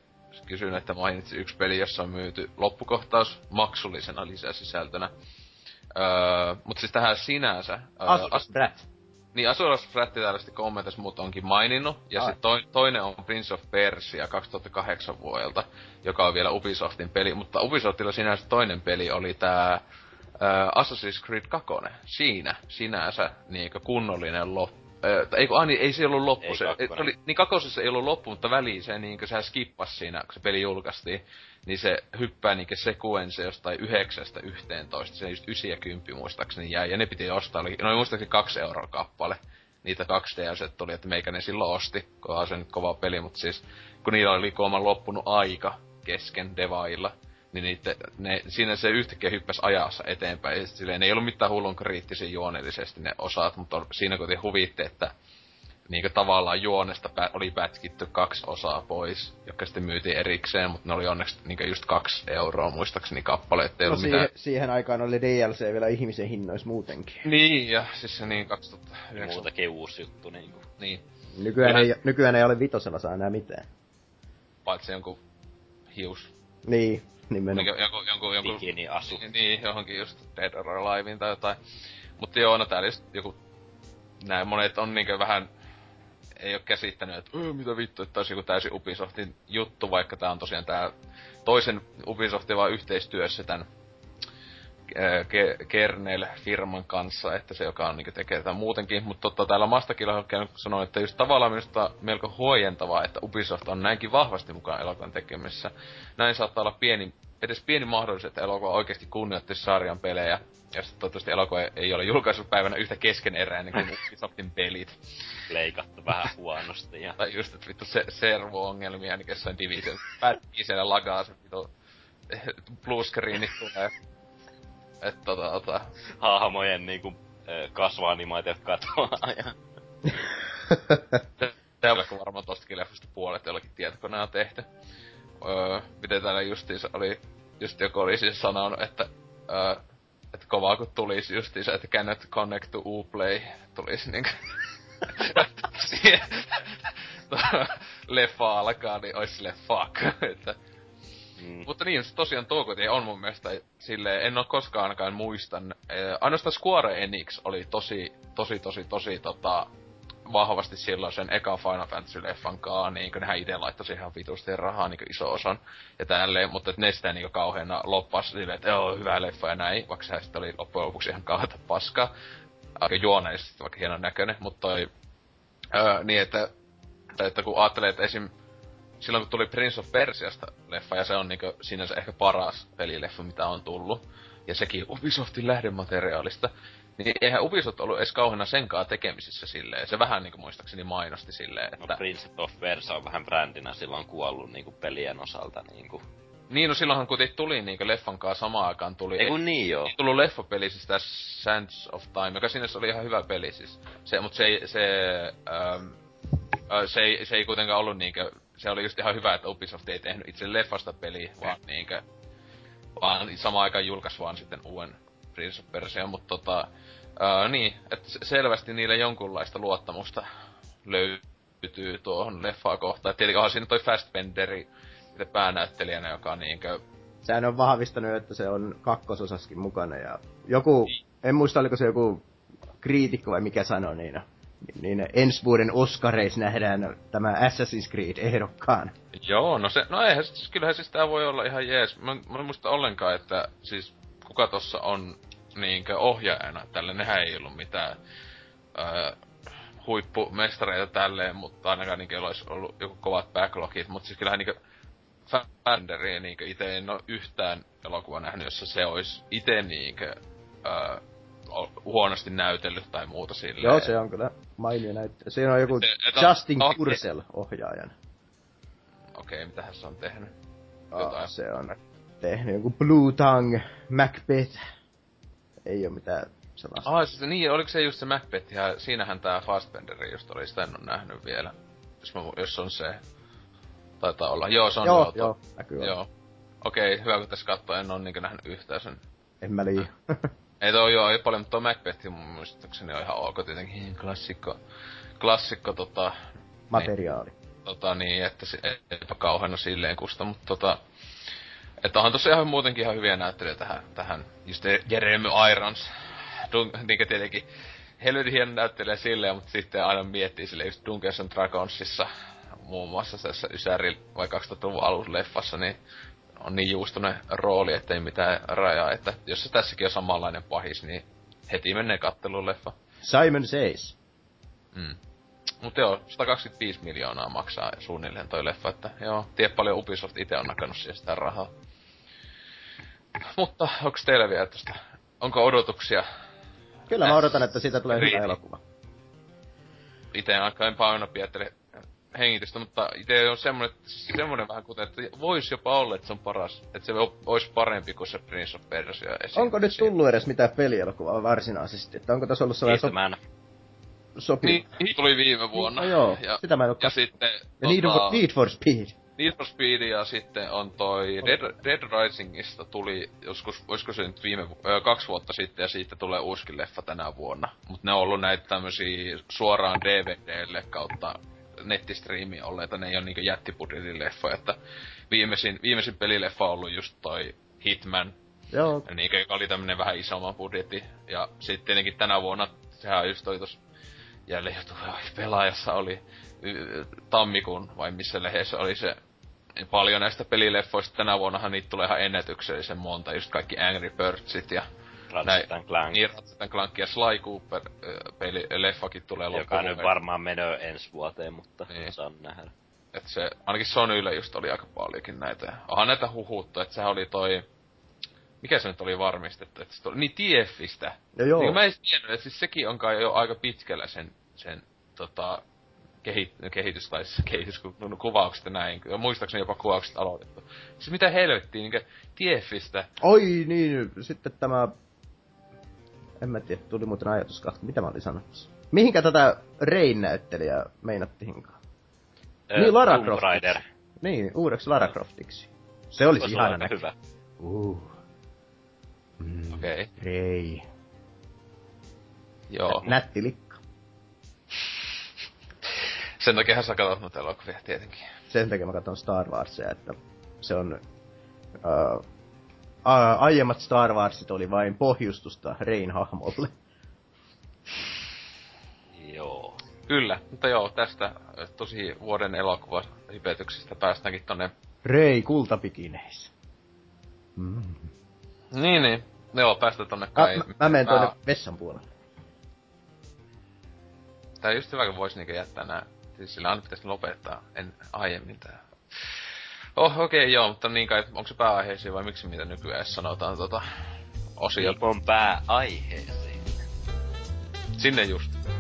kysyn, että mainitsi yksi peli, jossa on myyty loppukohtaus maksullisena lisäsisältönä. Öö, mutta siis tähän sinänsä...
Öö, Asuras Brat.
Niin, Asuras Brat täällä sitten kommentissa muut onkin maininnut. Ja sitten to, toinen on Prince of Persia 2008 vuodelta, joka on vielä Ubisoftin peli. Mutta Ubisoftilla sinänsä toinen peli oli uh, Assassin's Creed 2. Siinä sinänsä niin kunnollinen loppu Öö, ei kun, Ani, ei se ollut loppu. Ei se, oli, niin kakosessa ei ollut loppu, mutta väliin se niin sehän skippas siinä, kun se peli julkaistiin. Niin se hyppää niin sekuense jostain yhdeksästä yhteentoista. Se just ysi ja kymppi muistaakseni jäi. Ja ne piti ostaa, oli noin muistaakseni kaksi euroa kappale. Niitä kaksi DLC tuli, että meikä ne silloin osti, kun on se nyt kova peli, mutta siis kun niillä oli kooman loppunut aika kesken devailla, niin niitte, ne, siinä se yhtäkkiä hyppäsi ajassa eteenpäin. Ja silleen, ne ei ollut mitään hullun kriittisiä juonellisesti ne osat, mutta siinä kun te huvitte, että niin tavallaan juonesta pä- oli pätkitty kaksi osaa pois, jotka sitten myytiin erikseen, mutta ne oli onneksi niin just kaksi euroa muistaakseni kappale, ettei
no
siihen, mitään...
siihen aikaan oli DLC vielä ihmisen hinnoissa muutenkin.
Niin, ja siis se niin 2009...
Muutakin uusi juttu
niin
kuin.
Niin.
Nykyään, ei, nykyään ei ole vitosella saa enää mitään.
Paitsi jonkun hius.
Niin, Nimenomaan.
Niin, joku, joku, joku,
Bikini asu.
Niin, niin, johonkin just Dead or Alivein tai jotain. Mutta joo, no täällä just joku... Näin monet on niinkö vähän... Ei oo käsittänyt, että mitä vittu, että olisi joku täysin Ubisoftin juttu, vaikka tää on tosiaan tää toisen Ubisoftin vaan yhteistyössä tän Kernel-firman kanssa, että se joka on niin tekee tätä muutenkin. Mutta totta, täällä Mastakilla sanoi, että just tavallaan minusta melko huojentavaa, että Ubisoft on näinkin vahvasti mukaan elokuvan tekemisessä. Näin saattaa olla pieni, edes pieni mahdollisuus, että elokuva oikeasti kunnioittaisi sarjan pelejä. Ja sitten toivottavasti elokuva ei ole julkaisupäivänä yhtä keskeneräinen kuin <laughs> Ubisoftin pelit.
Leikattu vähän huonosti. Ja...
tai just, että vittu se, servo-ongelmia, niin jossain Division pätkii siellä lagaa se vittu <laughs> bluescreenit tulee että tota, tota...
Hahmojen niinku kasvaanimaatiot katoaa ja...
Teillä varmaan tostakin leffasta puolet jollakin tietokoneella tehty. Öö, miten täällä justiinsa oli, just joku oli siis sanonut, että öö, että kovaa kun tulisi justiinsa, että cannot connect to Uplay, tulisi niinku... <laughs> <laughs> leffa alkaa, niin ois sille fuck, <laughs> että Mm. Mutta niin, se tosiaan Toukotie on mun mielestä silleen, en koskaan ainakaan muistan. Eh, ainoastaan Square Enix oli tosi, tosi, tosi, tosi tota, vahvasti silloin sen eka Final Fantasy-leffan kaa, niin kuin nehän itse laittoi ihan vitusti rahaa niin iso osan ja tälleen, mutta ne sitä niin kauheena loppas silleen, että joo, hyvä leffa ja näin, vaikka se sitten oli loppujen lopuksi ihan kauheata paskaa. Aika juoneisesti vaikka hienon näköinen, mutta toi, öö, niin että, että kun ajattelee, että esim silloin kun tuli Prince of Persiasta leffa, ja se on niinku sinänsä ehkä paras pelileffa, mitä on tullut, ja sekin Ubisoftin lähdemateriaalista, niin eihän Ubisoft ollut edes kauheena senkaan tekemisissä silleen. Se vähän niinku muistaakseni mainosti silleen, että...
No Prince of Persia on vähän brändinä silloin kuollut niinku pelien osalta niinku.
Niin, no silloinhan kun tuli niinku leffan kanssa samaan aikaan tuli...
Ei kun niin joo. Ei
tullut leffapeli, siis tää Sands of Time, joka sinänsä oli ihan hyvä peli siis. Se, mut se ei, se, ähm, se ei, se ei kuitenkaan ollut niinkö se oli just ihan hyvä, että Ubisoft ei tehnyt itse leffasta peliä, vaan niinkö, vaan samaan aikaan julkaisi vaan sitten uuden Prince of Persia, mutta tota, ää, niin, että selvästi niille jonkunlaista luottamusta löytyy tuohon leffaa kohtaan. Et tietenkin onhan siinä toi Fastbenderi päänäyttelijänä, joka on niinkö...
Sehän on vahvistanut, että se on kakkososaskin mukana ja joku, niin. en muista oliko se joku kriitikko vai mikä sanoi niin, niin ensi vuoden Oscareissa nähdään tämä Assassin's Creed ehdokkaan.
Joo, no se, no eihän, siis, kyllähän siis tää voi olla ihan jees. Mä, mä en muista ollenkaan, että siis kuka tossa on niinkö ohjaajana tälle, nehän ei ollut mitään öö, huippumestareita tälleen, mutta ainakaan niinkö olisi ollut joku kovat backlogit, mutta siis kyllähän niinkö Fanderiä niinkö ite en oo yhtään elokuva nähnyt, jossa se olisi ite niinkö öö, huonosti näytellyt tai muuta silleen.
Joo, se on kyllä mainio näyttely. Siinä on joku
Se- et on-
Justin
no,
Kurzel ohjaajana.
Okei, okay, mitähän se on tehnyt? Jotain.
se on tehnyt joku Blue Tongue, Macbeth. Ei oo mitään sellaista.
Ah, siis, niin, oliko se just se Macbeth, ja siinähän tää Fastbenderi just oli, sitä en oo nähnyt vielä. Jos, mä, jos on se. Taitaa olla. Joo, se on
joo, joo, näkyy joo.
Okei, hyvä kun tässä katsoo, en oo niinkö nähnyt yhtään sen.
En mä lii. <laughs>
Ei toi joo, ei paljon, mutta toi Macbeth mun muistaakseni on ihan ok tietenkin. Klassikko, klassikko tota,
Materiaali.
tota niin, että se eipä kauheena silleen kusta, mutta tota, että onhan tossa ihan muutenkin ihan hyviä näyttelyjä tähän, tähän just Jeremy Irons, Dun, niinkö tietenkin helvetin hieno näyttelijä silleen, mutta sitten aina miettii sille just Dungeons and Dragonsissa, muun muassa tässä Ysäri vai 2000-luvun alusleffassa, niin on niin juustonen rooli, ettei mitään rajaa, että jos se tässäkin on samanlainen pahis, niin heti menee katteluun leffa.
Simon Says.
Mm. Mut joo, 125 miljoonaa maksaa suunnilleen toi leffa, että joo, tiedä paljon Ubisoft itse on nakannut siihen sitä rahaa. Mutta onks teillä vielä tosta, onko odotuksia?
Kyllä mä odotan, että siitä tulee
Riiti.
hyvä elokuva.
Itse aika en paino hengitystä, mutta itse on semmonen, semmonen vähän kuten, että vois jopa olla, että se on paras. Että se olisi parempi kuin se Prince of Persia esimerkiksi.
Onko nyt tullut edes mitään pelielokuvaa varsinaisesti? Että onko tässä ollut sellainen so-
Eastman.
sopiva?
Niin, niin, tuli viime vuonna.
No joo,
ja,
sitä mä en oo
ja sitten...
Ja Need,
tota-
for, Need for Speed.
Need for Speed ja sitten on toi Dead, Dead Risingista tuli joskus, olisiko se nyt viime, vu- ö, kaksi vuotta sitten ja siitä tulee uusikin leffa tänä vuonna. Mut ne on ollut näitä tämmösiä suoraan DVDlle kautta nettistriimi olleita, ne ei ole niinku jättibudjetin leffoja, että viimeisin, viimeisin pelileffa on ollut just toi Hitman,
Joo,
Niinkö, joka oli tämmönen vähän isomman budjetti. Ja sitten tietenkin tänä vuonna, sehän just oli tos jälleen jo pelaajassa oli tammikuun, vai missä lehdessä oli se paljon näistä pelileffoista. Tänä vuonnahan niitä tulee ihan ennätyksellisen monta, just kaikki Angry Birdsit ja
Ratchet and Clank.
niin Ratchet Clank ja Sly Cooper peli, leffakin tulee
Joka
loppuun.
nyt varmaan menee ensi vuoteen, mutta
Niin.
saan nähdä.
Et se, ainakin Sonylle just oli aika paljonkin näitä. Onhan näitä huhuttu, että sehän oli toi... Mikä se nyt oli varmistettu? Että se tuli, niin TFistä.
ja joo.
Niin mä en tiennyt, että siis sekin on kai jo aika pitkällä sen, sen tota, kehi, kehitys tai kehitys, kun no, kuvaukset ja näin. Ja muistaakseni jopa kuvaukset aloitettu. Siis mitä helvettiä, niinkö TFistä.
Oi niin, sitten tämä... En mä tiedä, tuli muuten ajatus kahta. Mitä mä olin sanomassa? Mihinkä tätä Rain-näyttelijää meinattiinkaan?
Ö,
Niin, Lara
Tomb
Croft.
Raider.
Niin, uudeksi Lara Croftiksi. Se olisi
Voisi
ihana näkyä.
hyvä.
Uh. Mm.
Okei, okay.
Rei.
joo.
Nätti likka.
Sen takia sä katsot noita elokuvia tietenkin.
Sen takia mä katson Star Warsia, että se on... Uh, a, aiemmat Star Warsit oli vain pohjustusta Rein hahmolle.
Joo.
Kyllä, mutta joo, tästä ö, tosi vuoden elokuva hypetyksestä päästäänkin tonne...
Rei kultapikineissä. Mm.
Niin, niin. Joo, päästä tonne
Mä,
kai.
mä, mä menen tuonne vessan puolelle.
Tää on just hyvä, kun vois niinkö jättää nää. Siis sillä aina pitäisi lopettaa en aiemmin tää. Oh, okei, okay, joo, mutta niin kai, onko se pääaiheisiin vai miksi mitä nykyään sanotaan tota osia?
Viikon pääaiheeseen.
Sinne just.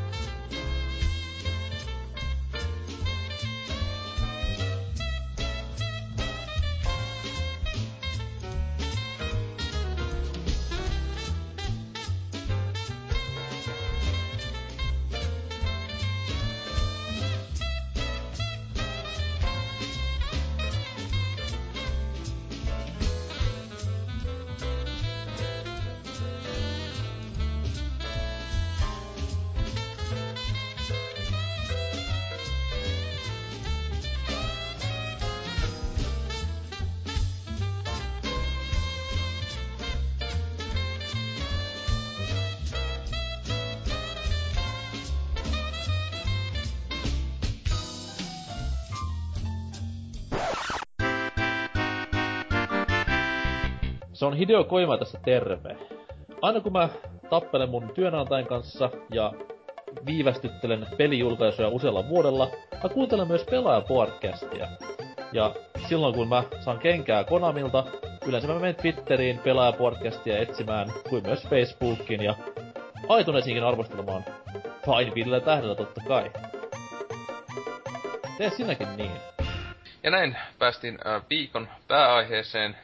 Hideo Koima tässä terve. Aina kun mä tappelen mun työnantajan kanssa ja viivästyttelen pelijulkaisuja usealla vuodella, mä kuuntelen myös pelaajapodcastia. Ja silloin kun mä saan kenkää Konamilta, yleensä mä menen Twitteriin pelaajapodcastia etsimään, kuin myös Facebookiin ja iTunesinkin arvostelemaan. Fine viidellä tähdellä totta kai. Tee sinäkin niin.
Ja näin päästiin äh, viikon pääaiheeseen,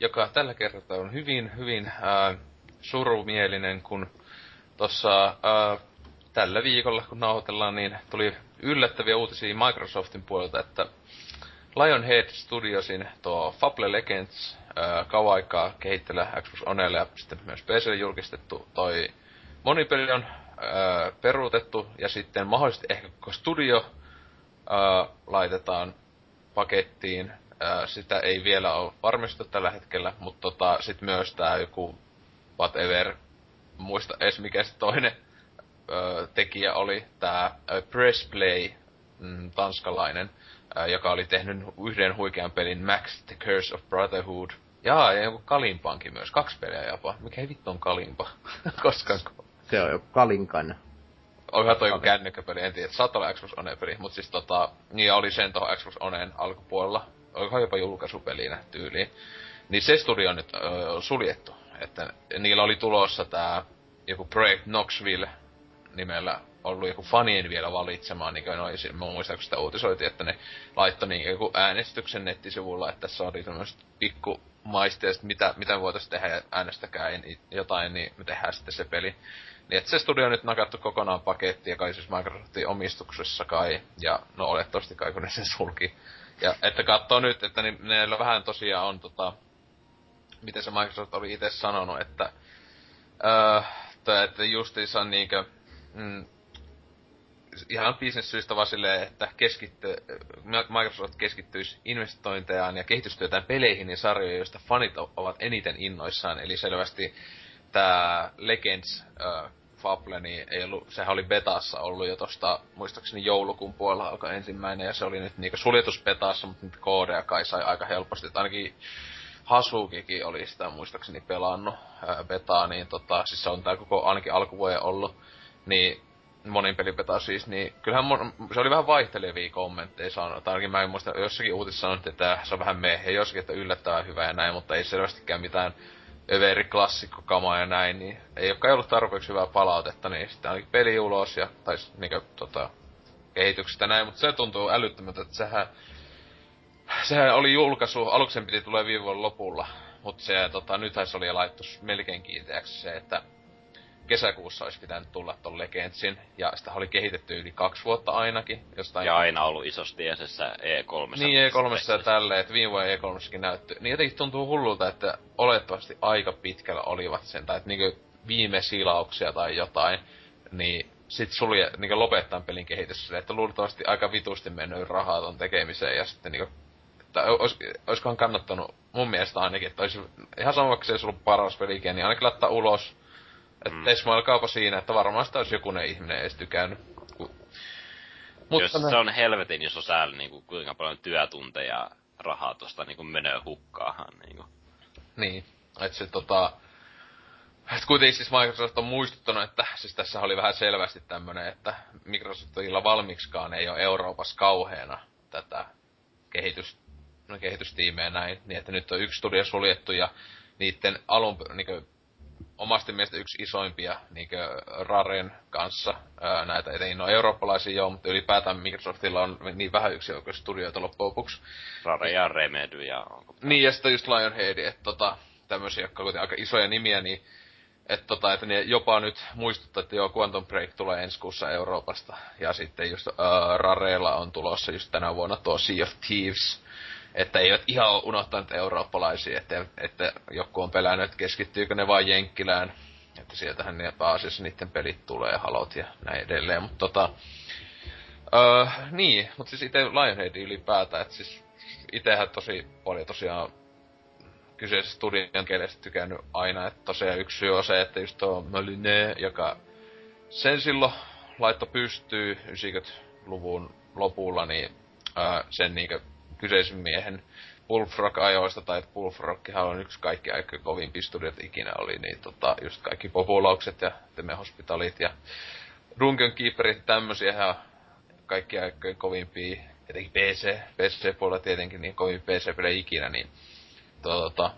joka tällä kertaa on hyvin, hyvin äh, surumielinen, kun tuossa äh, tällä viikolla, kun nauhoitellaan, niin tuli yllättäviä uutisia Microsoftin puolelta, että Lionhead Studiosin tuo Fable Legends äh, kauan aikaa kehittelee Xbox Onelle ja sitten myös PC julkistettu toi monipeli on äh, peruutettu ja sitten mahdollisesti ehkä koko studio äh, laitetaan pakettiin. Äh, sitä ei vielä ole varmistettu tällä hetkellä, mutta tota, sitten myös tämä joku whatever, muista edes mikä se toinen ö, tekijä oli, tämä Pressplay, mm, tanskalainen, ö, joka oli tehnyt yhden huikean pelin Max The Curse of Brotherhood. Jaa, ja joku Kalimpankin myös, kaksi peliä jopa. Mikä ei vittu on Kalimpa? <laughs> Koskaan.
Se on jo Kalinkan.
Onhan toi joku kännykkäpeli, en tiedä, saattaa olla Xbox One-peli, mutta siis tota, niin oli sen tuohon Xbox Oneen alkupuolella. Onkohan jopa julkaisupelinä tyyliin. Niin se studio on nyt ö, suljettu. Että niillä oli tulossa tää joku Project Knoxville nimellä ollut joku fanien vielä valitsemaan, niin kuin noin, mä muistan, kun sitä uutisoitiin, että ne laittoi niin joku äänestyksen nettisivulla, että tässä oli semmoista pikku maisteista, mitä, mitä voitaisiin tehdä ja äänestäkää jotain, niin me tehdään sitten se peli. Niin että se studio on nyt nakattu kokonaan pakettiin, ja kai siis Microsoftin omistuksessa kai, ja no olettavasti kai kun ne sen sulki. Ja että katsoo nyt, että niin, ne vähän tosiaan on tota, miten se Microsoft oli itse sanonut, että, öö, että justiinsa niinkö, mm, ihan bisnessyistä vaan silleen, että keskitty, Microsoft keskittyisi investointejaan ja kehitystyötään peleihin ja sarjoihin, joista fanit ovat eniten innoissaan. Eli selvästi tämä Legends äh, Fable, niin ei ollut, sehän oli betassa ollut jo tosta, muistaakseni joulukuun puolella alkoi ensimmäinen, ja se oli nyt niinku suljetusbetassa, mutta nyt koodeja kai sai aika helposti, että ainakin Hasukikin oli sitä muistaakseni pelannut betaa, niin tota, siis se on tää koko ainakin alkuvuoden ollut, niin monin pelipeta siis, niin kyllähän mon, se oli vähän vaihtelevia kommentteja saanut, tai ainakin mä en muista, jossakin uutisissa sanonut, että se on vähän me, ja jossakin, että yllättävän hyvä ja näin, mutta ei selvästikään mitään överi klassikko kamaa ja näin, niin ei olekaan ollut tarpeeksi hyvää palautetta, niin sitten ainakin peli ulos ja, tai niinkö tota, kehityksestä näin, mutta se tuntuu älyttömältä, että sehän sehän oli julkaisu, aluksen piti tulee viime vuoden lopulla, mutta se, tota, nythän se oli laittu melkein kiinteäksi se, että kesäkuussa olisi pitänyt tulla ton Legendsin, ja sitä oli kehitetty yli kaksi vuotta ainakin. Jostain...
Ja aina ollut isosti esessä E3.
Niin, E3 ja tälleen, että viime vuoden E3 näyttö. Niin jotenkin tuntuu hullulta, että olettavasti aika pitkällä olivat sen, tai että niinku viime silauksia tai jotain, niin sit sulje, niinku lopettaa pelin kehitys että luultavasti aika vitusti mennyt rahaa ton tekemiseen, ja sitten niinku tai ois, oiskohan kannattanut mun mielestä ainakin, että olisi ihan sama, vaikka se olisi ollut paras pelikin, niin ainakin laittaa ulos. Että mm. smailkaapa siinä, että varmaan sitä olisi jokunen ihminen edes tykännyt.
Mutta Jos ne... se on helvetin iso sääli, niin kuin, kuinka paljon työtunteja rahaa tosta niin kuin menee hukkaahan. Niin, kuin.
niin. että se tota... Et kuitenkin siis Microsoft on muistuttanut, että siis tässä oli vähän selvästi tämmönen, että Microsoftilla valmiiksikaan ei ole Euroopassa kauheena tätä kehitys, no, kehitystiimejä näin, niin että nyt on yksi studio suljettu ja niiden alun, niin omasti mielestä yksi isoimpia niin Raren kanssa ää, näitä, ei no eurooppalaisia joo, mutta ylipäätään Microsoftilla on niin vähän yksi studioita loppujen lopuksi.
Rare ja Remedy ja...
Niin, ja sitten just Lionhead, että tota, tämmöisiä, jotka on aika isoja nimiä, niin että tota, että ne jopa nyt muistuttaa, että joo, Quantum Break tulee ensi kuussa Euroopasta. Ja sitten just uh, Rareella on tulossa just tänä vuonna tuo Sea of Thieves, että eivät ihan ole unohtaneet eurooppalaisia, että, että joku on pelännyt, että keskittyykö ne vain Jenkkilään, että sieltähän ne pääasiassa niiden pelit tulee, halot ja näin edelleen, mutta tota, öö, niin, mutta siis itse Lionhead ylipäätään, että siis itsehän tosi paljon tosiaan kyseisessä studion kielestä tykännyt aina, että tosiaan yksi syy on se, että just tuo Möline, joka sen silloin laitto pystyy 90-luvun lopulla, niin sen niinkö kyseisen miehen Bullfrog-ajoista, tai Bullfroghan on yksi kaikki aika kovin pistudiot ikinä oli, niin tota, just kaikki populaukset ja Teme Hospitalit ja Dungeon Keeperit tämmösiä ihan kaikkia aikojen kovimpia, etenkin PC, PC-puolella tietenkin niin kovin PC-pelejä ikinä, niin tota,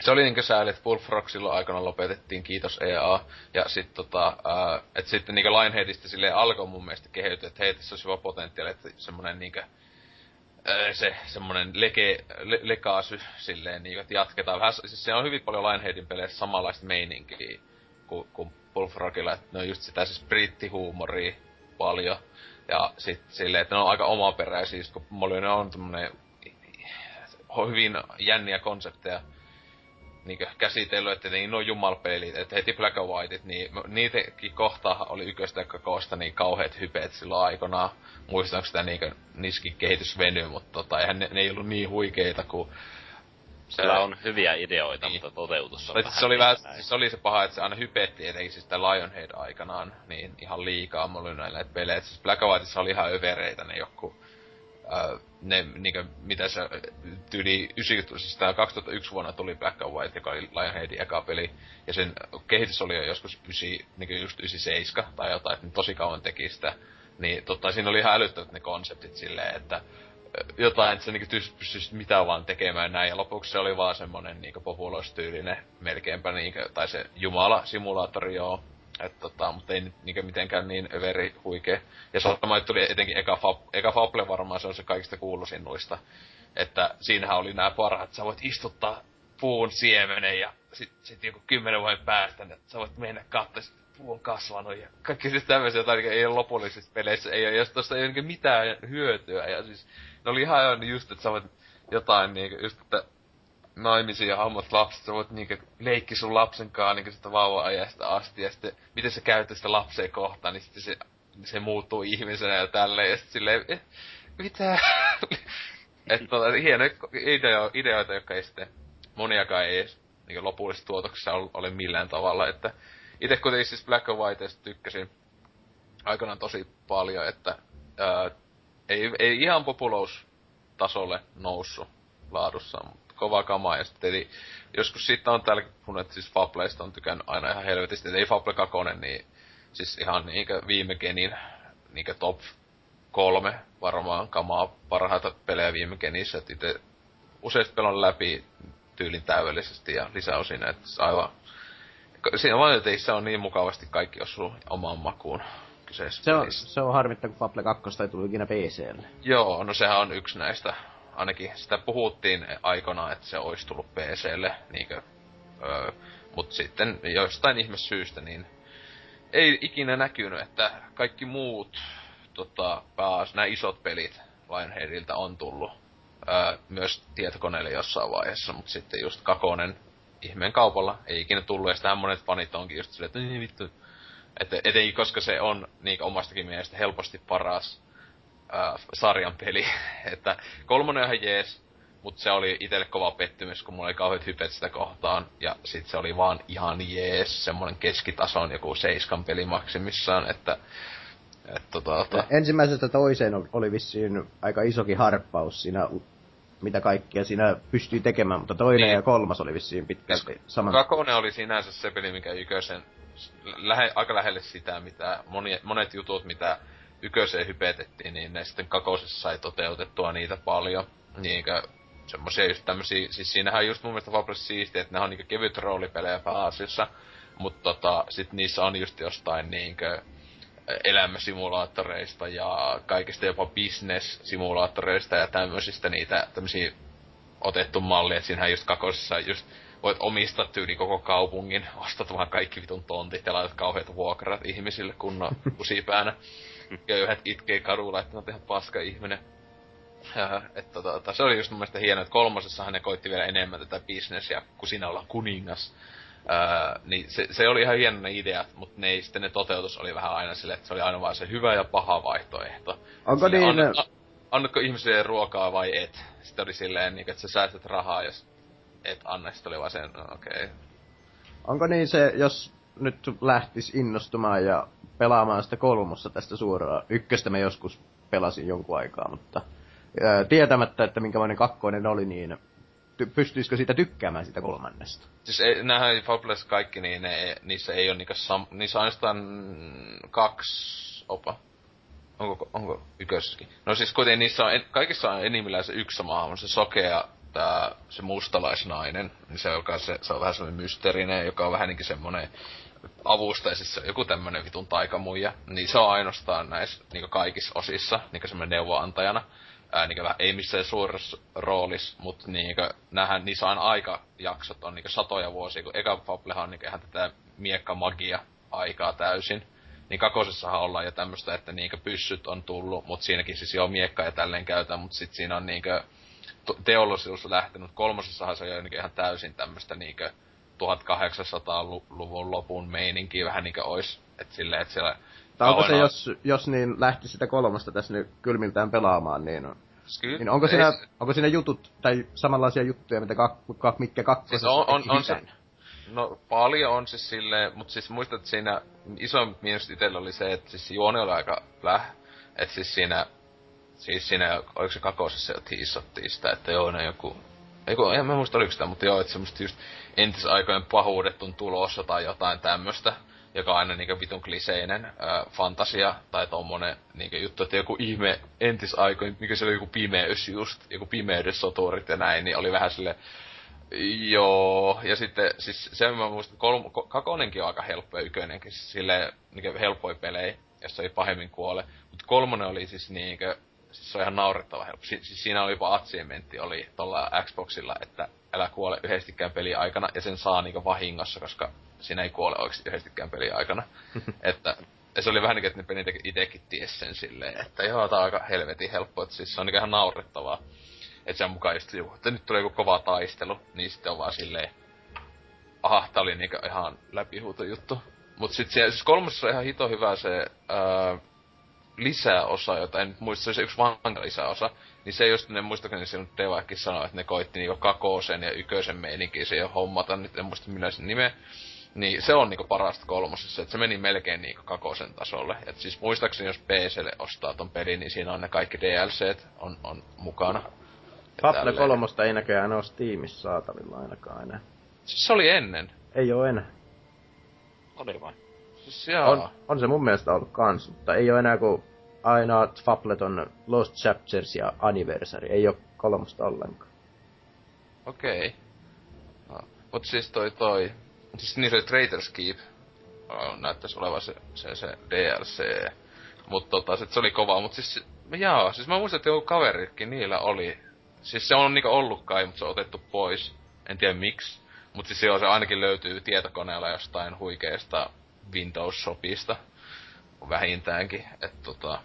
se oli niinkö sääli, että Bullfrog silloin aikana lopetettiin, kiitos EA. Ja sit tota, ää, et sitten niinkö Lionheadista silleen alkoi mun mielestä keheytyä, että hei, tässä olisi hyvä potentiaali, että semmonen niinkö se semmonen leke, le, lekaasy silleen niinku, että jatketaan vähän, siis se on hyvin paljon Lionheadin peleissä samanlaista meininkiä kuin, kuin Bullfrogilla, että ne on just sitä siis brittihuumoria paljon. Ja sit silleen, että ne on aika omaperäisiä, kun Molyneux on tämmönen hyvin jänniä konsepteja niinkö käsitellyt, että niin on jumalpelit, että heti Black and Whiteit, niin niitäkin kohtaa oli yköstä koosta niin kauheat hypeet silloin aikanaan. Muistanko sitä niinkö niskin kehitys veny, mutta tota, eihän ne, ne, ei ollut niin huikeita kuin
Siellä on hyviä ideoita, niin. mutta toteutus on
vähän se oli, vähän, siis se oli se paha, että se aina hypetti etenkin siis sitä Lionhead aikanaan, niin ihan liikaa mulla oli näillä pelejä. Siis Black Whiteissa oli ihan övereitä ne joku ne, niinkö, mitä se tyyli 90, siis tää 2001 vuonna tuli Black and White, joka oli Lionheadin eka peli, ja sen kehitys oli jo joskus 9, niinkö just 97 tai jotain, että ne tosi kauan teki sitä. Niin totta, siinä oli ihan älyttömät ne konseptit silleen, että jotain, että se niinku pystyisi mitä vaan tekemään näin, ja lopuksi se oli vaan semmonen niinku populoistyylinen melkeinpä niinkö, tai se Jumala-simulaattori joo, et tota, mutta ei nyt niinkö mitenkään niin veri huikee. Ja sama tuli etenkin eka, Fab, eka Fable varmaan, se on se kaikista kuuluisin noista. Että siinähän oli nämä parhaat, sä voit istuttaa puun siemenen ja sit, sit joku kymmenen vuoden päästä, että sä voit mennä katsoa, puu on kasvanut ja kaikki siis tämmöisiä, jotain ei ole lopullisissa peleissä, ei ole, jos tosta ei ole mitään hyötyä. Ja siis ne oli ihan just, että sä voit jotain niinku, just että naimisiin ja hahmot lapset, sä voit niinkö leikki sun lapsen kanssa niinkö sitä vauva-ajasta asti, ja sitten miten sä käytät sitä lapseen kohtaan, niin sitten se, se muuttuu ihmisenä ja tälleen, ja sitten silleen, eh, mitä? <laughs> että tota, hienoja ideo, ideoita, jotka ei sitten, moniakaan ei edes niin lopullisessa tuotoksessa ole, ole millään tavalla, että itse kuitenkin siis Black and White tykkäsin aikanaan tosi paljon, että ää, ei, ei ihan populous tasolle noussut laadussa, kova kama. Ja sitten eli joskus siitä on täällä puhunut, siis Fableista on tykännyt aina ihan helvetisti. Et ei Fable 2, niin siis ihan niinkö viime genin niinkö top kolme varmaan kamaa parhaita pelejä viime genissä. Et itse useasti pelan läpi tyylin täydellisesti ja lisäosin, että aivan Siinä että se on niin mukavasti kaikki osuu omaan makuun kyseessä
se on, se on harmittaa, kun Fable 2 ei tullut ikinä PClle.
Joo, no sehän on yksi näistä ainakin sitä puhuttiin aikana, että se olisi tullut PClle, niinkö, öö, mut sitten jostain ihme syystä, niin ei ikinä näkynyt, että kaikki muut tota, pääas, nämä isot pelit Lionheadilta on tullut öö, myös tietokoneelle jossain vaiheessa, mutta sitten just kakonen ihmeen kaupalla ei ikinä tullut, ja sitähän monet fanit onkin just silleen, että niin vittu. Että etenkin koska se on niin omastakin mielestä helposti paras äh, sarjan peli. <laughs> että kolmonen on ihan jees, mutta se oli itselle kova pettymys, kun mulla oli kauheat hypet sitä kohtaan. Ja sit se oli vaan ihan jees, semmonen keskitason joku seiskan peli maksimissaan, että että tota, tota.
Ensimmäisestä toiseen oli vissiin aika isokin harppaus siinä, mitä kaikkia siinä pystyy tekemään, mutta toinen niin. ja kolmas oli vissiin pitkälti siis sama.
Kakonen oli sinänsä se peli, mikä ykösen lähe, aika lähelle sitä, mitä moni, monet jutut, mitä yköseen hypetettiin, niin ne sitten kakosessa sai toteutettua niitä paljon. Niinkö semmosia just tämmösiä, siis siinähän just mun mielestä Fables siistiä, että ne on niinkö kevyt roolipelejä pääasiassa, mutta tota, sit niissä on just jostain niinkö elämäsimulaattoreista ja kaikista jopa business-simulaattoreista ja tämmöisistä niitä tämmösiä otettu malli, että siinähän just kakosessa just voit omistaa tyyli koko kaupungin, ostat vaan kaikki vitun tontit ja laitat kauheat vuokrat ihmisille kunnon <laughs> kusipäänä ja yhdet itkee kadulla, että on ihan paska ihminen. Ja, että tota, tota, se oli just mun mielestä hienoa, että kolmosessahan ne koitti vielä enemmän tätä bisnesia, kun siinä ollaan kuningas. Öö, niin se, se, oli ihan hieno ne ideat, mutta ne, sitten ne toteutus oli vähän aina sille, että se oli aina vaan se hyvä ja paha vaihtoehto.
Onko Sille, niin... An,
annatko ihmisille ruokaa vai et? Sitten oli silleen, niin, että sä säästät rahaa, jos et anna. Sitten oli vaan sen, no, okei. Okay.
Onko niin se, jos nyt lähtis innostumaan ja pelaamaan sitä kolmossa tästä suoraan. Ykköstä me joskus pelasin jonkun aikaa, mutta ää, tietämättä, että minkälainen kakkoinen oli, niin ty- pystyisikö siitä tykkäämään siitä kolmannesta?
Siis ei, näähän Fables kaikki, niin ne, niissä ei ole niinku sam, niissä on ainoastaan kaksi opa. Onko, onko ykössäkin? No siis kuitenkin niissä on, en- kaikissa on enimmillään se yksi sama hahmo, se sokea, tää, se mustalaisnainen, niin se, joka se, se on vähän semmoinen mysteerinen, joka on vähän niinkin semmonen avustaja, siis joku tämmönen vitun taikamuija, niin se on ainoastaan näissä niinku kaikissa osissa, niinku semmonen neuvoantajana. Ää, niinku vähän, ei missään suuressa roolissa, mutta niinku, näähän, niissä on aikajaksot on niinku satoja vuosia, kun eka Fablehan on niinku ihan tätä miekka-magia aikaa täysin. Niin kakosessahan ollaan jo tämmöstä, että niinkö pyssyt on tullut, mutta siinäkin siis jo miekka ja tälleen käytetään, mutta sit siinä on niinkö to- teollisuus lähtenyt. Kolmosessahan se on jo niinkö ihan täysin tämmöstä niinkö 1800-luvun lopun meininkiä vähän niinkö ois, et silleen, et siellä
Tai onko se,
on-
jos, jos niin lähti sitä kolmosta tässä nyt kylmiltään pelaamaan, niin, on,
Kyllä,
niin onko, siinä,
se-
onko siinä jutut, tai samanlaisia juttuja, mitä kak, kak, mitkä kakkosessa
Siis on- on- on se-? No paljon on siis silleen, mut siis muistat, että siinä isoin miinus itellä oli se, että siis juoni oli aika läh. että siis siinä, siis siinä, oliko se kakosessa jo tiissattiin sitä, että joo, ne joku, ei kun, en mä muista oliko sitä, mutta joo, että semmoista just entisaikojen pahuudet on tulossa tai jotain tämmöstä, joka on aina niinku vitun kliseinen äh, fantasia tai tommonen niinku juttu, että joku ihme entisaikoin, mikä se oli joku pimeys just, joku pimeydessoturit ja näin, niin oli vähän sille Joo, ja sitten siis sen mä muistan, kolm, ko- kakonenkin on aika helppo ja ykönenkin, siis silleen niinku helppoja pelejä, jossa ei pahemmin kuole. Mutta kolmonen oli siis niinkö, siis se on ihan naurettava helppo. Si- siis siinä oli jopa atsiementti oli tuolla Xboxilla, että älä kuole yhdestikään peli aikana, ja sen saa niinku vahingossa, koska siinä ei kuole oikeesti yhdestikään peli aikana. <laughs> että ja se oli vähän niin kuin, että ne pelit itekin ties sen silleen, että joo, tää on aika helvetin helppo, että siis se on niinku ihan naurettavaa. Et sen mukaan just joku, että nyt tulee joku kova taistelu, niin sitten on vaan silleen, aha, tää oli niinku ihan läpihuuto juttu. Mut sit siellä, siis kolmosessa on ihan hito hyvä se ää, lisäosa, jota en nyt muista, se oli se yksi vanha lisäosa. Niin se just, ne muistakin silloin Devakin sanoi, että ne koitti niinku kakosen ja ykösen meininkiä siihen hommata, nyt en muista minä sen nimeä. Niin se on niinku parasta kolmosessa, että se meni melkein niinku kakosen tasolle. Et siis muistaakseni jos PClle ostaa ton pelin, niin siinä on ne kaikki DLCt on, on mukana.
Fable kolmosta ei näköjään ole Steamissa saatavilla ainakaan enää.
Siis se oli ennen.
Ei oo enää.
Oli vai?
Siis jaa.
On, on se mun mielestä ollut kans, mutta ei oo enää kuin ainoat Fableton Lost Chapters ja Anniversary. Ei oo kolmosta ollenkaan.
Okei. No, mut siis toi toi... Siis niin se Traitors Keep. Oh, näyttäis olevan se, se, se DLC. Mut tota, sit se oli kova, mut siis... Jaa, siis mä muistan, että joku kaverikin niillä oli. Siis se on niinku ollut kai, mut se on otettu pois. En tiedä miksi. Mut siis joo, se ainakin löytyy tietokoneella jostain huikeesta Windows-shopista. Vähintäänkin. Et tota...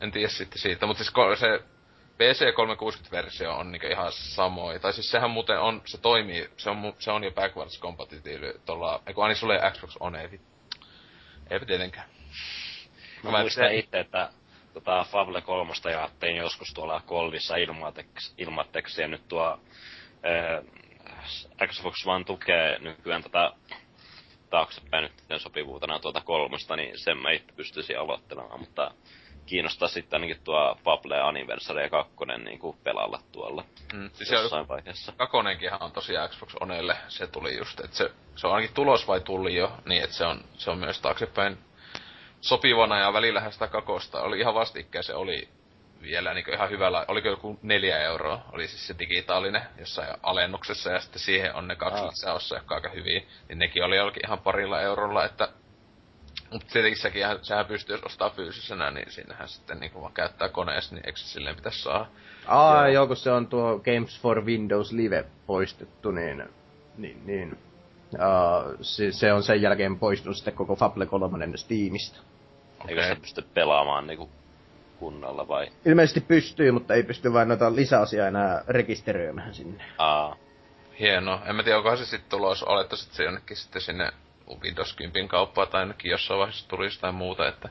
En tiedä sitten siitä, mutta siis se PC 360-versio on niinku ihan samoin. Tai siis sehän muuten on, se toimii, se on, se on jo backwards compatible tuolla, eiku ani sulle Xbox on, ei, eipä tietenkään.
Mä,
Mä
muistan
en-
itse, että tota Fable 3 jaettiin joskus tuolla Kollissa ilmateks, ilmatteksi ja nyt tuo äh, Xbox One tukee nykyään tätä taaksepäin nyt sopivuutena tuota kolmosta, niin sen mä itse pystyisin aloittelemaan, mutta kiinnostaa sitten ainakin tuo Fable Anniversary 2 niin kuin pelailla tuolla
Mm, siis se
jossain vaiheessa.
kakonenkinhan on tosiaan Xbox Onelle, se tuli just, että se, se on ainakin tulos vai tuli jo, niin että se on, se on myös taaksepäin sopivana ja välillähän sitä kakosta oli ihan vastikään, se oli vielä niin ihan hyvällä, oliko joku neljä euroa, oli siis se digitaalinen jossain alennuksessa ja sitten siihen on ne kaksi
Aa.
lisäossa, jotka aika hyviä, niin nekin oli jollakin ihan parilla eurolla, että mutta tietenkin sekin, sehän pystyy, jos ostaa fyysisenä, niin siinähän sitten niin vaan käyttää koneessa, niin eikö se silleen pitäisi saada?
Aa,
Joo.
joo. kun se on tuo Games for Windows Live poistettu, niin... Niin, niin. Uh, se, se, on sen jälkeen poistunut sitten koko Fable 3 Steamista.
Eikö
Okei.
sitä pysty pelaamaan niinku kunnolla vai?
Ilmeisesti pystyy, mutta ei pysty vain noita lisäosia enää rekisteröimään sinne.
Aa,
Hieno. En mä tiedä, onkohan se sitten tulos, olettaisit se jonnekin sitten sinne Windows 10 kauppaan tai ainakin jossain vaiheessa tulisi tai muuta, että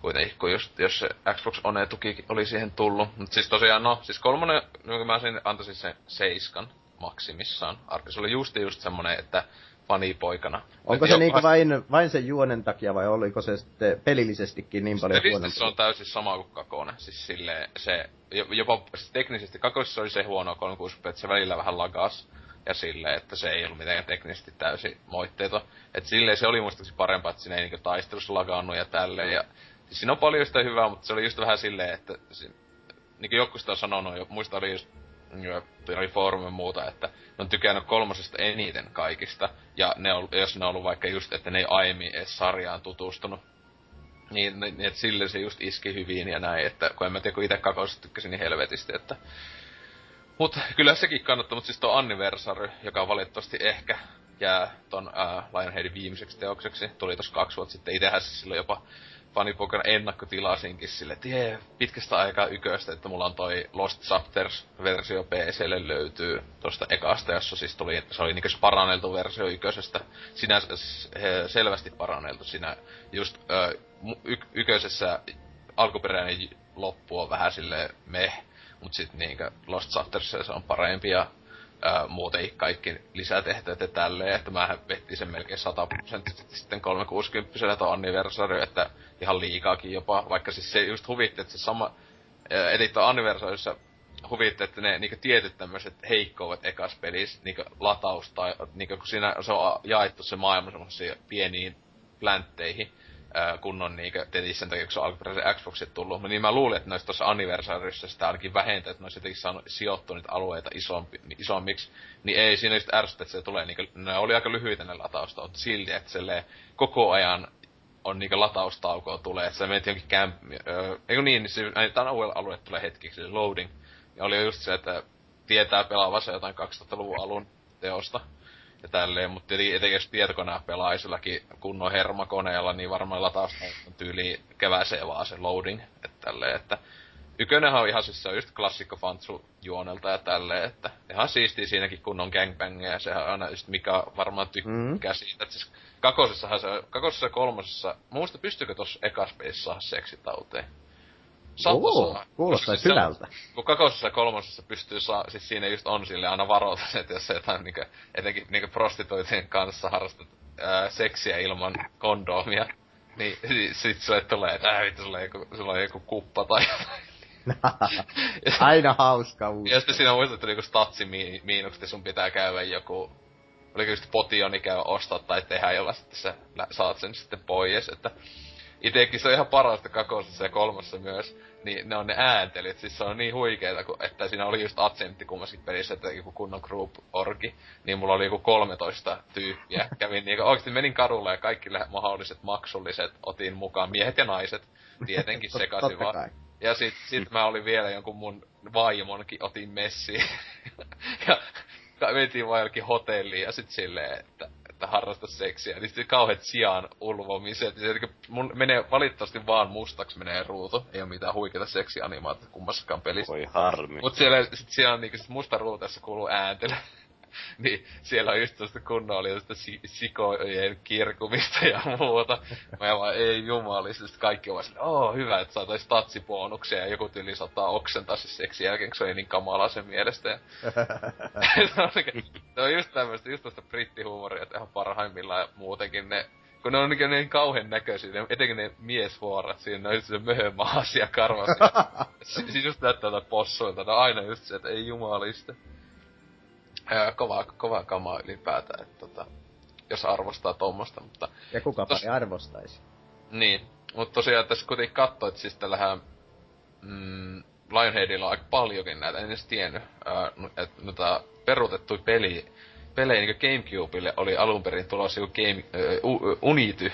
kuitenkin, kun just, jos se Xbox One tuki oli siihen tullut. Mutta siis tosiaan, no, siis kolmonen, niin mä sen antaisin sen seiskan. maksimissaan. Arki, se oli just just semmonen, että fanipoikana.
Onko se niinku vain, vain sen juonen takia vai oliko se sitten pelillisestikin niin paljon
huonompi? se on täysin sama kuin Kakone. Siis silleen, se, jopa siis teknisesti Kakosessa oli se huono 360, että se välillä vähän lagas. Ja silleen, että se ei ollut mitenkään teknisesti täysin moitteita. Et silleen se oli muistaakseni parempaa, että siinä ei niinku taistelussa lagannut ja tälleen. Ja, siis siinä on paljon sitä hyvää, mutta se oli just vähän silleen, että se, niin kuin joku sitä on sanonut, muista oli just oli foorumin ja muuta, että ne on tykännyt kolmosesta eniten kaikista. Ja ne on, jos ne on ollut vaikka just, että ne ei aiemmin edes sarjaan tutustunut. Niin, niin että sille se just iski hyvin ja näin, että kun en mä tiedä, kun itse kakosesta tykkäsin niin helvetisti, että... Mut kyllä sekin kannattaa, mutta siis tuo Anniversary, joka valitettavasti ehkä jää ton ää, Lionheadin viimeiseksi teokseksi, tuli tossa kaksi vuotta sitten, itehän se silloin jopa fanipokan ennakkotilasinkin sille, että jee, pitkästä aikaa yköistä, että mulla on toi Lost Chapters-versio PClle löytyy tosta ekasta, jossa siis tuli, se oli niinku paranneltu versio yköisestä. Sinä selvästi paranneltu siinä just ö, y- yköisessä alkuperäinen loppu on vähän sille meh, mut sit niinkö Lost Chapters se on parempi ja ää, muuten kaikki lisätehtävät ja tälleen, että mä vettiin sen melkein 100 prosenttisesti sitten 360 tuon anniversary, että ihan liikaakin jopa, vaikka siis se just huvitti, että se sama, eli tuon anniversaryssa huvitti, että ne niinku tietyt tämmöiset heikkoudet ekas pelissä, niinku lataus tai niinku kun siinä se on jaettu se maailma semmoisiin pieniin pläntteihin, kunnon niinkö, tietysti sen takia, kun se on alkuperäisen Xboxit tullut. Niin mä luulin, että olisi tuossa anniversarissa sitä ainakin vähentä, että olisi jotenkin saanut sijoittua niitä alueita isompi, isommiksi. Niin ei siinä just ärsytä, että se tulee niinkö, ne oli aika lyhyitä ne latausta, mutta silti, että se koko ajan on niinkö lataustaukoa tulee, että sä menet jonkin kämp... Öö, niin, niin se, tämä alue tulee hetkiksi, loading. Ja oli just se, että tietää pelaavansa jotain 2000-luvun alun teosta ja tälleen, mutta etenkin jos tietokoneen pelaisillakin kunnon hermakoneella, niin varmaan lataus on tyyli keväiseen vaan se loading, että tälleen, että Ykönenhän on ihan siis se on just klassikko Fantsu juonelta ja tälleen, että ihan siistiä siinäkin kunnon gangbangia ja sehän on aina just mikä varmaan tykkää mm. siitä, että siis kakosessahan se, kakosessa ja kolmosessa, muista pystyykö tossa ekas saada seksitauteen?
Kuulostaa siis hyvältä.
kun kakosessa ja kolmosessa pystyy saa, siis siinä just on sille aina varoita, <laughs> että jos se jotain niinku, etenkin niinku prostituitien kanssa harrastat ää, seksiä ilman kondomia, <laughs> niin sit sulle tulee, että äh, vittu, sulla on joku, sulla on joku kuppa tai jotain. <laughs>
Aina hauska
uusi. Ja sitten siinä muistat, niinku statsi miinukset, sun pitää käydä joku oliko just potioni käy ostaa tai tehdä, jolla sitten sä saat sen sitten pois, että itekin se on ihan parasta kakosessa ja kolmassa myös, niin ne on ne ääntelyt, siis se on niin huikeeta, kun, että siinä oli just Atsentti kummaskin pelissä, että joku kunnon group orgi, niin mulla oli joku 13 tyyppiä. <laughs> Kävin niinku, oikeesti menin kadulle ja kaikki mahdolliset maksulliset otin mukaan, miehet ja naiset, tietenkin <laughs> sekaisin vaan. Ja sit, sit mä olin vielä jonkun mun vaimonkin otin messiin. <laughs> ja mentiin vaan jollekin hotelliin ja sit silleen, että että harrasta seksiä. Niin sitten kauheat sijaan ulvomiset. Eli mun menee valitettavasti vaan mustaksi menee ruutu. Ei oo mitään huikeita seksianimaata kummassakaan pelissä.
Voi harmi.
Mut siellä, sit siellä on niinku sit musta ruuteessa kuuluu ääntely. <laughs> niin siellä on just tästä kunnon oli tästä si- sikojen kirkumista ja muuta. Mä vaan, ei jumalista, sitten kaikki ovat silleen, oo hyvä, että saatais tatsiponuksia ja joku tyyli saattaa oksentaa se seksi jälkeen, kun se oli niin kamalaa sen mielestä. Ja... <laughs> se, on, se on just tämmöistä, just tästä brittihuumoria, että ihan parhaimmillaan ja muutenkin ne kun ne on niin, niin kauhean näköisiä, ne, etenkin ne miesvuorat siinä, ne on se möhömaas ja karvas. <laughs> siis just näyttää tätä possuilta, ne on aina just se, että ei jumalista ää, kova, kova kamaa ylipäätään, että tota, jos arvostaa tuommoista, mutta...
Ja kuka tos... arvostaisi.
Niin, mutta tosiaan tässä kuitenkin katsoit, siis tällähän mm, Lionheadilla on aika paljonkin näitä, en edes tiennyt, että noita peruutettu peli, pelejä niin Gamecubelle oli alun perin tulossa joku Game, uh, Unity,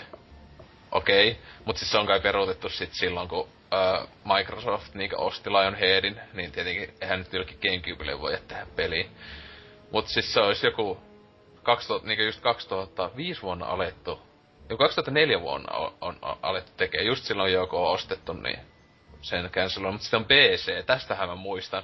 okei, okay. mutta siis se on kai peruutettu sit silloin, kun uh, Microsoft niin osti Lionheadin, niin tietenkin eihän nyt jollekin Gamecubelle voi tehdä peliä. Mut siis se olisi joku 2000, niinku just 2005 vuonna alettu. Joku 2004 vuonna on, on, on alettu tekee. Just silloin joku on ostettu, niin sen cancel Mutta sitten on PC, tästähän mä muistan.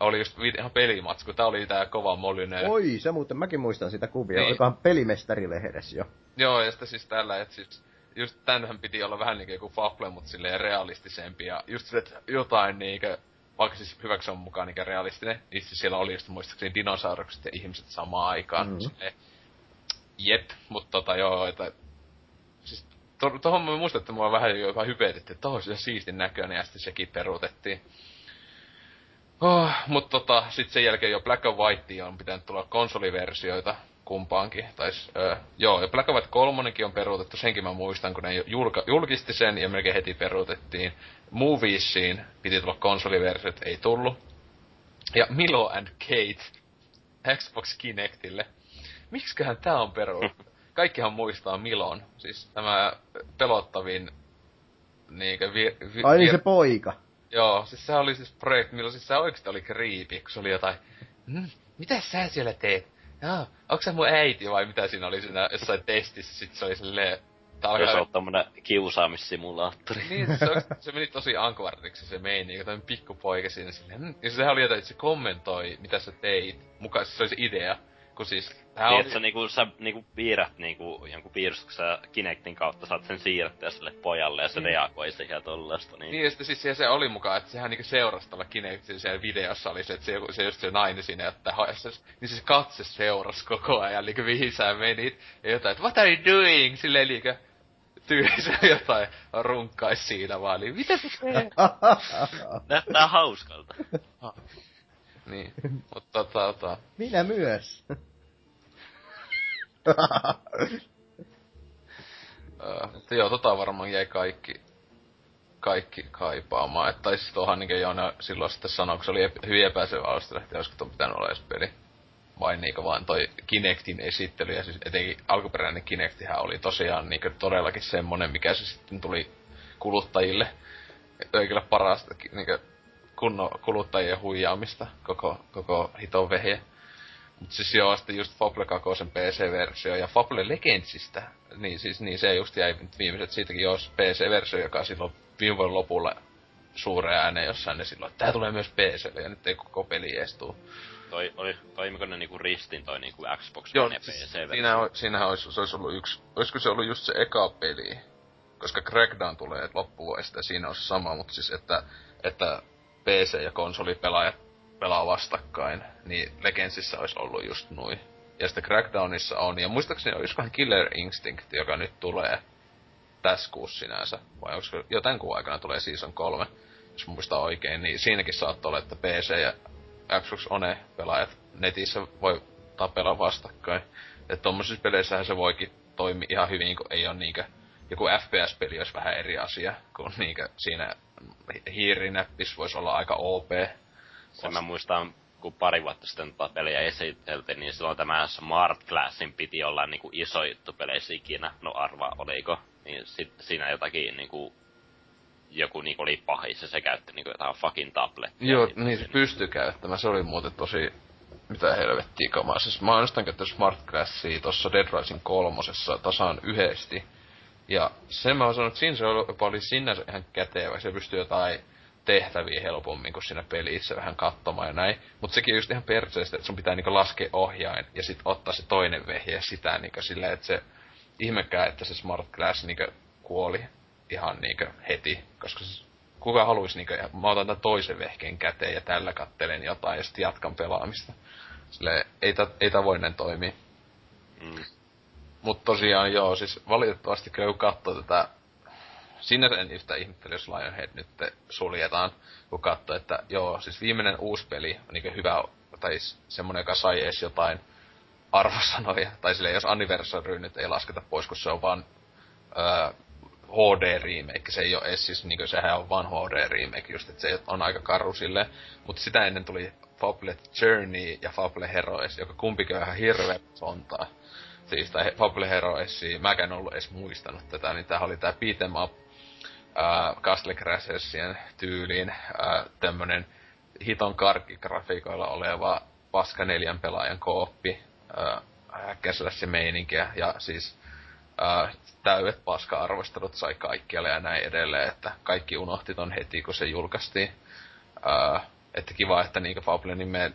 Oli just ihan pelimatsku, tää oli tää kova molyne.
Oi, se muuten mäkin muistan sitä kuvia, niin. olikohan pelimestarilehdessä jo.
Joo, ja sitten siis tällä, että siis just tänhän piti olla vähän niinku joku Fable, mut silleen realistisempi ja just se, että jotain niinkö vaikka siis hyväksi on mukaan niin realistinen, niin siis siellä oli just muistaakseni dinosaurukset ja ihmiset samaan aikaan. Mm. Jep, mutta tota joo, että siis to, tohon mä muistan, että mua vähän jopa hypetettiin, että tohon se siistin näköinen ja sitten sekin peruutettiin. Oh, mutta tota, sitten sen jälkeen jo Black and White on pitänyt tulla konsoliversioita kumpaankin. Tai, öö, joo, ja Black White 3 on peruutettu, senkin mä muistan, kun ne julka, julkisti sen ja melkein heti peruutettiin. Moviesiin piti tulla konsoliversiot, ei tullut. Ja Milo and Kate Xbox Kinectille. Miksiköhän tää on peruutettu? <laughs> Kaikkihan muistaa Milon, siis tämä pelottavin niinkö vi, vi,
Ai niin se poika.
Joo, siis se oli siis projekti, milloin siis se oikeesti oli kriipi, kun se oli jotain, mm, mitä sä siellä teet? Joo, onko sä mun äiti vai mitä siinä oli siinä jossain testissä, sit se oli silleen, tää
on tommonen kiusaamissimulaattori.
Niin, se, se, se meni tosi ankvartiksi se meini, kun tämmönen pikkupoika siinä silleen, mm, ja sehän oli jotain, että se kommentoi, mitä sä teit, mukaan se oli se idea, kun siis, tää
Niin, että sä niinku, sä niinku piirrät niinku jonkun piirustuksen ja Kinectin kautta saat sen siirrettyä sille pojalle ja se
Niin.
reagoi siihen ja tollaista. Niin.
Niin, ja sitten siis se, se oli mukaan, että sehän niinku seurasi tuolla Kinectin siellä videossa oli se, että se, se just se nainen siinä jättää haessa, niin se katse seurasi koko ajan, niinku mihin sä menit, ja jotain, että what are you doing, silleen niinku tyylissä <laughs> jotain runkkais siinä vaan, niin mitä sä teet? <laughs>
Näyttää hauskalta.
niin, mutta tota, tota,
Minä myös.
Öö, mutta joo, tota varmaan jäi kaikki, kaikki kaipaamaan, että tai siis tuohan niinku Joona silloin sitten sanoi, kun se oli ep- hyvin alusta lähtien, olisiko tuon pitänyt olla edes peli. Vai niinku vaan toi Kinectin esittely, ja siis etenkin alkuperäinen Kinectihän oli tosiaan niinku todellakin semmonen, mikä se sitten tuli kuluttajille. Ei kyllä parasta niinku kunnon kuluttajien huijaamista koko, koko hiton vehje. Siis joo, sitten just Fable 2 PC-versio ja Fable Legendsistä, niin siis niin se just jäi nyt viimeiset siitäkin jos PC-versio, joka silloin viime vuoden lopulla suureen ääneen jossain ne silloin, että tää tulee myös PClle ja nyt ei koko peli edes tuu.
Toi, oli, toimiko ne niinku ristin toi niinku Xbox
Joo,
ja
siis
PC-versio?
siinä, siinähän olisi, se olisi ollut yksi, olisiko se ollut just se eka peli, koska Crackdown tulee loppuvuodesta ja siinä on se sama, mutta siis että, että PC- ja konsolipelaajat pelaa vastakkain, niin Legendsissä olisi ollut just noin. Ja sitten Crackdownissa on, ja muistaakseni olisikohan Killer Instinct, joka nyt tulee tässä kuussa sinänsä, vai onko jotain kuun aikana tulee Season 3, jos muistaa oikein, niin siinäkin saattaa olla, että PC ja Xbox One pelaajat netissä voi tapella vastakkain. Että tommosissa peleissähän se voikin toimia ihan hyvin, kun ei ole niinkö joku FPS-peli olisi vähän eri asia, kun niinkö siinä hiirinäppis voisi olla aika OP.
Sen mä muistan, kun pari vuotta sitten tota esiteltiin, niin silloin tämä Smart Classin piti olla niinku iso juttu peleissä ikinä. No arva oliko. Niin sit, siinä jotakin niinku joku niinku oli pahis ja se käytti niinku jotain fucking tablettia.
Joo, niin se pystyy käyttämään. Se oli muuten tosi... Mitä helvettiä kamaa. Siis mä oon jostain käyttänyt Smart Classia tossa Dead Rising kolmosessa tasaan yhdesti. Ja sen mä oon sanonut, että siinä se oli, oli sinänsä ihan kätevä. Se pystyy jotain tehtäviä helpommin kuin siinä pelissä vähän katsomaan ja näin. Mutta sekin on just ihan perseestä, että sun pitää niinku laskea ohjain ja sit ottaa se toinen vehje ja sitä niinku silleen, että se ihmekään, että se Smart Glass niinku kuoli ihan niinku heti, koska se, kuka haluaisi niinku, mä otan tämän toisen vehkeen käteen ja tällä kattelen jotain ja sitten jatkan pelaamista. Silleen, ei tää, ei tää voi näin toimia.
Mm.
Mutta tosiaan joo, siis valitettavasti kun katsoo tätä, sinänsä en yhtä ihmettele, jos Lionhead nyt suljetaan, kun katsoo, että joo, siis viimeinen uusi peli on niin hyvä, tai s- semmonen, joka sai edes jotain arvosanoja, tai silleen, jos Anniversary nyt ei lasketa pois, kun se on vaan öö, HD-remake, se ei ole edes siis, niin sehän on vaan HD-remake just, että se on aika karu silleen, mutta sitä ennen tuli Fable Journey ja Fable Heroes, joka kumpikin on ihan hirveä sontaa siis tai Fable Heroesia, mäkään en ollut edes muistanut tätä, niin tää oli tää beat'em up äh, Castle Crashersien tyyliin äh, tämmönen hiton karkkigrafiikoilla oleva paska neljän pelaajan kooppi, äh, häkkäslässä meininkiä, ja siis äh, täydet paska-arvostelut sai kaikkialle ja näin edelleen, että kaikki unohti ton heti, kun se julkaistiin. Äh, että kiva, että niinku Fable nimeä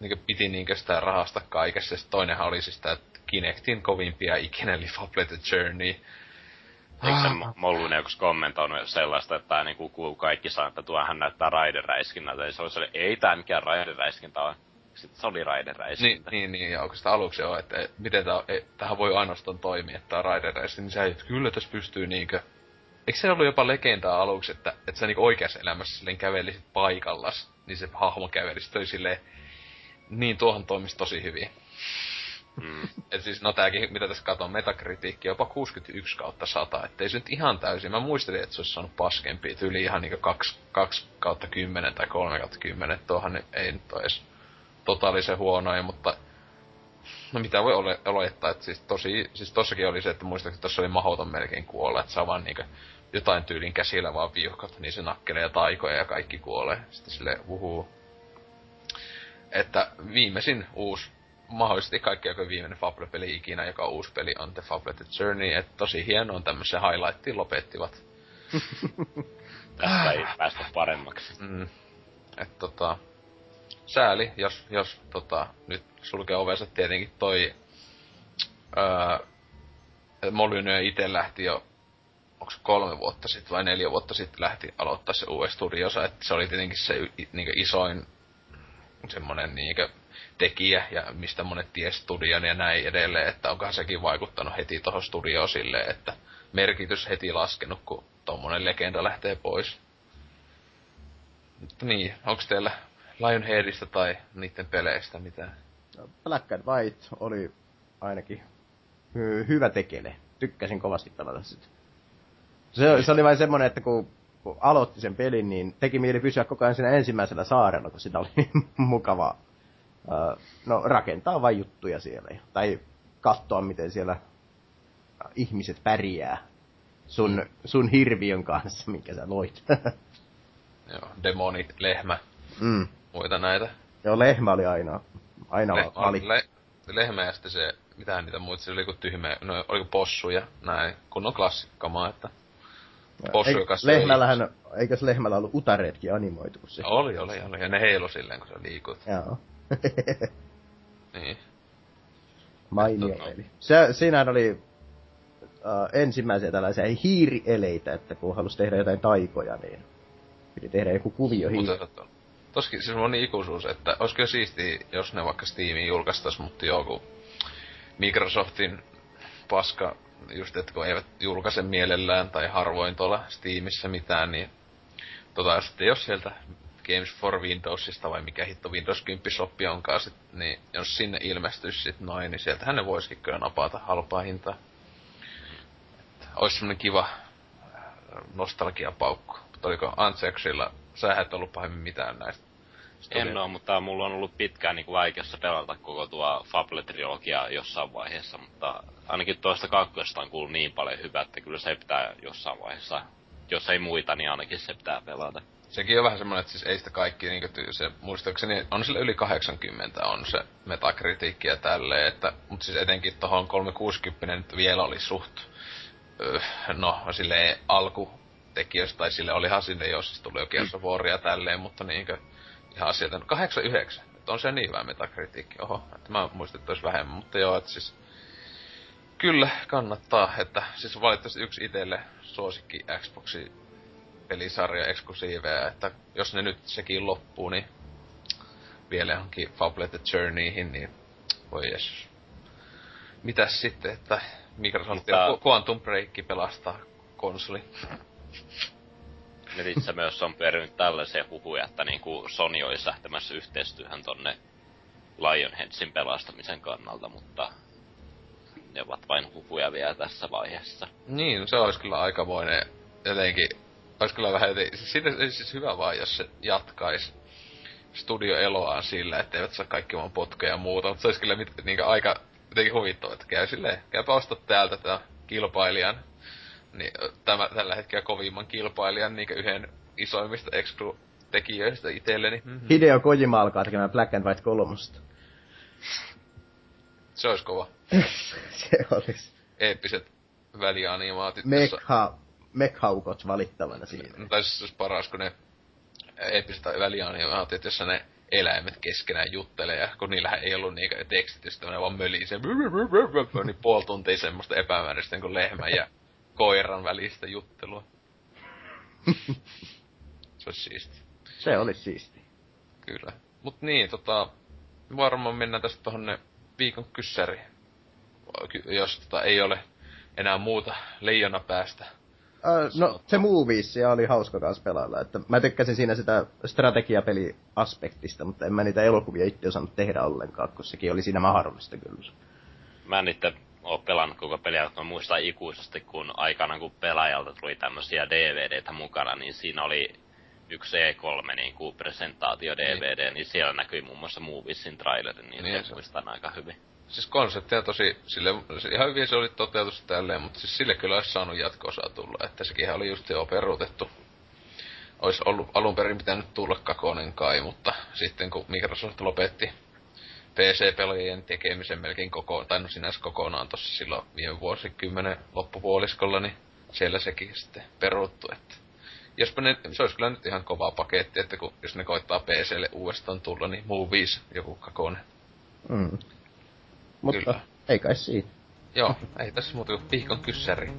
niinku piti niinku sitä rahasta kaikessa. Ja sit toinenhan oli siis tää Kinectin kovimpia ikinä, eli Fable The Journey.
Eikö se Mo- Mollunen joku kommentoinut sellaista, että niinku kuuluu kaikki saa, että tuohan näyttää raideräiskinnältä. Ja se oli se, ei tää mikään raideräiskintä on. Sitten se oli
Niin,
raideräiskintä.
niin, niin, ja oikeastaan aluksi on, että miten tää, e, tähän voi ainoastaan toimia, että tää on Rider Race, niin sä et, kyllä tässä pystyy niinkö... Eikö se ollut jopa legendaa aluksi, että, että sä niinku oikeassa elämässä silleen kävelisit paikallas, niin se hahmo kävelisi toi silleen, niin tuohon toimisi tosi hyvin.
Mm.
Et siis, no tääkin, mitä tässä katon, metakritiikki jopa 61 kautta 100, ettei se nyt ihan täysin. Mä muistelin, että se olisi saanut paskempia, tyyli ihan niinku 2, 2 kautta 10 tai 3 kautta 10, tuohan ei nyt ole edes totaalisen huonoja, mutta no mitä voi ole, olettaa, että siis tosi, siis tossakin oli se, että muistaakseni tossa oli mahdoton melkein kuolla, että saa vaan niinku jotain tyylin käsillä vaan viuhkat, niin se nakkelee ja taikoja ja kaikki kuolee. Sitten sille uhuu. Että viimeisin uusi, mahdollisesti kaikki joka viimeinen Fable-peli ikinä, joka uusi peli, on The Fable The Journey, että tosi hieno on tämmöisen highlightiin lopettivat. <laughs>
Tästä ei päästä paremmaksi.
Mm. Et tota, sääli, jos, jos tota, nyt sulkee ovensa tietenkin toi öö, Molyneux itse lähti jo, onko kolme vuotta sitten vai neljä vuotta sitten lähti aloittaa se uusi studiosa, että se oli tietenkin se niinkö isoin semmonen niinkö tekijä ja mistä monet ties studion ja näin edelleen, että onkohan sekin vaikuttanut heti tohon studioon silleen, että merkitys heti laskenut, kun tommonen legenda lähtee pois. Mutta niin, onks teillä Lionheadista tai niiden peleistä mitään?
Black and White oli ainakin hy- hyvä tekele. Tykkäsin kovasti pelata sitä. Se, se oli vain semmonen, että kun, aloitti sen pelin, niin teki mieli pysyä koko ajan siinä ensimmäisellä saarella, kun sitä oli <laughs> mukava uh, no, rakentaa vain juttuja siellä. Tai katsoa, miten siellä ihmiset pärjää sun, sun hirviön kanssa, minkä sä loit. <laughs>
Joo, demoni, lehmä,
mm.
muita näitä.
Joo, lehmä oli aina, aina
Le-
vali.
le- lehmä ja sitten se, mitään niitä muita, se oli joku tyhmä, no oliko possu ja näin, kunnon klassikkamaa, että possu, joka söi
lehmällähän, eikös lehmällä ollut utareetkin animoitu se?
Oli, oli, oli. Ja ne heilu silleen, kun sä liikut.
Joo. <laughs>
Niin.
Mainio peli. Se, siinähän oli uh, ensimmäisiä tällaisia hiirieleitä, että kun halusi tehdä jotain taikoja, niin piti tehdä joku kuvio hiiri.
Toskin siis on niin ikuisuus, että olisiko jo siistiä, jos ne vaikka Steamiin julkaistais, mutta joku Microsoftin paska, just että kun eivät julkaise mielellään tai harvoin tuolla Steamissa mitään, niin tota sitten jos sieltä Games for Windowsista vai mikä hitto Windows 10 shoppi onkaan sit, niin jos sinne ilmestyisi sit noin, niin sieltähän ne voisikin kyllä napata halpaa hintaa. Ois semmonen kiva nostalgiapaukku. Mutta oliko Antseksilla, sä et ollut pahemmin mitään näistä.
En oo, mutta mulla on ollut pitkään niin vaikeassa pelata koko tuo Fable-trilogia jossain vaiheessa, mutta ainakin tuosta kakkosesta on kuullut niin paljon hyvää, että kyllä se pitää jossain vaiheessa, jos ei muita, niin ainakin se pitää pelata.
Sekin on vähän semmonen, että siis ei sitä kaikki tyy- se, muistaakseni on sillä yli 80 on se metakritiikki ja tälleen, että, mut siis etenkin tohon 360 nyt vielä oli suht, öö, no silleen alkutekijöistä, tai sille olihan sinne jo siis tuli jo ja tälleen, mutta niinkö ihan sieltä, no 89, että on se niin hyvä metakritiikki, oho, että mä muistin, että olisi vähemmän, mutta joo, että siis Kyllä, kannattaa, että siis valitettavasti yksi itelle suosikki Xboxi pelisarja eksklusiiveja, että jos ne nyt sekin loppuu, niin vielä johonkin Fable The Journeyhin, niin voi jesus. Mitäs sitten, että Microsoft
Mutta-
Quantum Break pelastaa konsoli.
Netissä myös on pyörinyt tällaisia huhuja, että niinku Sony olisi lähtemässä yhteistyöhön tonne Lionheadsin pelastamisen kannalta, mutta ne ovat vain huhuja vielä tässä vaiheessa.
Niin, se olisi kyllä aikamoinen jotenkin, olisi kyllä vähän siis siinä siis hyvä vaan, jos se jatkais studio eloaan sillä, että eivät saa kaikki vaan potkeja ja muuta, mutta se olisi kyllä mit, niin aika jotenkin huvittava, että käy silleen, käypä ostat täältä tämän kilpailijan, niin tämä, tällä hetkellä kovimman kilpailijan niin yhden isoimmista exclu-tekijöistä itselleni. Mm-hmm.
Hideo Kojima alkaa tekemään Black and White kolmosta.
Se olisi kova. <laughs>
se olisi.
Eeppiset välianimaatit. jossa-
Mekha, mekhaukot valittavana siinä.
No, tai siis se olisi paras, kun ne eeppiset välianimaatiot, jossa ne eläimet keskenään juttelee, ja kun niillähän ei ollut niinkö tekstitystä, ne vaan mölisee, niin puoli tuntia semmoista epämääräistä kuin lehmä, ja koiran välistä juttelua. <laughs> se olisi siisti.
Se olisi siisti.
Kyllä. Mut niin, tota, varmaan mennään tästä tohon viikon kyssäri. Jos tota ei ole enää muuta leijona päästä.
Uh, no, se Movies oli hauska kanssa pelailla. Että mä tykkäsin siinä sitä strategiapeli-aspektista, mutta en mä niitä elokuvia itse osannut tehdä ollenkaan, kun sekin oli siinä mahdollista kyllä.
Mä en itse oo pelannut koko peliä, mutta mä muistan ikuisesti, kun aikana kun pelaajalta tuli tämmösiä DVDtä mukana, niin siinä oli yksi E3 niin kuin presentaatio DVD, niin. niin siellä näkyi muun muassa Moviesin traileri, niin, niin se muistan aika hyvin.
Siis konseptia tosi, sille, ihan hyvin se oli toteutus tälleen, mutta siis sille kyllä olisi saanut jatko tulla, että sekin oli just jo peruutettu. Olisi ollut alun perin pitänyt tulla kakonen kai, mutta sitten kun Microsoft lopetti PC-pelien tekemisen melkein koko, tai no sinänsä kokonaan tossa silloin viime vuosikymmenen loppupuoliskolla, niin siellä sekin sitten peruuttu, että jospa ne, se olisi kyllä nyt ihan kova paketti, että kun, jos ne koittaa PClle uudestaan tulla, niin Movies joku kakone.
Mm. Mutta kyllä. ei kai siitä.
Joo, ei tässä muuta kuin pihkon kyssäri.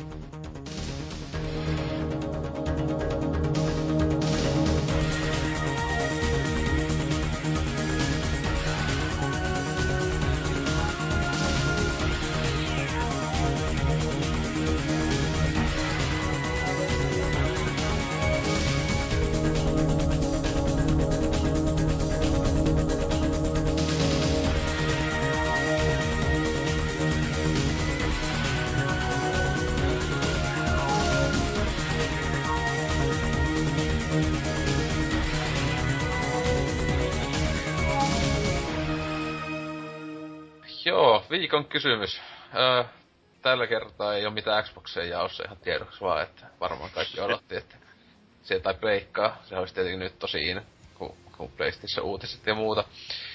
Viikon kysymys. Öö, tällä kertaa ei ole mitään Xboxia jaossa ihan tiedoksi vaan, että varmaan kaikki odotti, että se tai pleikkaa. Se olisi tietenkin nyt tosi in, kun, kun PlayStation uutiset ja muuta.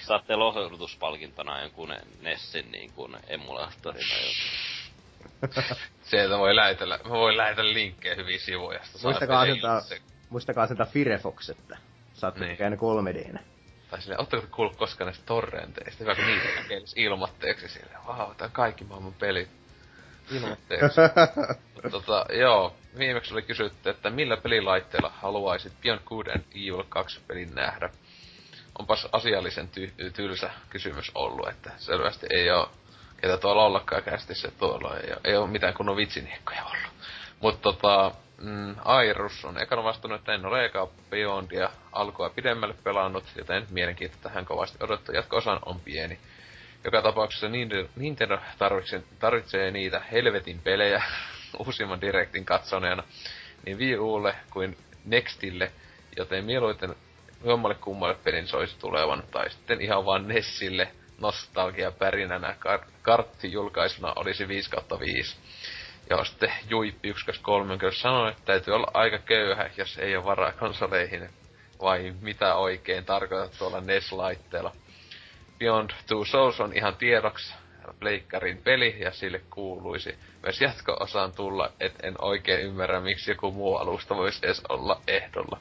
Saatte lohdutuspalkintona jonkun Nessin niin kuin emulaattorin <laughs>
Sieltä voi lähetellä, mä voin lähetellä linkkejä hyvin sivuja.
Muistakaa asentaa, muistakaa asentaa Firefox, että saatte niin. käydä 3 d
tai silleen, ootteko kuullut koskaan näistä torrenteista? Hyvä, kun niitä näkelis ilmatteeksi silleen, vau, tää on kaikki maailman pelit ilmatteeksi. <laughs> tota, joo, viimeksi oli kysytty, että millä pelilaitteella haluaisit Beyond Good and Evil 2 pelin nähdä? Onpas asiallisen ty- tylsä kysymys ollut, että selvästi ei oo ketä tuolla ollakaan kästissä tuolla, ei oo, ei oo mitään kunnon vitsiniekkoja ollut. Mutta tota, mm, Airus on ekana vastannut, että en ole eka Beyondia alkua pidemmälle pelannut, joten mielenkiinto tähän kovasti odottu jatko-osan on pieni. Joka tapauksessa Nintendo tarvitsee, tarvitsee niitä helvetin pelejä <laughs> uusimman Directin katsoneena, niin Wii Ulle kuin Nextille, joten mieluiten jommalle kummalle pelin soisi tulevan, tai sitten ihan vaan Nessille nostalgia pärinänä kar- karttijulkaisuna olisi 5 5. Joo, sitten Juippi 123 kyllä sanoi, että täytyy olla aika köyhä, jos ei ole varaa konsoleihin. Vai mitä oikein tarkoitat tuolla NES-laitteella? Beyond Two Souls on ihan tiedoksi pleikkarin peli ja sille kuuluisi myös jatko-osaan tulla, et en oikein ymmärrä, miksi joku muu alusta voisi edes olla ehdolla.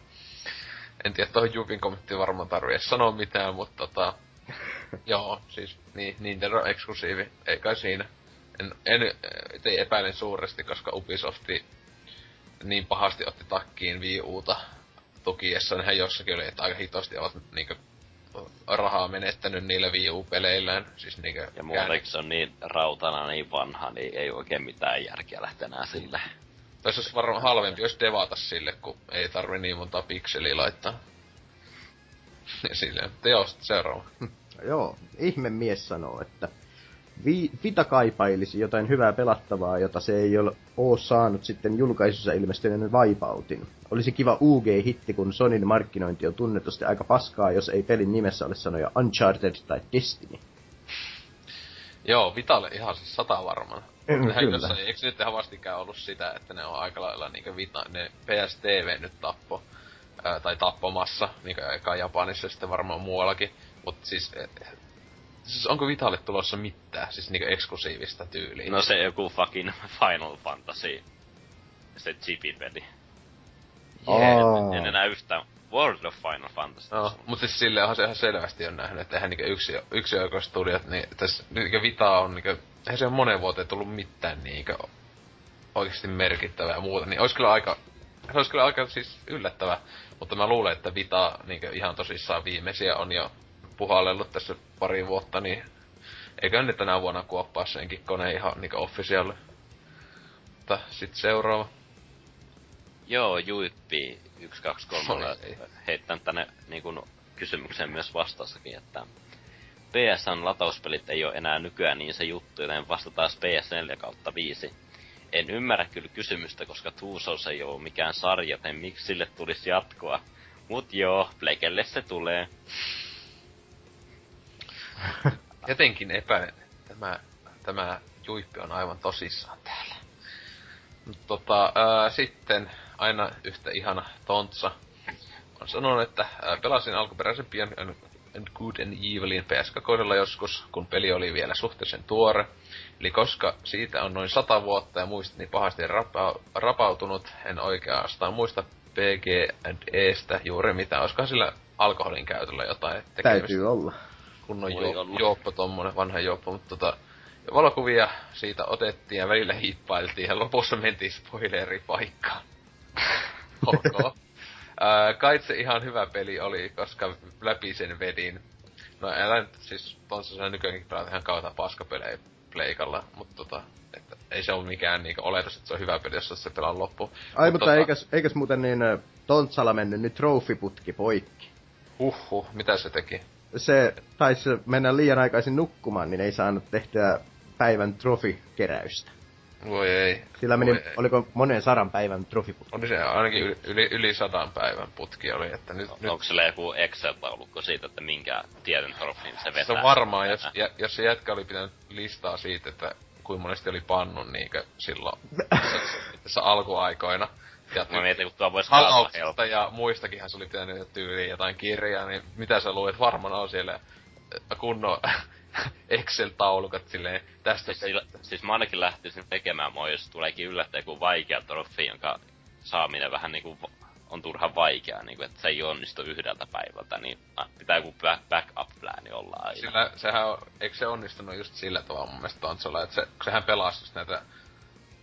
En tiedä, tuohon Jupin kommenttiin varmaan tarvii edes sanoa mitään, mutta tota... <laughs> joo, siis niin, Nintendo eksklusiivi, ei kai siinä en, en ei epäilen suuresti, koska Ubisofti niin pahasti otti takkiin Wii Uta tukiessa, nehän jossakin oli, että aika hitosti ovat niinkö rahaa menettänyt niillä Wii U-peleillään. Siis niinkö
ja muutenkin se on niin rautana, niin vanha, niin ei oikein mitään järkeä lähteä enää sille.
Tai olisi varmaan halvempi, jos devata sille, kun ei tarvi niin monta pikseliä laittaa. <laughs> Ja silleen, mutta joo, seuraava.
joo, ihme mies sanoo, että Vi- Vita kaipailisi jotain hyvää pelattavaa, jota se ei ole, saanut sitten julkaisussa ilmestyneen Wipeoutin. Olisi kiva UG-hitti, kun Sonin markkinointi on tunnetusti aika paskaa, jos ei pelin nimessä ole sanoja Uncharted tai Destiny.
Joo, Vitalle ihan siis sata varmaan. Kyllä. Jossain, eikö nyt ihan vastikään ollut sitä, että ne on aika lailla niinku Vita, ne PSTV nyt tappo, ää, tai tappomassa, niinku eka Japanissa sitten varmaan muuallakin. Mutta siis Siis onko Vitalle tulossa mitään, siis niinku eksklusiivista tyyliä?
No se joku fucking Final Fantasy, se chipipeli. Oh. En, en enää yhtään World of Final Fantasy.
No, mutta siis silleen se ihan selvästi on nähnyt, että eihän niinku yksi, yksi studiot, niin tässä niinku Vita on niinku, eihän se ole monen vuoteen tullut mitään niinku oikeasti merkittävä ja muuta, niin olisi kyllä aika, se olisi kyllä aika siis yllättävä. Mutta mä luulen, että Vita niin ihan tosissaan viimeisiä on jo puhallellut tässä pari vuotta, niin eikö nyt tänä vuonna kuoppaa senkin koneen ihan niin official. Mutta sit seuraava.
Joo, Juippi 123
Oi,
heittänyt tänne niin kun, kysymykseen myös vastaussakin, että PSN latauspelit ei ole enää nykyään niin se juttu, joten vastataan PS4 kautta 5. En ymmärrä kyllä kysymystä, koska Two Souls ei ole mikään sarja, joten miksi sille tulisi jatkoa. Mut joo, Plekelle se tulee. <laughs>
Jotenkin epäilen, tämä, tämä Juippi on aivan tosissaan täällä. Mut tota, ää, sitten aina yhtä ihana tontsa on sanonut, että ää, pelasin alkuperäisen Beyond and, Good and Evilin PS2 joskus, kun peli oli vielä suhteellisen tuore. Eli koska siitä on noin sata vuotta ja muistini pahasti rapa, rapautunut, en oikeastaan muista PG and Estä juuri mitä. Olisikohan sillä alkoholin käytöllä jotain tekemistä?
Täytyy olla.
Kunnon jo,
olla.
juoppo tommonen, vanha juoppo, mutta tota, valokuvia siitä otettiin ja välillä hiippailtiin ja lopussa mentiin spoileripaikkaan. <laughs> ok. Ää, kai se ihan hyvä peli oli, koska läpi sen vedin. No älä nyt siis tonsa nykyäänkin pelata ihan kautta paskapelejä pleikalla, mutta tota, että ei se ole mikään niinku oletus, että se on hyvä peli, jos se pelaa loppuun.
Ai,
Mut
mutta eikäs, eikäs muuten niin Tontsalla mennyt nyt trofiputki poikki.
Huhhuh, mitä se teki?
Se taisi mennä liian aikaisin nukkumaan, niin ei saanut tehtyä päivän trofikeräystä.
Voi ei.
Sillä meni,
Voi ei.
oliko monen sadan päivän trofiputki.
Oli se ainakin yli, yli, yli sadan päivän putki oli, että nyt, nyt
Onko sillä joku Excel-taulukko siitä, että minkä tietyn trofin se vetää?
se on varmaan, jos, jä, jos se jätkä oli pitänyt listaa siitä, että kuinka monesti oli pannun niinkö silloin <laughs> tässä alkuaikoina. Ja
Mä mietin, kun tuo voisi
Halauksesta ja muistakinhan se oli pitänyt tyyliin jotain kirjaa, niin mitä sä luulet, varmaan on siellä äh, kunnon <laughs> Excel-taulukat silleen tästä
Siis, sillä, siis mä ainakin lähtisin tekemään mua, jos tuleekin yllättäen joku vaikea trofi, jonka saaminen vähän niinku on turhan vaikeaa, niinku, että se ei onnistu yhdeltä päivältä, niin pitää joku back- backup-plääni olla aina.
Sillä sehän on, eikö se onnistunut just sillä tavalla mun mielestä Tonsolla, että se, sehän pelasi just näitä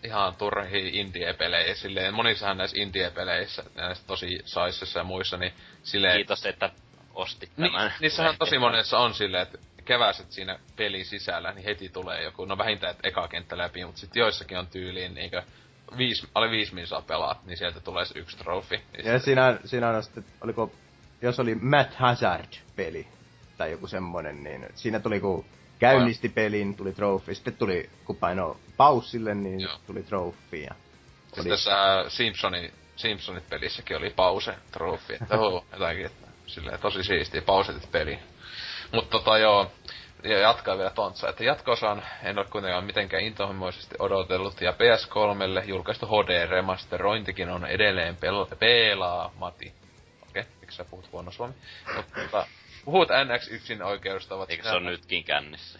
ihan turhia indie-pelejä, silleen monissahan näissä indie-peleissä, näissä tosi saisissa ja muissa, niin silleen...
Kiitos, että ostit
Ni,
tämän.
niissähän tosi monessa on silleen, että keväiset siinä pelin sisällä, niin heti tulee joku, no vähintään että eka kenttä läpi, mutta sitten joissakin on tyyliin niinkö viisi, alle viisi min saa pelaa, niin sieltä tulee se yksi trofi. Niin
Ja siinä, siinä on sitten, oliko, jos oli Matt Hazard-peli, tai joku semmonen, niin siinä tuli kun käynnisti pelin, tuli trofi, sitten tuli, kun paino paussille, niin
Joo.
tuli trofi. Ja
Sitten
oli,
tässä Simpsonin, Simpsonit pelissäkin oli pause trofi, että oo, jotakin, että silleen tosi siistiä pausetit peli. Mutta tota joo, ja jatkaa vielä tontsa, että jatkoosan en ole kuitenkaan mitenkään intohimoisesti odotellut, ja PS3lle julkaistu HD-remasterointikin on edelleen pel- pelaamati. Okei, okay, miksi sä puhut huono suomi? Mutta puhut NX1 oikeudesta ovat
Eikö se on nytkin kännissä?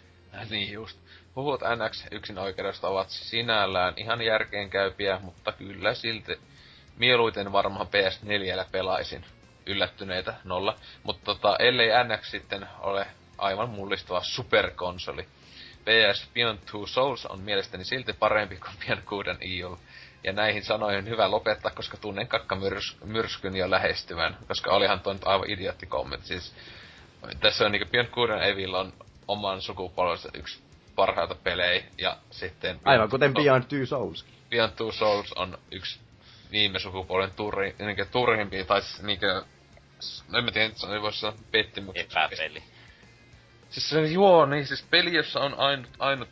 niin just. Huhut NX yksin oikeudesta ovat sinällään ihan järkeenkäypiä, mutta kyllä silti mieluiten varmaan PS4 pelaisin. Yllättyneitä nolla. Mutta tota, ellei NX sitten ole aivan mullistava superkonsoli. PS Beyond Two Souls on mielestäni silti parempi kuin Beyond and Evil. Ja näihin sanoihin on hyvä lopettaa, koska tunnen kakkamyrskyn jo lähestyvän. Koska olihan toi nyt aivan idiotti kommentti. Siis, tässä on niinku Beyond Good and Evil on oman sukupolvensa yksi parhaita pelejä. Ja sitten...
aivan kuten Beyond Two Souls.
Beyond Two Souls on yksi viime sukupolven turri, niinkö turhimpia, tai siis niinkö... No en mä tiedä, se ei voi sanoa pettymykseksi.
Epäpeli.
Siis se juoni, siis peli, jossa on ainut, ainut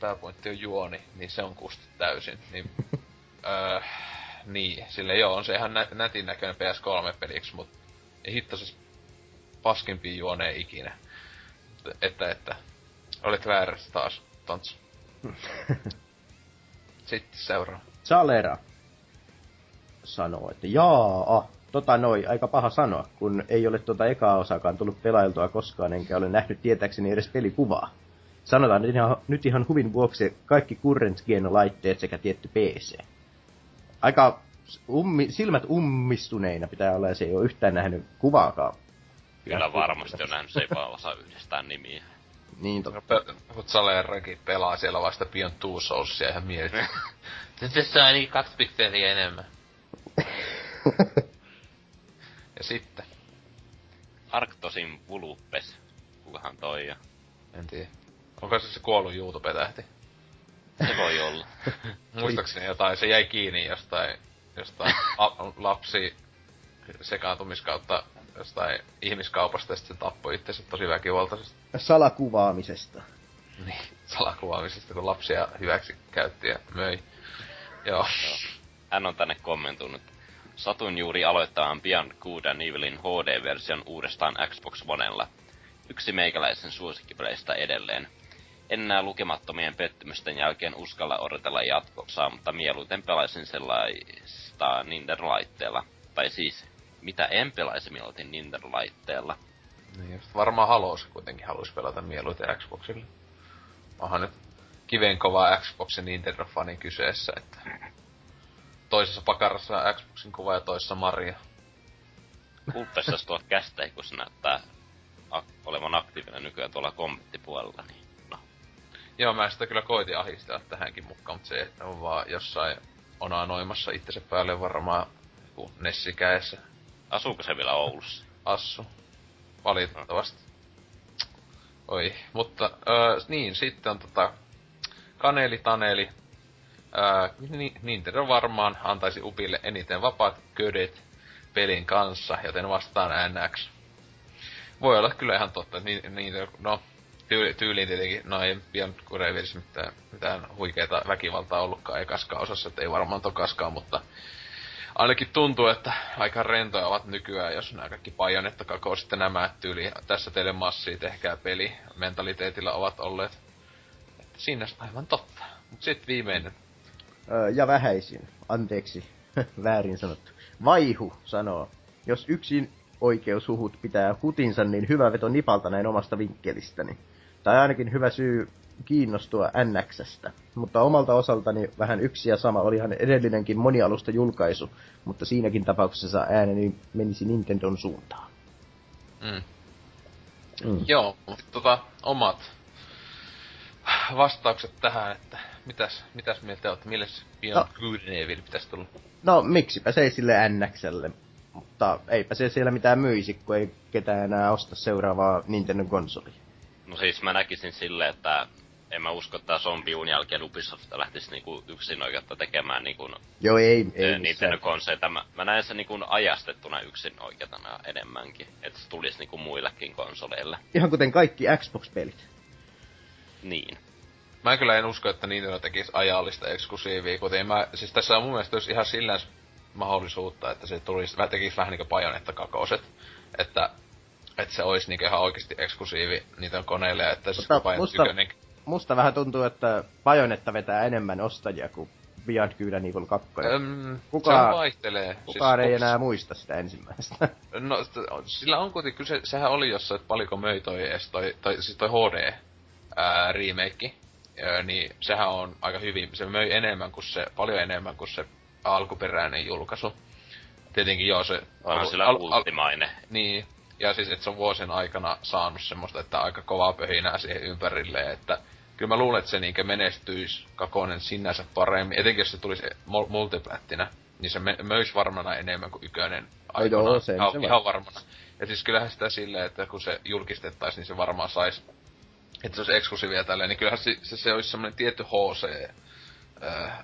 pääpointti on juoni, niin se on kusti täysin. Niin, <laughs> öö, niin, sille joo, on se ihan nä- nätin näköinen PS3-peliksi, mut ei hitto siis paskimpia juoneja ikinä. Että, että, olet väärässä taas, Tontsu. <laughs> Sitten seuraava.
Salera sanoo, että jaa, tota noi, aika paha sanoa, kun ei ole tota ekaa osakaan tullut pelailtua koskaan, enkä ole nähnyt tietääkseni edes pelikuvaa. Sanotaan nyt ihan, nyt ihan huvin vuoksi kaikki current gen laitteet sekä tietty PC. Aika ummi, silmät ummistuneina pitää olla, ja se ei ole yhtään nähnyt kuvaakaan.
Kyllä varmasti on nähnyt, se ei vaan osaa yhdistää nimiä.
Niin totta.
Pe- Mut Salerrakin pelaa siellä vasta Beyond Two Soulsia ihan mietit. <laughs>
Nyt tässä on ainakin kaksi pikseliä enemmän.
ja sitten,
Arktosin Vulupes. Kukahan toi ja
en tiedä. Onko se se kuollut YouTube-tähti?
se voi olla. <laughs>
Muistaakseni jotain, se jäi kiinni jostain, jostain la- lapsi sekaantumiskautta jostain ihmiskaupasta ja sitten se tappoi itsensä tosi väkivaltaisesti.
Salakuvaamisesta.
Niin, salakuvaamisesta, kun lapsia hyväksi käytti ja möi. Joo.
Hän on tänne kommentoinut. Satun juuri aloittamaan Beyond Good and Evilin HD-version uudestaan Xbox Onella. Yksi meikäläisen suosikkipeleistä edelleen. En näe lukemattomien pettymysten jälkeen uskalla odotella jatkossa, mutta mieluiten pelaisin sellaista Nintendo-laitteella. Tai siis, mitä en pelaisi mieluiten Nintendo-laitteella.
Niin, just varmaan Halos kuitenkin halusi pelata mieluiten Xboxille. Onhan nyt kivenkova Xbox ja Nintendo-fani kyseessä, että toisessa pakarassa on Xboxin kuva ja toisessa Maria.
Kulpessas tuo kästä, kun se näyttää ak- olevan aktiivinen nykyään tuolla kommenttipuolella, niin no.
Joo, mä sitä kyllä koitin ahistaa tähänkin mukaan, mutta se on vaan jossain onanoimassa itsensä päälle varmaan joku Nessi kädessä.
Asuuko se vielä Oulussa?
Assu. Valitettavasti. Oi, mutta öö, niin, sitten on tota Kaneli Taneli. Öö, ni, Nintendo varmaan antaisi Upille eniten vapaat ködet pelin kanssa, joten vastaan NX. Voi olla kyllä ihan totta, niin, niin no, tyyli, tyyliin tietenkin, no ei Beyond Kurevirissa mitään, mitään huikeeta väkivaltaa ollutkaan ekaskaan osassa, että ei varmaan tokaskaan, mutta ainakin tuntuu, että aika rentoja ovat nykyään, jos nämä kaikki pajonetta kakoo sitten nämä tyyli. Tässä teille massia, tehkää peli, mentaliteetillä ovat olleet. Että siinä aivan totta. Mut sitten viimeinen.
Ja vähäisin. Anteeksi. <laughs> Väärin sanottu. Vaihu sanoo. Jos yksin oikeushuhut pitää hutinsa, niin hyvä veto nipalta näin omasta vinkkelistäni. Tai ainakin hyvä syy kiinnostua NXstä. Mutta omalta osaltani vähän yksi ja sama olihan edellinenkin monialusta julkaisu, mutta siinäkin tapauksessa ääneni menisi Nintendon suuntaan.
Mm.
Mm.
Joo, mutta tota, omat vastaukset tähän, että mitäs, mitäs mieltä olette, mille se Beyond
No.
Good and Evil pitäisi tulla?
No miksipä se ei sille NXlle, mutta eipä se siellä mitään myisi, kun ei ketään enää osta seuraavaa Nintendo konsolia.
No siis mä näkisin silleen, että en mä usko, että zombiun jälkeen Ubisoft lähtisi niinku yksin oikeutta tekemään niinku
Joo, ei, ei.
Nintendo konseita. Mä, mä näen sen niinku ajastettuna yksin oikeutena enemmänkin. Että se tulisi niinku muillekin konsoleille.
Ihan kuten kaikki Xbox-pelit.
Niin.
Mä kyllä en usko, että Nintendo tekisi ajallista eksklusiivia, kuten mä, siis tässä on mun mielestä olisi ihan sillä mahdollisuutta, että se tulisi, tekisi vähän niinku Bajonetta kakoset, että, että se olisi niinku ihan oikeasti eksklusiivi niitä koneille, että siis
Mutta
Bajon
musta-
tykönen,
Musta vähän tuntuu, että Bajonetta vetää enemmän ostajia kuin Beyond Good and Evil 2.
Öm,
Kuka-
se vaihtelee.
Kukaan ei
onks-
enää muista sitä ensimmäistä. <laughs>
No, sillä on kuitenkin, kyllä se, sehän oli jossain, että paljonko möi toi edes toi, toi, siis toi HD ää, remake, niin sehän on aika hyvin, se möi enemmän kuin se, paljon enemmän kuin se alkuperäinen julkaisu. Tietenkin joo se...
Onhan sillä
al- al-
ultimainen.
niin, ja siis että se on vuosien aikana saanut semmoista, että aika kovaa pöhinää siihen ympärille, että kyllä mä luulen, että se niinkö menestyisi kakonen sinänsä paremmin, etenkin jos se tulisi mul- multiplättinä, niin se möisi varmana enemmän kuin ykönen
No joo, sen
ihan,
se
ihan varmana. Ja siis kyllähän sitä silleen, että kun se julkistettaisiin, niin se varmaan sais, että se olisi eksklusiivia tälleen, niin kyllähän se, se, se olisi semmoinen tietty HC, äh,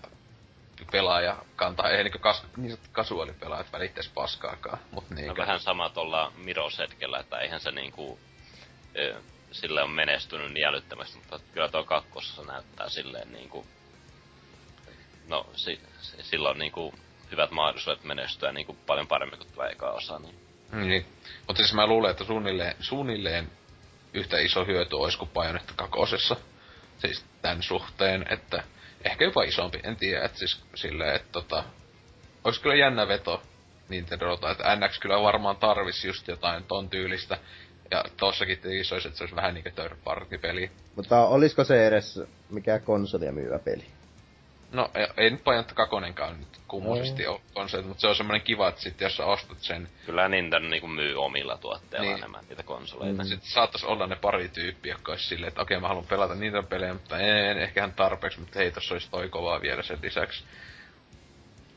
pelaaja kantaa, ei niinku kas, niin sanottu kasuaalipelaajat välittäis paskaakaan, mut
No
niin.
vähän sama tuolla Mirosetkellä, että eihän se niinku... ö, Sille on menestynyt niin älyttömästi, mutta kyllä tuo kakkossa näyttää silleen niinku... No, si, si, sillä on niinku hyvät mahdollisuudet menestyä niinku paljon paremmin kuin tuo eka osa, niin...
Niin. Mutta siis mä luulen, että suunnilleen, suunnilleen yhtä iso hyöty olisi kuin Bayonetta kakosessa. Siis tämän suhteen, että ehkä jopa isompi, en tiedä, että siis silleen, että tota, olisi kyllä jännä veto Nintendolta, että NX kyllä varmaan tarvisi just jotain ton tyylistä. Ja tossakin tietenkin se olisi, että se olisi vähän niinku third party peli.
Mutta olisiko se edes mikä konsolia myyvä peli?
No ei, ei nyt Pajantta kakonenkaan nyt kummoisesti ole konsolit, mutta se on semmoinen kiva, että sit jos sä ostat sen,
Kyllä Nintendo niinku myy omilla tuotteilla
Niin.
enemmän niitä konsoleita.
Mm.
Mm.
sit saattaisi olla ne pari tyyppiä, jotka olisi silleen, että okei mä haluan pelata niitä pelejä, mutta en ehkä ihan tarpeeksi, mutta hei tossa olisi toi kovaa vielä sen lisäksi.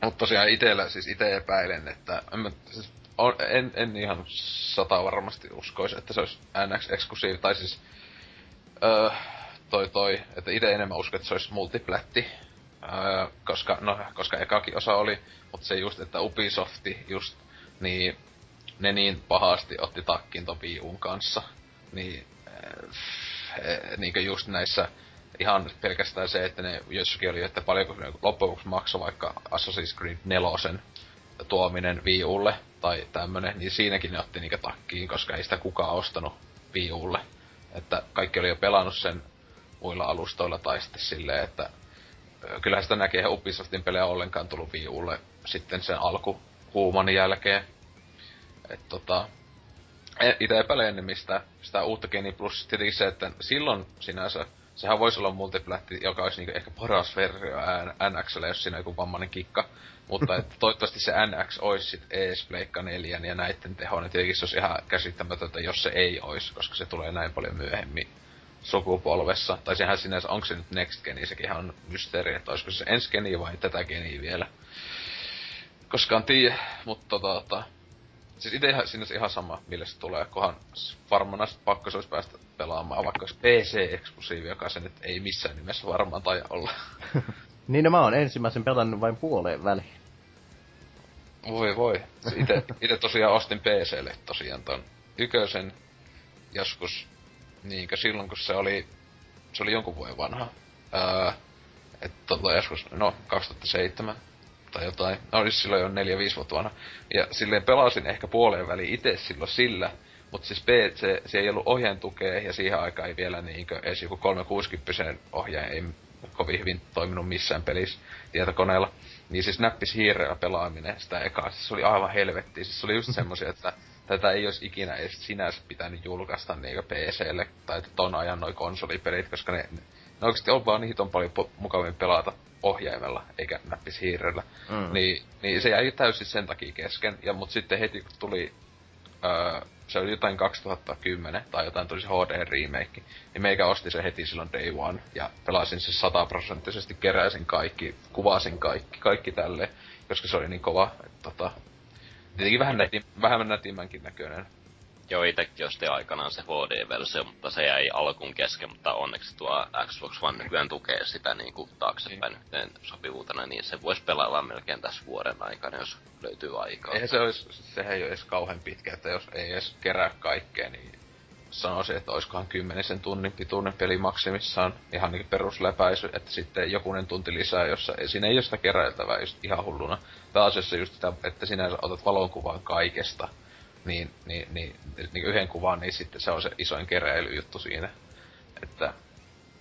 Mutta tosiaan itellä, siis ite epäilen, että en, mä, siis, on, en, en ihan sata varmasti uskoisi, että se olisi NX-eksklusiivi, tai siis öö, toi toi, että itse enemmän uskon, että se olisi multiplätti, öö, koska, no, koska ekakin osa oli, mutta se just, että Ubisofti just, niin ne niin pahasti otti takkiin ton Wii Uun kanssa, niin äh, niinkö just näissä ihan pelkästään se, että ne jossakin oli, että paljonko loppujen lopuksi maksoi vaikka Assassin's Creed 4 tuominen Wii Ulle tai tämmönen, niin siinäkin ne otti niinkö takkiin, koska ei sitä kukaan ostanut Wii Ulle. Että kaikki oli jo pelannut sen muilla alustoilla tai sitten silleen, että ö, kyllähän sitä näkee eihän Ubisoftin pelejä ollenkaan tullut Wii Ulle sitten sen alkuhuuman jälkeen. Et tota, itse epäilen enemmän sitä, uutta Geni Plus tietenkin se, että silloin sinänsä sehän voisi olla multiplätti, joka olisi niinku ehkä paras versio NXlle, jos siinä joku vammainen kikka. Mutta että toivottavasti se NX olisi sit ees Pleikka 4 ja näitten tehoinen. Tietenkin se olisi ihan käsittämätöntä, jos se ei olisi, koska se tulee näin paljon myöhemmin sukupolvessa. Tai sehän sinänsä, onko se nyt Next Geni, sekin on mysteeri, että olisiko se ensi geni vai tätä geniä vielä. Koskaan tiedä, mutta tota, tota, Siis ite ihan, sinänsä ihan sama, millä se tulee, kunhan s- varmaan pakko se olisi päästä pelaamaan, vaikka olisi PC-eksklusiivi, joka se nyt ei missään nimessä varmaan tai olla. <laughs>
Niin no mä oon ensimmäisen pelannut vain puoleen väliin.
Voi voi. Ite, ite tosiaan ostin PClle tosiaan ton ykösen joskus, niinkö silloin kun se oli, se oli jonkun vuoden vanha. Öö, että tota joskus, no 2007 tai jotain. No oli silloin jo 4-5 vuotta vanha. Ja silleen pelasin ehkä puoleen väliin itse silloin sillä, mutta siis PC, se ei ollut ohjaajan tukea ja siihen aikaan ei vielä niinkö edes joku 360 ohjaaja ei kovin hyvin toiminut missään pelissä tietokoneella. Niin siis näppis hiireellä pelaaminen sitä ekaa, siis se oli aivan helvetti. Siis se oli just semmosia, että tätä ei olisi ikinä edes sinänsä pitänyt julkaista niinkö PClle tai ton ajan noi konsolipelit, koska ne, ne oikeesti on vaan niitä on paljon po- mukavammin pelata ohjaimella, eikä näppis hiirellä.
Mm.
Niin, niin se jäi täysin sen takia kesken. Ja mut sitten heti kun tuli, öö, se oli jotain 2010 tai jotain se HD remake, niin meikä osti se heti silloin day one ja pelasin se sataprosenttisesti, keräisin kaikki, kuvasin kaikki, kaikki tälle, koska se oli niin kova, että tota, tietenkin vähän, näti, vähän nätimmänkin näköinen.
Joo, itekin ostin aikanaan se HD-versio, mutta se jäi alkuun kesken, mutta onneksi tuo Xbox One nykyään tukee sitä niinku taaksepäin yhteen sopivuutena, niin se voisi pelailla melkein tässä vuoden aikana, jos löytyy aikaa.
Eihän se olisi, sehän ei ole edes kauhean pitkä, että jos ei edes kerää kaikkea, niin sanoisin, että oiskohan kymmenisen tunnin pituinen peli maksimissaan ihan niin perusläpäisy, että sitten jokunen tunti lisää, jossa ei, siinä ei ole sitä keräiltävää just ihan hulluna. Pääasiassa just sitä, että sinä otat valonkuvan kaikesta, niin, niin, niin, niin yhden kuvan, niin sitten se on se isoin keräilyjuttu siinä. Että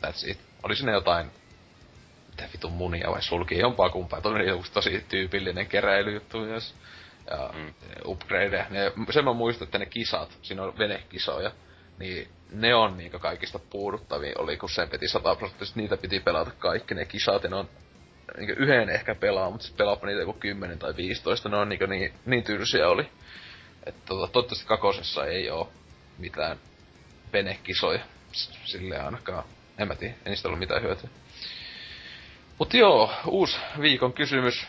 that's it. Oli siinä jotain mitä vitun munia vai sulki jompaa kumpaa. Toinen joku tosi tyypillinen keräilyjuttu myös. Ja
Mm.
upgrade. Ne, sen mä muistan, että ne kisat, siinä on venekisoja, niin ne on niinku kaikista puuduttavia oli, kun sen piti 100 prosenttisesti, niitä piti pelata kaikki ne kisat, ja ne on niinku yhden ehkä pelaa, mutta sit pelaapa niitä joku 10 tai 15, ne on niinku niin, niin tylsiä oli. Että tota, toivottavasti kakosessa ei oo mitään venekisoja, S- silleen ainakaan, en mä tiedä, ei niistä ollut mitään hyötyä. Mut joo, uusi viikon kysymys.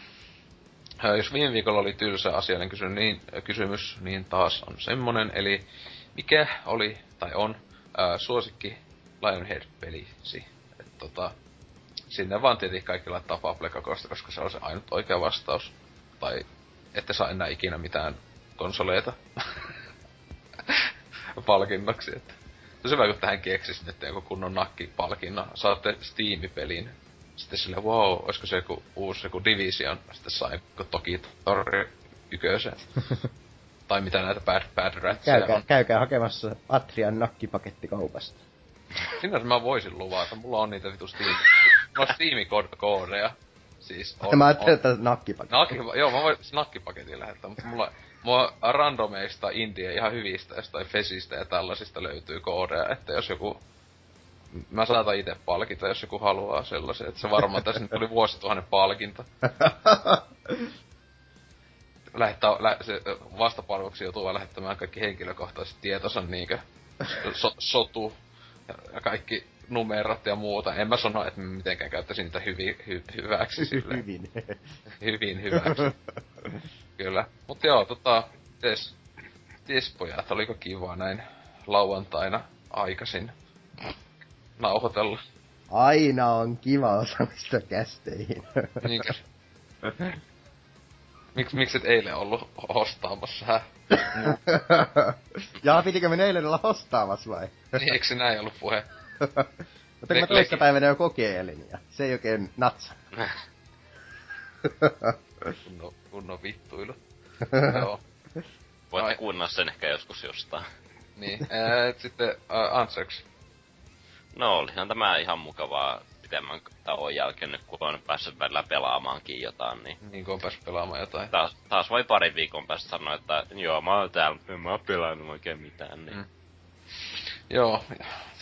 Ää, Jos viime viikolla oli tylsä asiallinen kysymys, niin, kysymys, niin taas on semmonen, eli mikä oli, tai on, ää, suosikki Lionhead-pelisi? Et tota, sinne vaan tietenkin kaikki laittaa kakosta, koska se on se ainut oikea vastaus. Tai ette saa enää ikinä mitään konsoleita <laughs> palkinnoksi, että se olisi hyvä, kun tähän keksis nyt joku kunnon nakkipalkinnon. Saatte Steam-pelin. Sitten sille, wow, olisiko se joku uusi joku Division. Sitten sai joku Toki Torri ykösen. <laughs> tai mitä näitä Bad, bad Ratsia
Käykää,
on.
käykää hakemassa Atrian nakkipaketti kaupasta. <laughs>
Sinänsä mä voisin luvata, mulla on niitä vitu Steam. Mulla on Steam-koodeja. Siis on,
mä ajattelin,
on.
että nakkipaketti.
Nakki, joo, mä voin snakkipaketin lähettää, mutta mulla, mulla randomeista indie ihan hyvistä jostain Fesistä ja tällaisista löytyy koodeja, että jos joku Mä saatan itse palkita, jos joku haluaa sellaisen. Että se varmaan tässä nyt oli vuosituhannen palkinto. <laughs> Lähettää, lä, se vastapalveluksi joutuu lähettämään kaikki henkilökohtaiset tietonsa niinkö so, sotu ja kaikki numerot ja muuta. En mä sano, että mä mitenkään käyttäisin niitä hyvi, hy, hyväksi sille. <laughs>
Hyvin.
Hyvin hyväksi. <laughs> Kyllä. Mut joo, tota, tes, tes pojat, oliko kiva näin lauantaina aikaisin nauhoitella?
Aina on kiva osallistua kästeihin.
Niinkö? Miks, miksi et eilen ollut hostaamassa, hä?
Jaa, pitikö me eilen olla hostaamassa vai?
Niin, eikö se näin ollut puhe?
Mutta kun mä
leki-
päivänä jo kokeilin ja se ei oikein natsa.
Kunnon, <laughs> kunnon vittuilu. <laughs> joo.
Voitte
Ai.
kuunnella sen ehkä joskus jostain.
Niin, ää, et sitten uh, Answers.
No olihan tämä ihan mukavaa pitemmän tauon jälkeen nyt, kun on päässyt välillä pelaamaankin jotain, niin
Niin kun on päässyt pelaamaan jotain.
taas, taas voi parin viikon päästä sanoa, että joo, mä oon täällä, en mä oon pelannut oikein mitään, niin
Mm. Joo,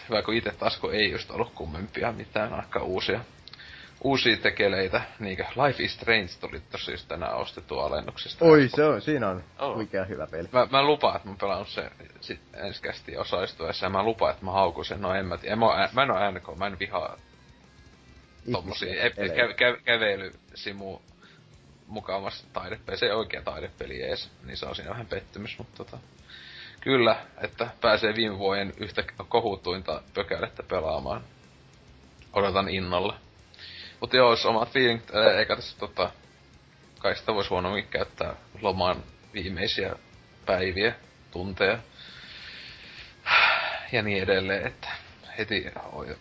hyvä kun itse taas kun ei just ollut kummempia mitään aika uusia uusia tekeleitä, niinkö Life is Strange tuli just tänään ostettu alennuksesta.
Oi, se on, siinä on
Oh.
oikein hyvä peli.
Mä, mä lupaan, että mä pelannut sen sit ensi kästi osallistuessa ja mä lupaan, että mä haukun sen. No en mä tiedä. Mä, mä en oo NK, mä en vihaa tommosia ep- kä- kä- kävelysimu mukavassa taidepeli. Se ei oikea taidepeli ees, niin se on siinä vähän pettymys, mutta tota, kyllä, että pääsee viime vuoden yhtä kohutuinta pökälettä pelaamaan. Odotan innolla. Mutta joo, jos omat feeling, ää, eikä tässä tota, kai sitä voisi huonommin käyttää lomaan viimeisiä päiviä, tunteja ja niin edelleen, että heti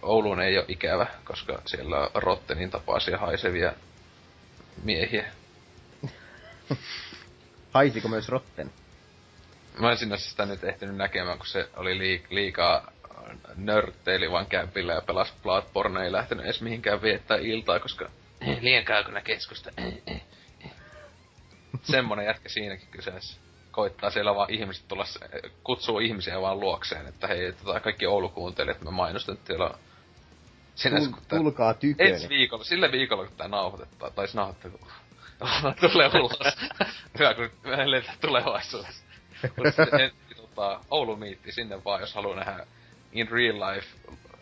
Ouluun ei ole ikävä, koska siellä on Rottenin tapaisia haisevia miehiä. <laughs>
Haisiko myös Rotten?
Mä en sinne sitä nyt ehtinyt näkemään, kun se oli liik- liikaa nörtteili vaan kämpillä ja pelasi Bloodborne, ei lähtenyt edes mihinkään viettää iltaa, koska <clears throat> liian kaukana keskusta. <clears throat> Semmonen jätkä siinäkin kyseessä. Koittaa siellä vaan ihmiset tulla, kutsuu ihmisiä vaan luokseen, että hei, tota, kaikki Oulu kuuntelijat, mä mainostan, että siellä on sinänsä,
Tul-
kun tää-
tulkaa tyköni.
ensi viikolla, sillä viikolla kun tää nauhoitetaan, tai siis nauhoittaa, kun <laughs> tulee ulos. <laughs> Hyvä, kun me eletään tulevaisuudessa. Mutta tota, Oulu miitti sinne vaan, jos haluaa nähdä in real life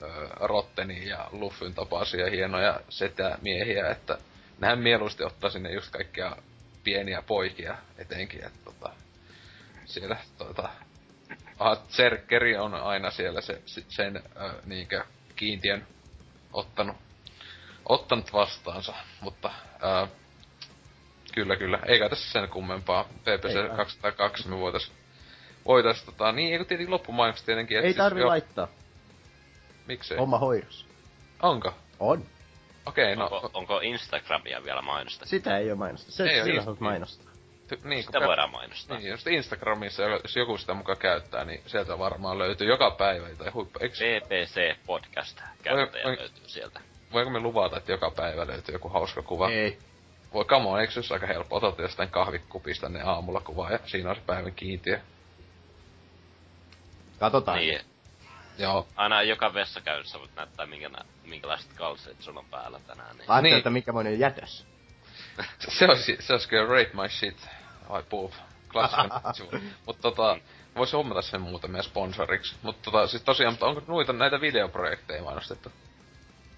äh, Rottenin ja Luffyn tapaisia hienoja setämiehiä, että nehän mieluusti ottaa sinne just kaikkia pieniä poikia etenkin, että tota, siellä tota, Zerkeri on aina siellä se, se- sen äh, niinkö kiintiön ottanut, ottanut vastaansa, mutta äh, kyllä kyllä, eikä tässä sen kummempaa. PPC
Ei kai.
202 me voitais, voitais tota, niin eikö tietenkin loppumainoksi tietenkin, että
Ei
siis
tarvi
jo-
laittaa.
Miksei?
Homma hoidossa.
Onko?
On.
Okei, no,
onko, onko Instagramia vielä mainostettu?
Sitä ei oo mainosta. Se,
Ei oo
sillä mainostaa.
ty- niin,
Sitä voidaan mainostaa.
Niin, just Instagramissa, jos joku sitä mukaan käyttää, niin sieltä varmaan löytyy joka päivä tai huippu. Eikö,
BBC Podcast käyttäjä
Oi, oi.
löytyy sieltä.
voinko me luvata, että joka päivä löytyy joku hauska kuva?
Ei.
Voi come on, eikö se olisi aika helppo? Otat jostain kahvikupista ne aamulla kuvaa ja siinä on se päivän kiintiö.
Katsotaan.
Niin,
Joo.
aina joka vessakäynnissä voit näyttää minkä, nä- minkälaiset kalseet sun on päällä tänään. Niin.
Ajattelin,
Niin.
että mikämoinen jätös. <laughs>
Se olisi, se olisi kyllä Rate My Shit. Ai puuf. Klassinen sivu. <laughs> Mut tota, voisi hommata sen muuten meidän sponsoriksi. Mutta tota, siis tosiaan, mutta onko noita näitä videoprojekteja mainostettu?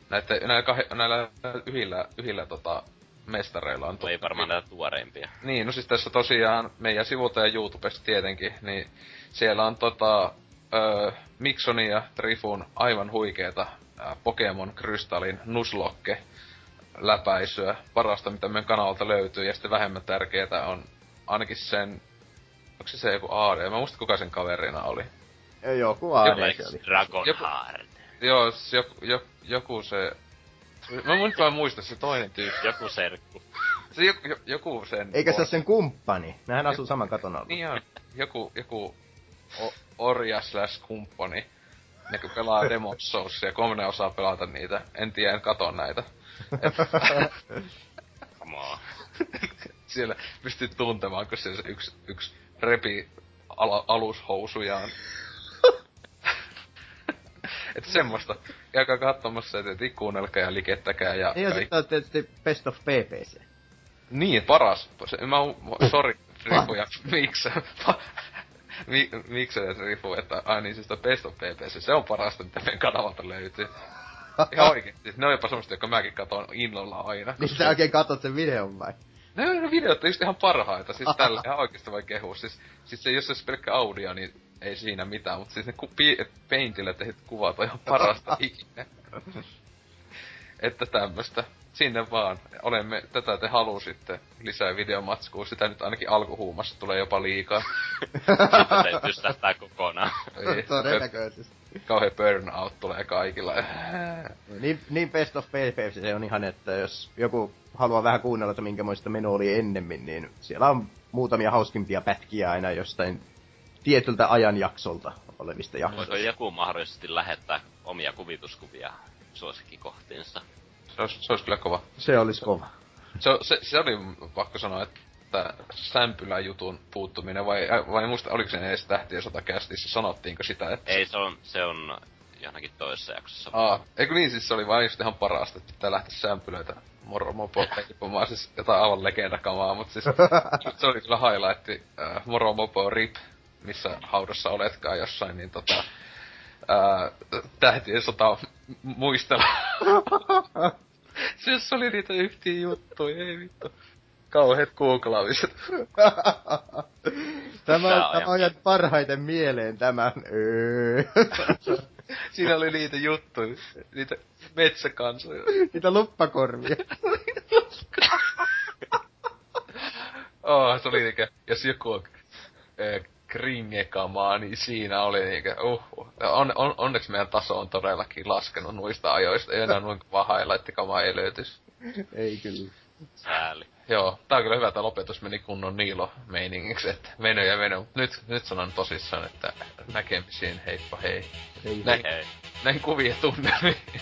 Näitä, näillä, kah, näillä yhillä, yhillä tota, mestareilla on...
Ei varmaan näitä tuoreimpia.
Niin, no siis tässä tosiaan meidän sivulta ja YouTubesta tietenkin, niin siellä on tota, öö, Miksonin ja Trifun aivan huikeeta ää, Pokemon Krystallin Nuzlocke läpäisyä, parasta mitä meidän kanavalta löytyy, ja sitten vähemmän tärkeää on ainakin sen, onko se se joku AD, mä muistan kuka sen kaverina oli.
Ei, Joku
Joku
AD se oli.
Dragon
Joku-
Heart.
Joo, joku, joku, joku se, mä nyt vaan muista se toinen tyyppi.
Joku serkku.
Se joku, joku sen...
Eikä se ole sen kumppani. Nehän asuu saman katon alla.
Niin on. Joku, joku o- orja slash kumppani. Ne kun pelaa Demon Soulsia, kolme osaa pelata niitä. En tiedä, en kato näitä. <laughs>
On. <laughs>
Siellä pystyy tuntemaan, kun siellä se yksi, yksi repi ala, alushousujaan. <laughs> että semmoista. Käykää katsomassa, että et kuunnelkaa ja likettäkää ja
Niin ja sitten on tietysti Best of PPC.
Niin, paras. Se, mä oon, sori, Rifu ja miksi? Mi, miksi se Rifu, että ai niin siis toi Best of PPC, se on parasta, mitä meidän kanavalta löytyy. Ihan oikeesti, ne on jopa semmoista, jotka mäkin katon innolla aina.
Niin sä oikein katsot sen videon vai?
Ne on ne videot on just ihan parhaita, siis tällä ihan oikeesti voi kehua. Siis, siis se, jos se olisi pelkkä audio, niin ei siinä mitään, mutta siis ne ku, pi, Paintillä tehdyt kuvat on ihan parasta <laughs> ikinä. että tämmöstä. Sinne vaan. Olemme, tätä te halusitte lisää videomatskua. Sitä nyt ainakin alkuhuumassa tulee jopa liikaa.
Sitten se tystähtää kokonaan.
Ei,
Todennäköisesti.
Kauhean burnout tulee kaikilla.
Niin, niin Best of PPC se on ihan, että jos joku haluaa vähän kuunnella, että minkämoista meno oli ennemmin, niin siellä on muutamia hauskimpia pätkiä aina jostain tietyltä ajanjaksolta olevista jaksoista.
Voiko joku mahdollisesti lähettää omia kuvituskuvia suosikkikohtiinsa?
Se olisi, se olisi kyllä kova.
Se olisi kova.
Se, se, se oli pakko sanoa, että sämpyläjutun puuttuminen, vai, vai muista, oliko se edes tähtien sotakästissä, sanottiinko sitä, että...
Ei, se on, se on johonkin toisessa jaksossa.
Aa, eikö niin, siis se oli vaan just ihan parasta, että pitää lähteä sämpylöitä moromopo leipomaan, siis jotain aivan legendakamaa, mutta siis <laughs> se oli kyllä highlight, äh, moromopo rip, missä haudassa oletkaan jossain, niin tota, äh, tähtien sota muistella. siis oli niitä yhtiä juttuja, ei vittu. Kauheet googlaamiset.
Tämä,
on
tämä on jäänyt parhaiten mieleen tämän.
Siinä oli niitä juttuja, niitä metsäkansoja.
Niitä luppakorvia.
Oh, se oli niinkö, jos joku on äh, kringekamaa, niin siinä oli niinkö, uh, on, on, onneksi meidän taso on todellakin laskenut noista ajoista, ei enää <laughs> noin kova highlight-kamaa ei löytys.
Ei kyllä.
Sääli.
Joo, tää on kyllä hyvä, että lopetus meni kunnon Niilo-meiningiksi, että meno ja meno. Nyt, nyt sanon tosissaan, että näkemisiin, heippa hei.
Ei,
Näin,
Ei.
näin kuvia tunnelmiin.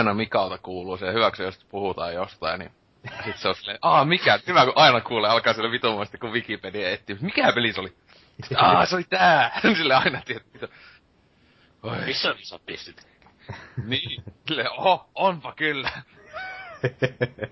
Aina Mikalta kuuluu se hyväksi, jos puhutaan jostain, niin sit se on silleen, aa mikä, hyvä kun aina kuulee, alkaa sille vitumoista, kun Wikipedia etsii, mikä peli se oli? Aa se oli tää, <laughs> sille aina tietty. Oi,
Missä sä pistit?
niin, sille, oho, onpa kyllä. <laughs>